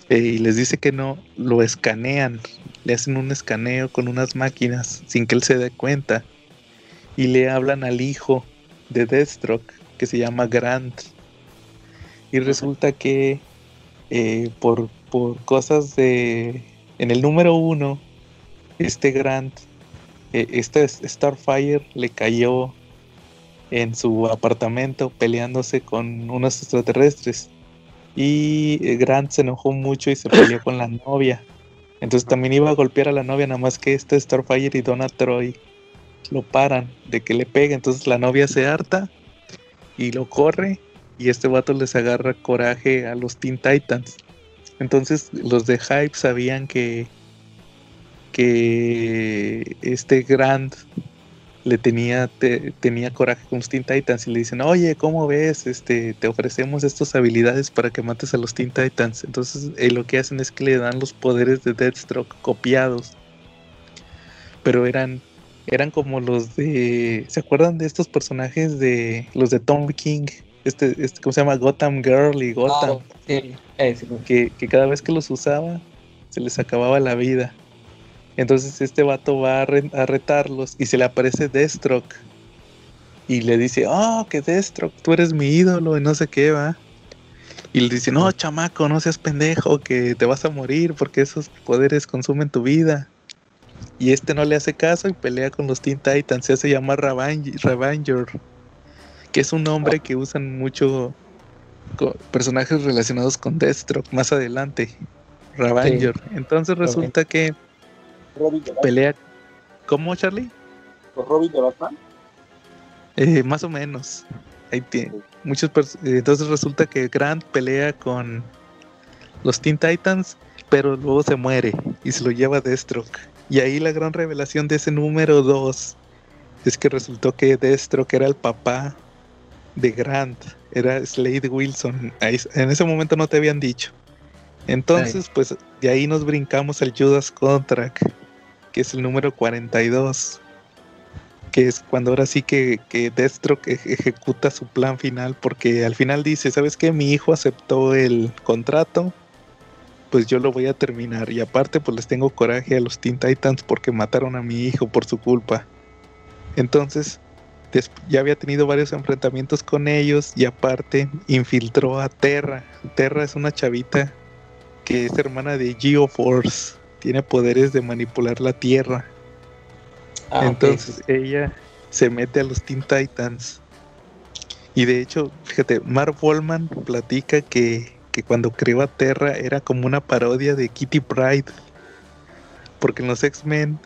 eh, y les dice que no, lo escanean, le hacen un escaneo con unas máquinas sin que él se dé cuenta y le hablan al hijo de Deathstroke que se llama Grant. Y resulta que eh, por, cosas de... En el número uno, este Grant, eh, este Starfire le cayó en su apartamento peleándose con unos extraterrestres. Y eh, Grant se enojó mucho y se peleó con la novia. Entonces también iba a golpear a la novia, nada más que este Starfire y Donna Troy lo paran de que le pegue. Entonces la novia se harta y lo corre y este vato les agarra coraje a los Teen Titans. Entonces los de Hype sabían que, que este Grant le tenía, tenía coraje con los Teen Titans y le dicen, oye, ¿cómo ves? Este, te ofrecemos estas habilidades para que mates a los Teen Titans. Entonces eh, lo que hacen es que le dan los poderes de Deathstroke copiados. Pero eran, eran como los de... ¿Se acuerdan de estos personajes de los de Tom King? este, este, ¿cómo se llama? Gotham Girl y Gotham. Eh, que, cada vez que los usaba, se les acababa la vida. Entonces este vato va a, retarlos y se le aparece Deathstroke. Y le dice, oh, que Deathstroke, tú eres mi ídolo y no sé qué, va. Y le dice, no, chamaco, no seas pendejo, que te vas a morir porque esos poderes consumen tu vida. Y este no le hace caso y pelea con los Teen Titans, se hace llamar Ravanger que es un nombre que usan mucho personajes relacionados con Deathstroke más adelante, Ravanger. Entonces resulta que pelea. ¿Cómo, Charlie? Robin de Batman? Eh, más o menos. Ahí tiene. Muchos entonces resulta que Grant pelea con los Teen Titans, pero luego se muere y se lo lleva Deathstroke. Y ahí la gran revelación de ese número 2 es que resultó que Deathstroke era el papá de Grant, era Slade Wilson. en ese momento no te habían dicho. Entonces, pues de ahí nos brincamos al Judas Contract, que es el número 42, que es cuando ahora sí que, que Deathstroke ejecuta su plan final, porque al final dice, ¿sabes qué? Mi hijo aceptó el contrato, pues yo lo voy a terminar. Y aparte, pues les tengo coraje a los Teen Titans porque mataron a mi hijo por su culpa. Entonces, ya había tenido varios enfrentamientos con ellos y aparte infiltró a Terra. Terra es una chavita que es hermana de Geoforce. Tiene poderes de manipular la tierra. Ah, Entonces ella se mete a los Teen Titans. Y de hecho, fíjate, Mark Wallman platica que, que cuando creó a Terra era como una parodia de Kitty Pride. Porque en los X-Men,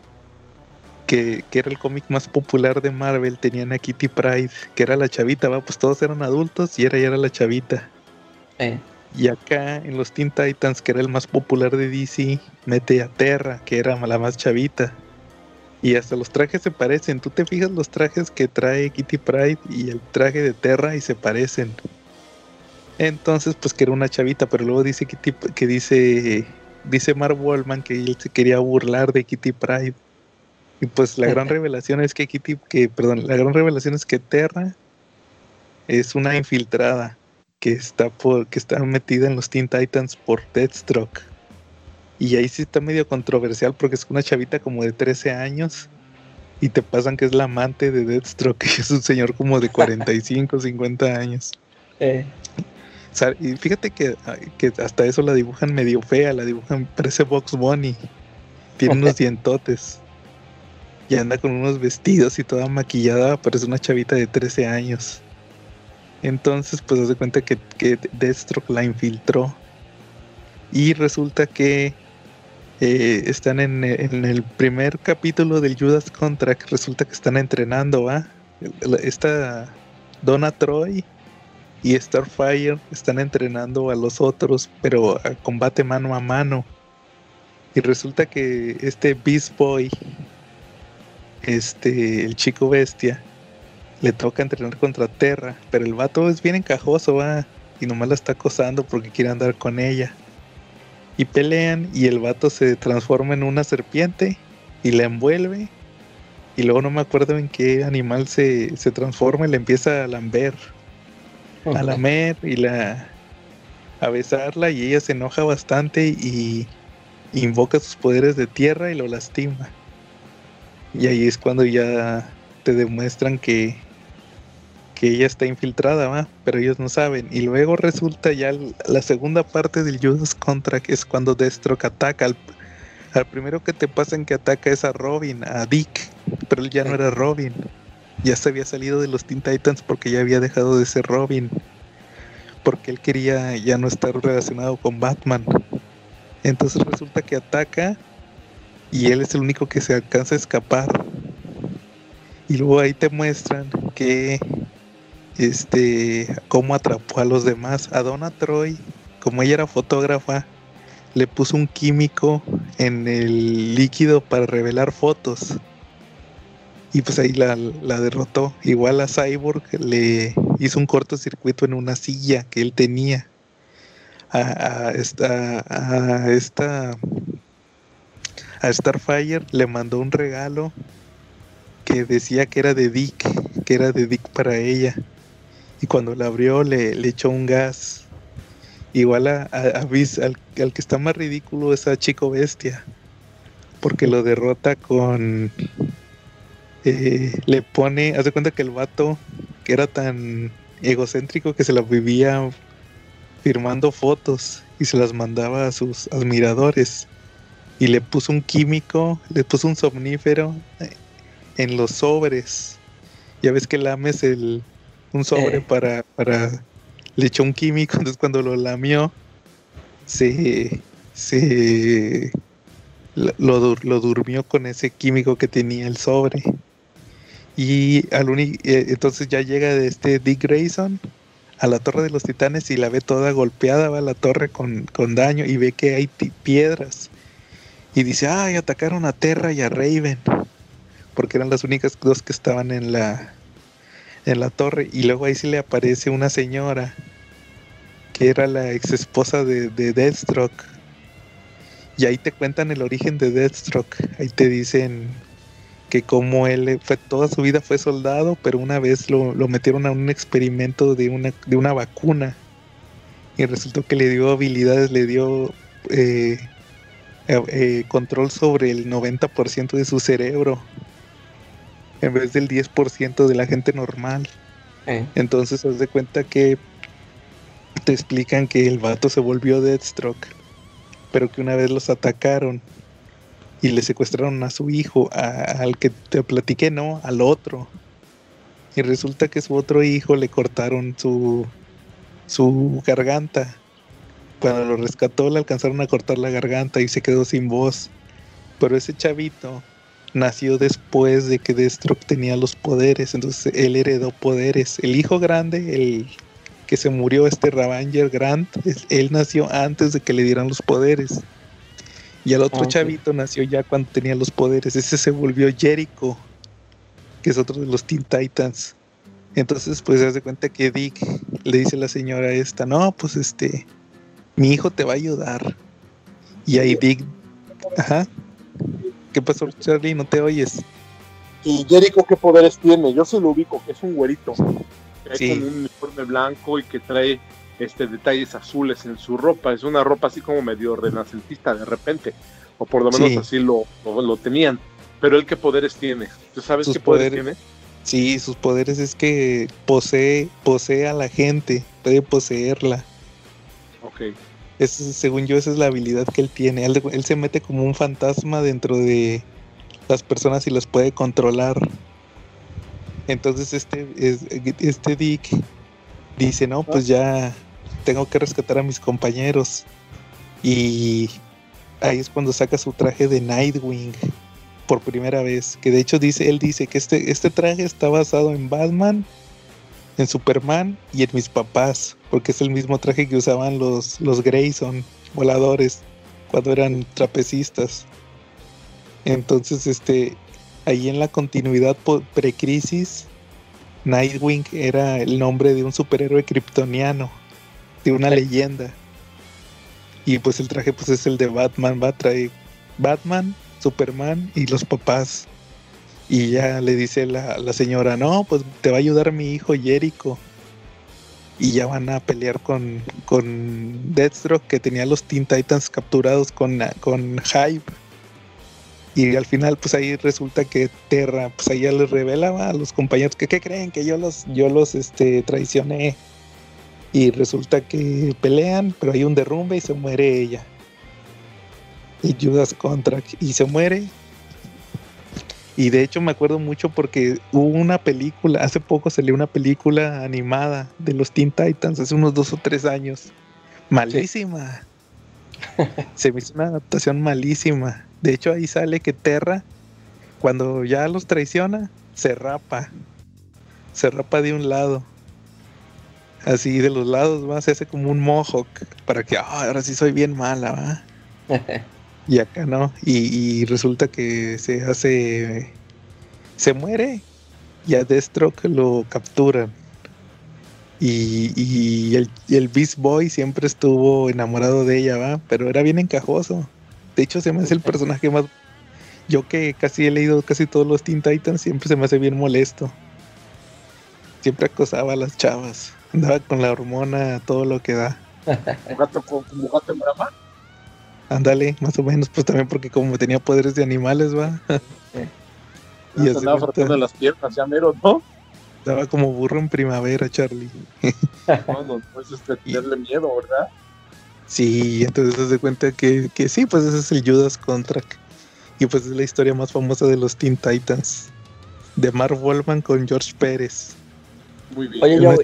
que, era el cómic más popular de Marvel, tenían a Kitty Pride, que era la chavita, ¿va? pues todos eran adultos y era, ya era la chavita. Eh. Y acá en los Teen Titans, que era el más popular de DC, mete a Terra, que era la más chavita. Y hasta los trajes se parecen. Tú te fijas los trajes que trae Kitty Pride y el traje de Terra y se parecen. Entonces, pues que era una chavita, pero luego dice Kitty, que dice dice Mark Wallman que él se quería burlar de Kitty Pride. Y pues la gran revelación es que Kitty, que, perdón, la gran revelación es que Terra es una infiltrada que está por, que está metida en los Teen Titans por Deathstroke. Y ahí sí está medio controversial porque es una chavita como de 13 años y te pasan que es la amante de Deathstroke, que es un señor como de 45, 50 años. Eh. y fíjate que, que, hasta eso la dibujan medio fea, la dibujan, parece Box Bunny. Tiene unos dientotes. Y anda con unos vestidos y toda maquillada, parece una chavita de 13 años. Entonces, pues se cuenta que, que Deathstroke la infiltró. Y resulta que eh, están en, el primer capítulo del Judas Contract. Resulta que están entrenando, ¿va? Esta Donna Troy y Starfire están entrenando a los otros, pero a combate mano a mano. Y resulta que este Beast Boy, este, el chico bestia, le toca entrenar contra Terra, pero el vato es bien encajoso, va, y nomás la está acosando porque quiere andar con ella. Y pelean y el vato se transforma en una serpiente y la envuelve. Y luego no me acuerdo en qué animal se, transforma y le empieza a lamber. A lamer y la a besarla y ella se enoja bastante y invoca sus poderes de tierra y lo lastima. Y ahí es cuando ya te demuestran que que ella está infiltrada, ¿va? pero ellos no saben. Y luego resulta ya la segunda parte del Judas Contra, que es cuando Deathstroke ataca. Al, primero que te pasa en que ataca es a Robin, a Dick, pero él ya no era Robin. Ya se había salido de los Teen Titans porque ya había dejado de ser Robin. Porque él quería ya no estar relacionado con Batman. Entonces resulta que ataca y él es el único que se alcanza a escapar. Y luego ahí te muestran que este, cómo atrapó a los demás. A Donna Troy, como ella era fotógrafa, le puso un químico en el líquido para revelar fotos. Y pues ahí la, derrotó. Igual a Cyborg le hizo un cortocircuito en una silla que él tenía. A, esta, a esta a Starfire le mandó un regalo que decía que era de Dick, que era de Dick para ella y cuando la abrió le, echó un gas. Igual a, al, que está más ridículo es a Chico Bestia, porque lo derrota con... Eh, le pone, hace cuenta que el vato, que era tan egocéntrico que se la vivía firmando fotos y se las mandaba a sus admiradores. Y le puso un químico, le puso un somnífero eh, en los sobres. Ya ves que el es el, un sobre eh. para, para, le echó un químico, entonces cuando lo lamió, se, se lo, lo, durmió con ese químico que tenía el sobre. Y al eh, entonces ya llega de este Dick Grayson a la Torre de los Titanes y la ve toda golpeada, va a la torre con, con daño y ve que hay piedras. Y dice, ay, atacaron a Terra y a Raven. Porque eran las únicas dos que estaban en la, en la torre y luego ahí sí le aparece una señora que era la ex esposa de, de Deathstroke. Y ahí te cuentan el origen de Deathstroke. Ahí te dicen que como él fue toda su vida fue soldado pero una vez lo, metieron a un experimento de una, de una vacuna. Y resultó que le dio habilidades le dio eh, eh, control sobre el 90% de su cerebro en vez del 10% de la gente normal. Eh. Entonces, haz de cuenta que te explican que el vato se volvió Deathstroke, pero que una vez los atacaron y le secuestraron a su hijo, al que te platiqué, no, al otro. Y resulta que su otro hijo le cortaron su, su garganta. Cuando lo rescató le alcanzaron a cortar la garganta y se quedó sin voz. Pero ese chavito nació después de que Deathstroke tenía los poderes, entonces él heredó poderes. El hijo grande, el que se murió, este Ravanger Grant, él nació antes de que le dieran los poderes. Y el otro chavito nació ya cuando tenía los poderes. Ese se volvió Jericho, que es otro de los Teen Titans. Entonces, pues se hace cuenta que Dick le dice a la señora esta, no, pues este, mi hijo te va a ayudar. Y ahí Dick, ajá. ¿Qué pasó, Charlie? ¿No te oyes? ¿Y Jericho qué poderes tiene? Yo se lo ubico, que es un güerito. Que con un uniforme blanco y que trae este detalles azules en su ropa. Es una ropa así como medio renacentista de repente. O por lo menos así lo, lo, tenían. Pero él qué poderes tiene. ¿Tú sabes qué poderes, tiene? Sí, sus poderes es que posee, posee a la gente, puede poseerla. Ok. Es, según yo, esa es la habilidad que él tiene. Él, se mete como un fantasma dentro de las personas y las puede controlar. Entonces este, este Dick dice, no, pues ya tengo que rescatar a mis compañeros. Y ahí es cuando saca su traje de Nightwing por primera vez. Que de hecho dice, él dice que este, este traje está basado en Batman en Superman y en mis papás, porque es el mismo traje que usaban los, los Grayson voladores cuando eran trapecistas. Entonces, este, ahí en la continuidad pre-crisis, Nightwing era el nombre de un superhéroe kryptoniano, de una leyenda. Y pues el traje pues es el de Batman, va a traer Batman, Superman y los papás. Y ya le dice la, la señora, no, pues te va a ayudar mi hijo Jericho. Y ya van a pelear con, con Deathstroke, que tenía los Teen Titans capturados con, con Hype. Y al final, pues ahí resulta que Terra, pues ahí ya les revelaba a los compañeros que, ¿qué creen? Que yo los, yo los este, traicioné. Y resulta que pelean, pero hay un derrumbe y se muere ella. Y Judas contra y se muere y de hecho me acuerdo mucho porque hubo una película, hace poco salió una película animada de los Teen Titans, hace unos dos o tres años. Malísima. Se me hizo una adaptación malísima. De hecho ahí sale que Terra, cuando ya los traiciona, se rapa. Se rapa de un lado. Así de los lados, va, se hace como un mohawk para que ah, ahora sí soy bien mala, va. Y acá no. Y, resulta que se hace. Se muere. Y a Deathstroke lo capturan. Y, y el, el, Beast Boy siempre estuvo enamorado de ella, ¿va? Pero era bien encajoso. De hecho, se me hace el personaje más. Yo que casi he leído casi todos los Teen Titans, siempre se me hace bien molesto. Siempre acosaba a las chavas. Andaba con la hormona, todo lo que da. ¿Un gato con gato en brama? Ándale, más o menos, pues también porque como tenía poderes de animales, va. y así andaba frotando las piernas, ya mero, ¿no? Estaba como burro en primavera, Charlie. no, no, pues es tenerle miedo, ¿verdad? Sí, entonces se da cuenta que, que sí, pues ese es el Judas Contract. Y pues es la historia más famosa de los Teen Titans. De Mark Wolfman con George Pérez. Muy bien. Oye, yo,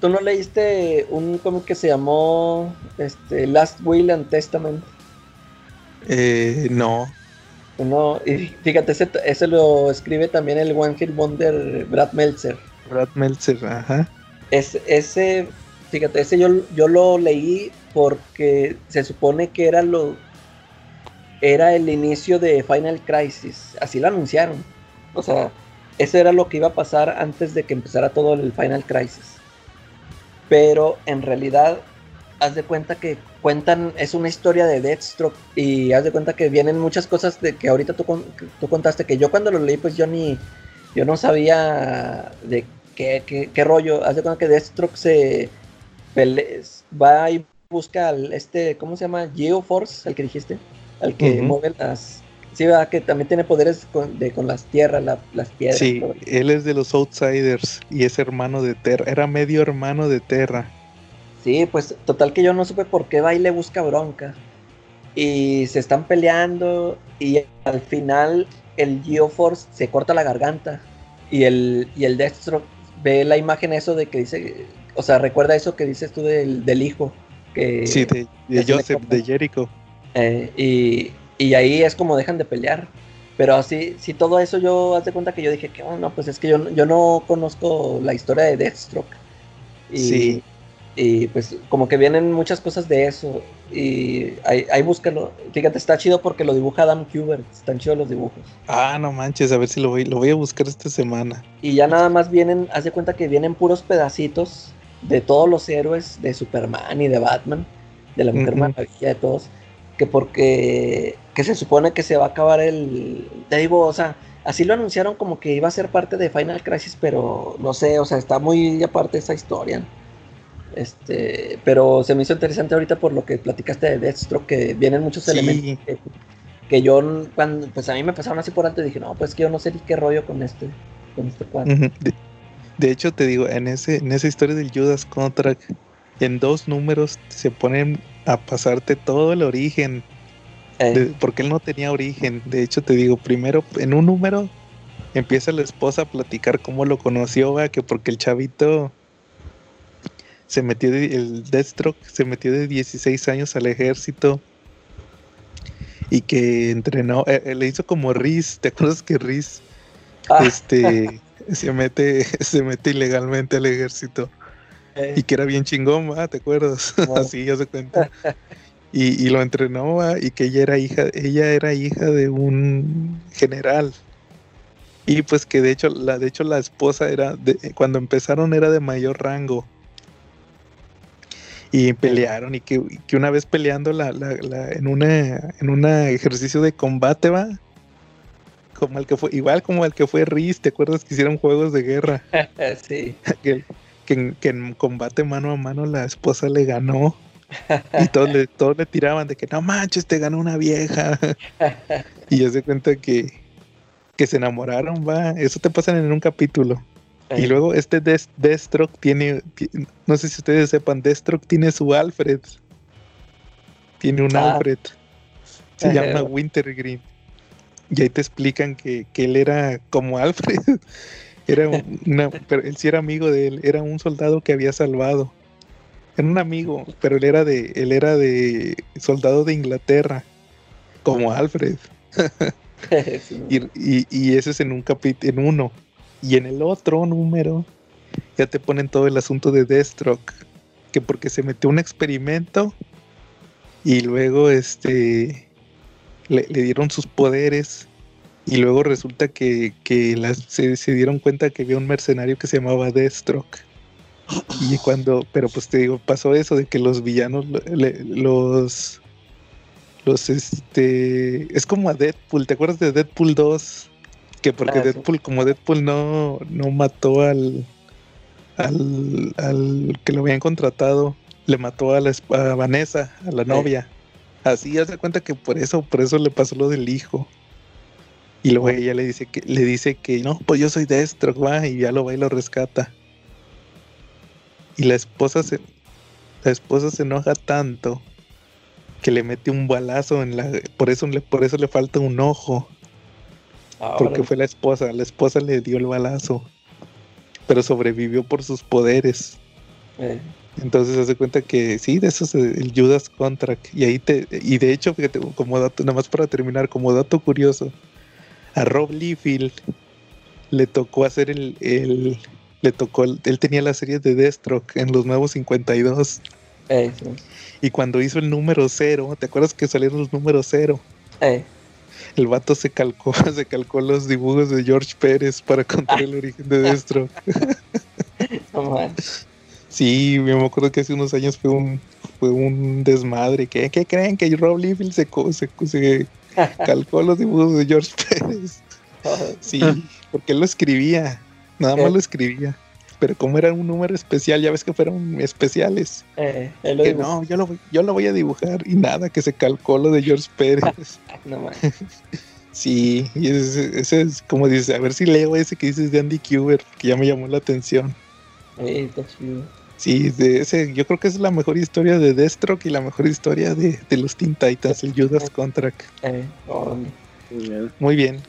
¿tú no leíste un cómic que se llamó este, Last Will and Testament? Eh, no. No, y fíjate, ese, lo escribe también el One Hit Wonder Brad Meltzer. Brad Meltzer, ajá. Es, ese, fíjate, ese yo, yo lo leí porque se supone que era lo era el inicio de Final Crisis, así lo anunciaron. O sea, eso era lo que iba a pasar antes de que empezara todo el Final Crisis. Pero en realidad haz de cuenta que cuentan, es una historia de Deathstroke y haz de cuenta que vienen muchas cosas de que ahorita tú, tú contaste, que yo cuando lo leí pues yo ni, yo no sabía de qué, qué, rollo, haz de cuenta que Deathstroke se va y busca al, este, ¿cómo se llama? Geoforce, el que dijiste, al que mueve las... Sí, ¿verdad? que también tiene poderes con, de, con las tierras, las piedras. Sí, él es de los Outsiders y es hermano de Terra, era medio hermano de Terra. Sí, pues total que yo no supe por qué va y le busca bronca. y se están peleando y al final el Geoforce se corta la garganta y el, y el Deathstroke ve la imagen eso de que dice, o sea, recuerda eso que dices tú del, del hijo. Que, sí, de, Joseph, de Jericho. Eh, y, y, ahí es como dejan de pelear. Pero así, si todo eso yo, haz de cuenta que yo dije que, oh, no, pues es que yo, yo no conozco la historia de Deathstroke. Y, sí. Y pues como que vienen muchas cosas de eso. Y ahí, ahí búscalo. Fíjate, está chido porque lo dibuja Adam Kubert. Están chidos los dibujos. Ah, no manches, a ver si lo voy, lo voy a buscar esta semana. Y ya nada más vienen, haz de cuenta que vienen puros pedacitos de todos los héroes, de Superman y de Batman, de la Mujer Maravilla, de todos. Que porque que se supone que se va a acabar el... Te digo, o sea, así lo anunciaron como que iba a ser parte de Final Crisis, pero no sé, o sea, está muy aparte esa historia. Este, pero se me hizo interesante ahorita por lo que platicaste de Deathstroke, que vienen muchos elementos que, yo, cuando, pues a mí me pasaron así por alto y dije, no, pues que yo no sé ni qué rollo con este, con este cuadro. de, hecho, te digo, en ese, en esa historia del Judas Contract, en dos números se ponen a pasarte todo el origen. Eh. porque él no tenía origen. De hecho, te digo, primero en un número empieza la esposa a platicar cómo lo conoció, que porque el chavito se metió de, el Deathstroke se metió de 16 años al ejército y que entrenó, eh, eh, le hizo como Riz, ¿te acuerdas que Riz ah. este se mete se mete ilegalmente al ejército? Eh. Y que era bien chingón, ¿te acuerdas? Así ya se cuenta. Y, lo entrenó y que ella era hija, ella era hija de un general. Y pues que de hecho, la, de hecho la esposa era, de, cuando empezaron era de mayor rango y pelearon y que, una vez peleando la, en una en un ejercicio de combate va. Como el que fue igual como el que fue Riz te acuerdas que hicieron juegos de guerra sí. Que, en, combate mano a mano la esposa le ganó. Y todos le, todos le tiraban de que no manches te ganó una vieja y ya se cuenta que que se enamoraron va. Eso te pasa en un capítulo y luego este Deathstroke tiene, no sé si ustedes sepan, Deathstroke tiene su Alfred. Tiene un ah. Alfred. Se llama Wintergreen. Y ahí te explican que, él era como Alfred. era una, pero él sí era amigo de él, era un soldado que había salvado. Era un amigo, pero él era de, él era de soldado de Inglaterra, como Alfred. y, y, ese es en un capítulo, en uno. Y en el otro número ya te ponen todo el asunto de Deathstroke, que porque se metió un experimento y luego este le, dieron sus poderes y luego resulta que, se, dieron cuenta que había un mercenario que se llamaba Deathstroke. Y cuando, pero pues te digo, pasó eso de que los villanos, los, los, este, es como a Deadpool, ¿te acuerdas de Deadpool 2? Que porque ah, Deadpool, como Deadpool no, no mató al, al, que lo habían contratado, le mató a, la, a Vanessa, a la novia. Así ya se cuenta que por eso, por eso le pasó lo del hijo. Y luego ella le dice que, le dice que no, pues yo soy Destro, va, y ya lo va y lo rescata. Y la esposa se, la esposa se enoja tanto que le mete un balazo en la, por eso por eso le falta un ojo. Ah, porque fue la esposa, la esposa le dio el balazo, pero sobrevivió por sus poderes. Eh. Entonces hace cuenta que sí, de eso es el Judas Contract. Y ahí te, y de hecho, fíjate, como dato, nada más para terminar, como dato curioso, a Rob Liefeld le tocó hacer el, el le tocó, él tenía la serie de Deathstroke en los nuevos 52. Eh, y cuando hizo el número cero, ¿te acuerdas que salieron los números cero? Eh el vato se calcó, se calcó los dibujos de George Pérez para contar el origen de Destro. sí, me acuerdo que hace unos años fue un, fue un desmadre. ¿Qué, ¿Qué creen? Que Rob Liefeld se, se, calcó los dibujos de George Pérez. Sí, porque él lo escribía, nada más lo escribía pero como era un número especial, ya ves que fueron especiales. Eh, que no, yo lo, voy, yo lo voy a dibujar y nada, que se calcó lo de George Pérez. no sí, y ese, es como dice, a ver si leo ese que dices de Andy Kuber, que ya me llamó la atención. Eh, está chido. Sí, ese, yo creo que es la mejor historia de Deathstroke y la mejor historia de, los Teen Titans, el Judas Contract. Eh, muy bien. Muy bien.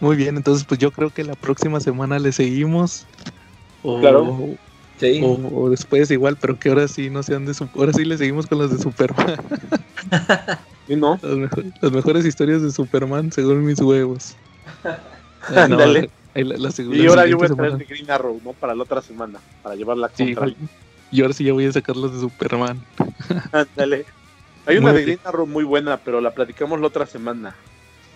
Muy bien, entonces pues yo creo que la próxima semana le seguimos. O, claro. Sí. O, después igual, pero que ahora sí no sean de su, ahora sí le seguimos con las de Superman. ¿Y no? Las, mejores historias de Superman según mis huevos. Dale y ahora yo voy a traer de Green Arrow, ¿no? Para la otra semana, para llevarla contra. y ahora sí ya voy a sacar las de Superman. Ándale. Hay una de Green Arrow muy buena, pero la platicamos la otra semana.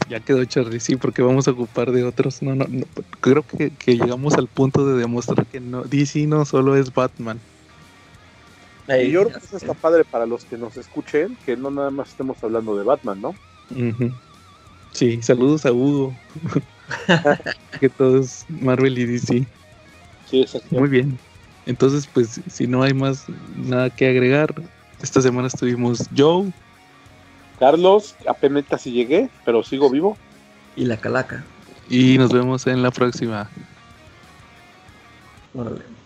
Ya quedó Charlie, sí, porque vamos a ocupar de otros. No, no, no creo que, llegamos al punto de demostrar que no, DC no solo es Batman. y yo creo que eso está padre para los que nos escuchen, que no nada más estemos hablando de Batman, ¿no? Sí, saludos a Hugo. que todos Marvel y DC. Sí, exacto. Muy bien. Entonces, pues, si no hay más nada que agregar, esta semana estuvimos Joe. Carlos, apenas si llegué, pero sigo vivo. Y la calaca. Y nos vemos en la próxima.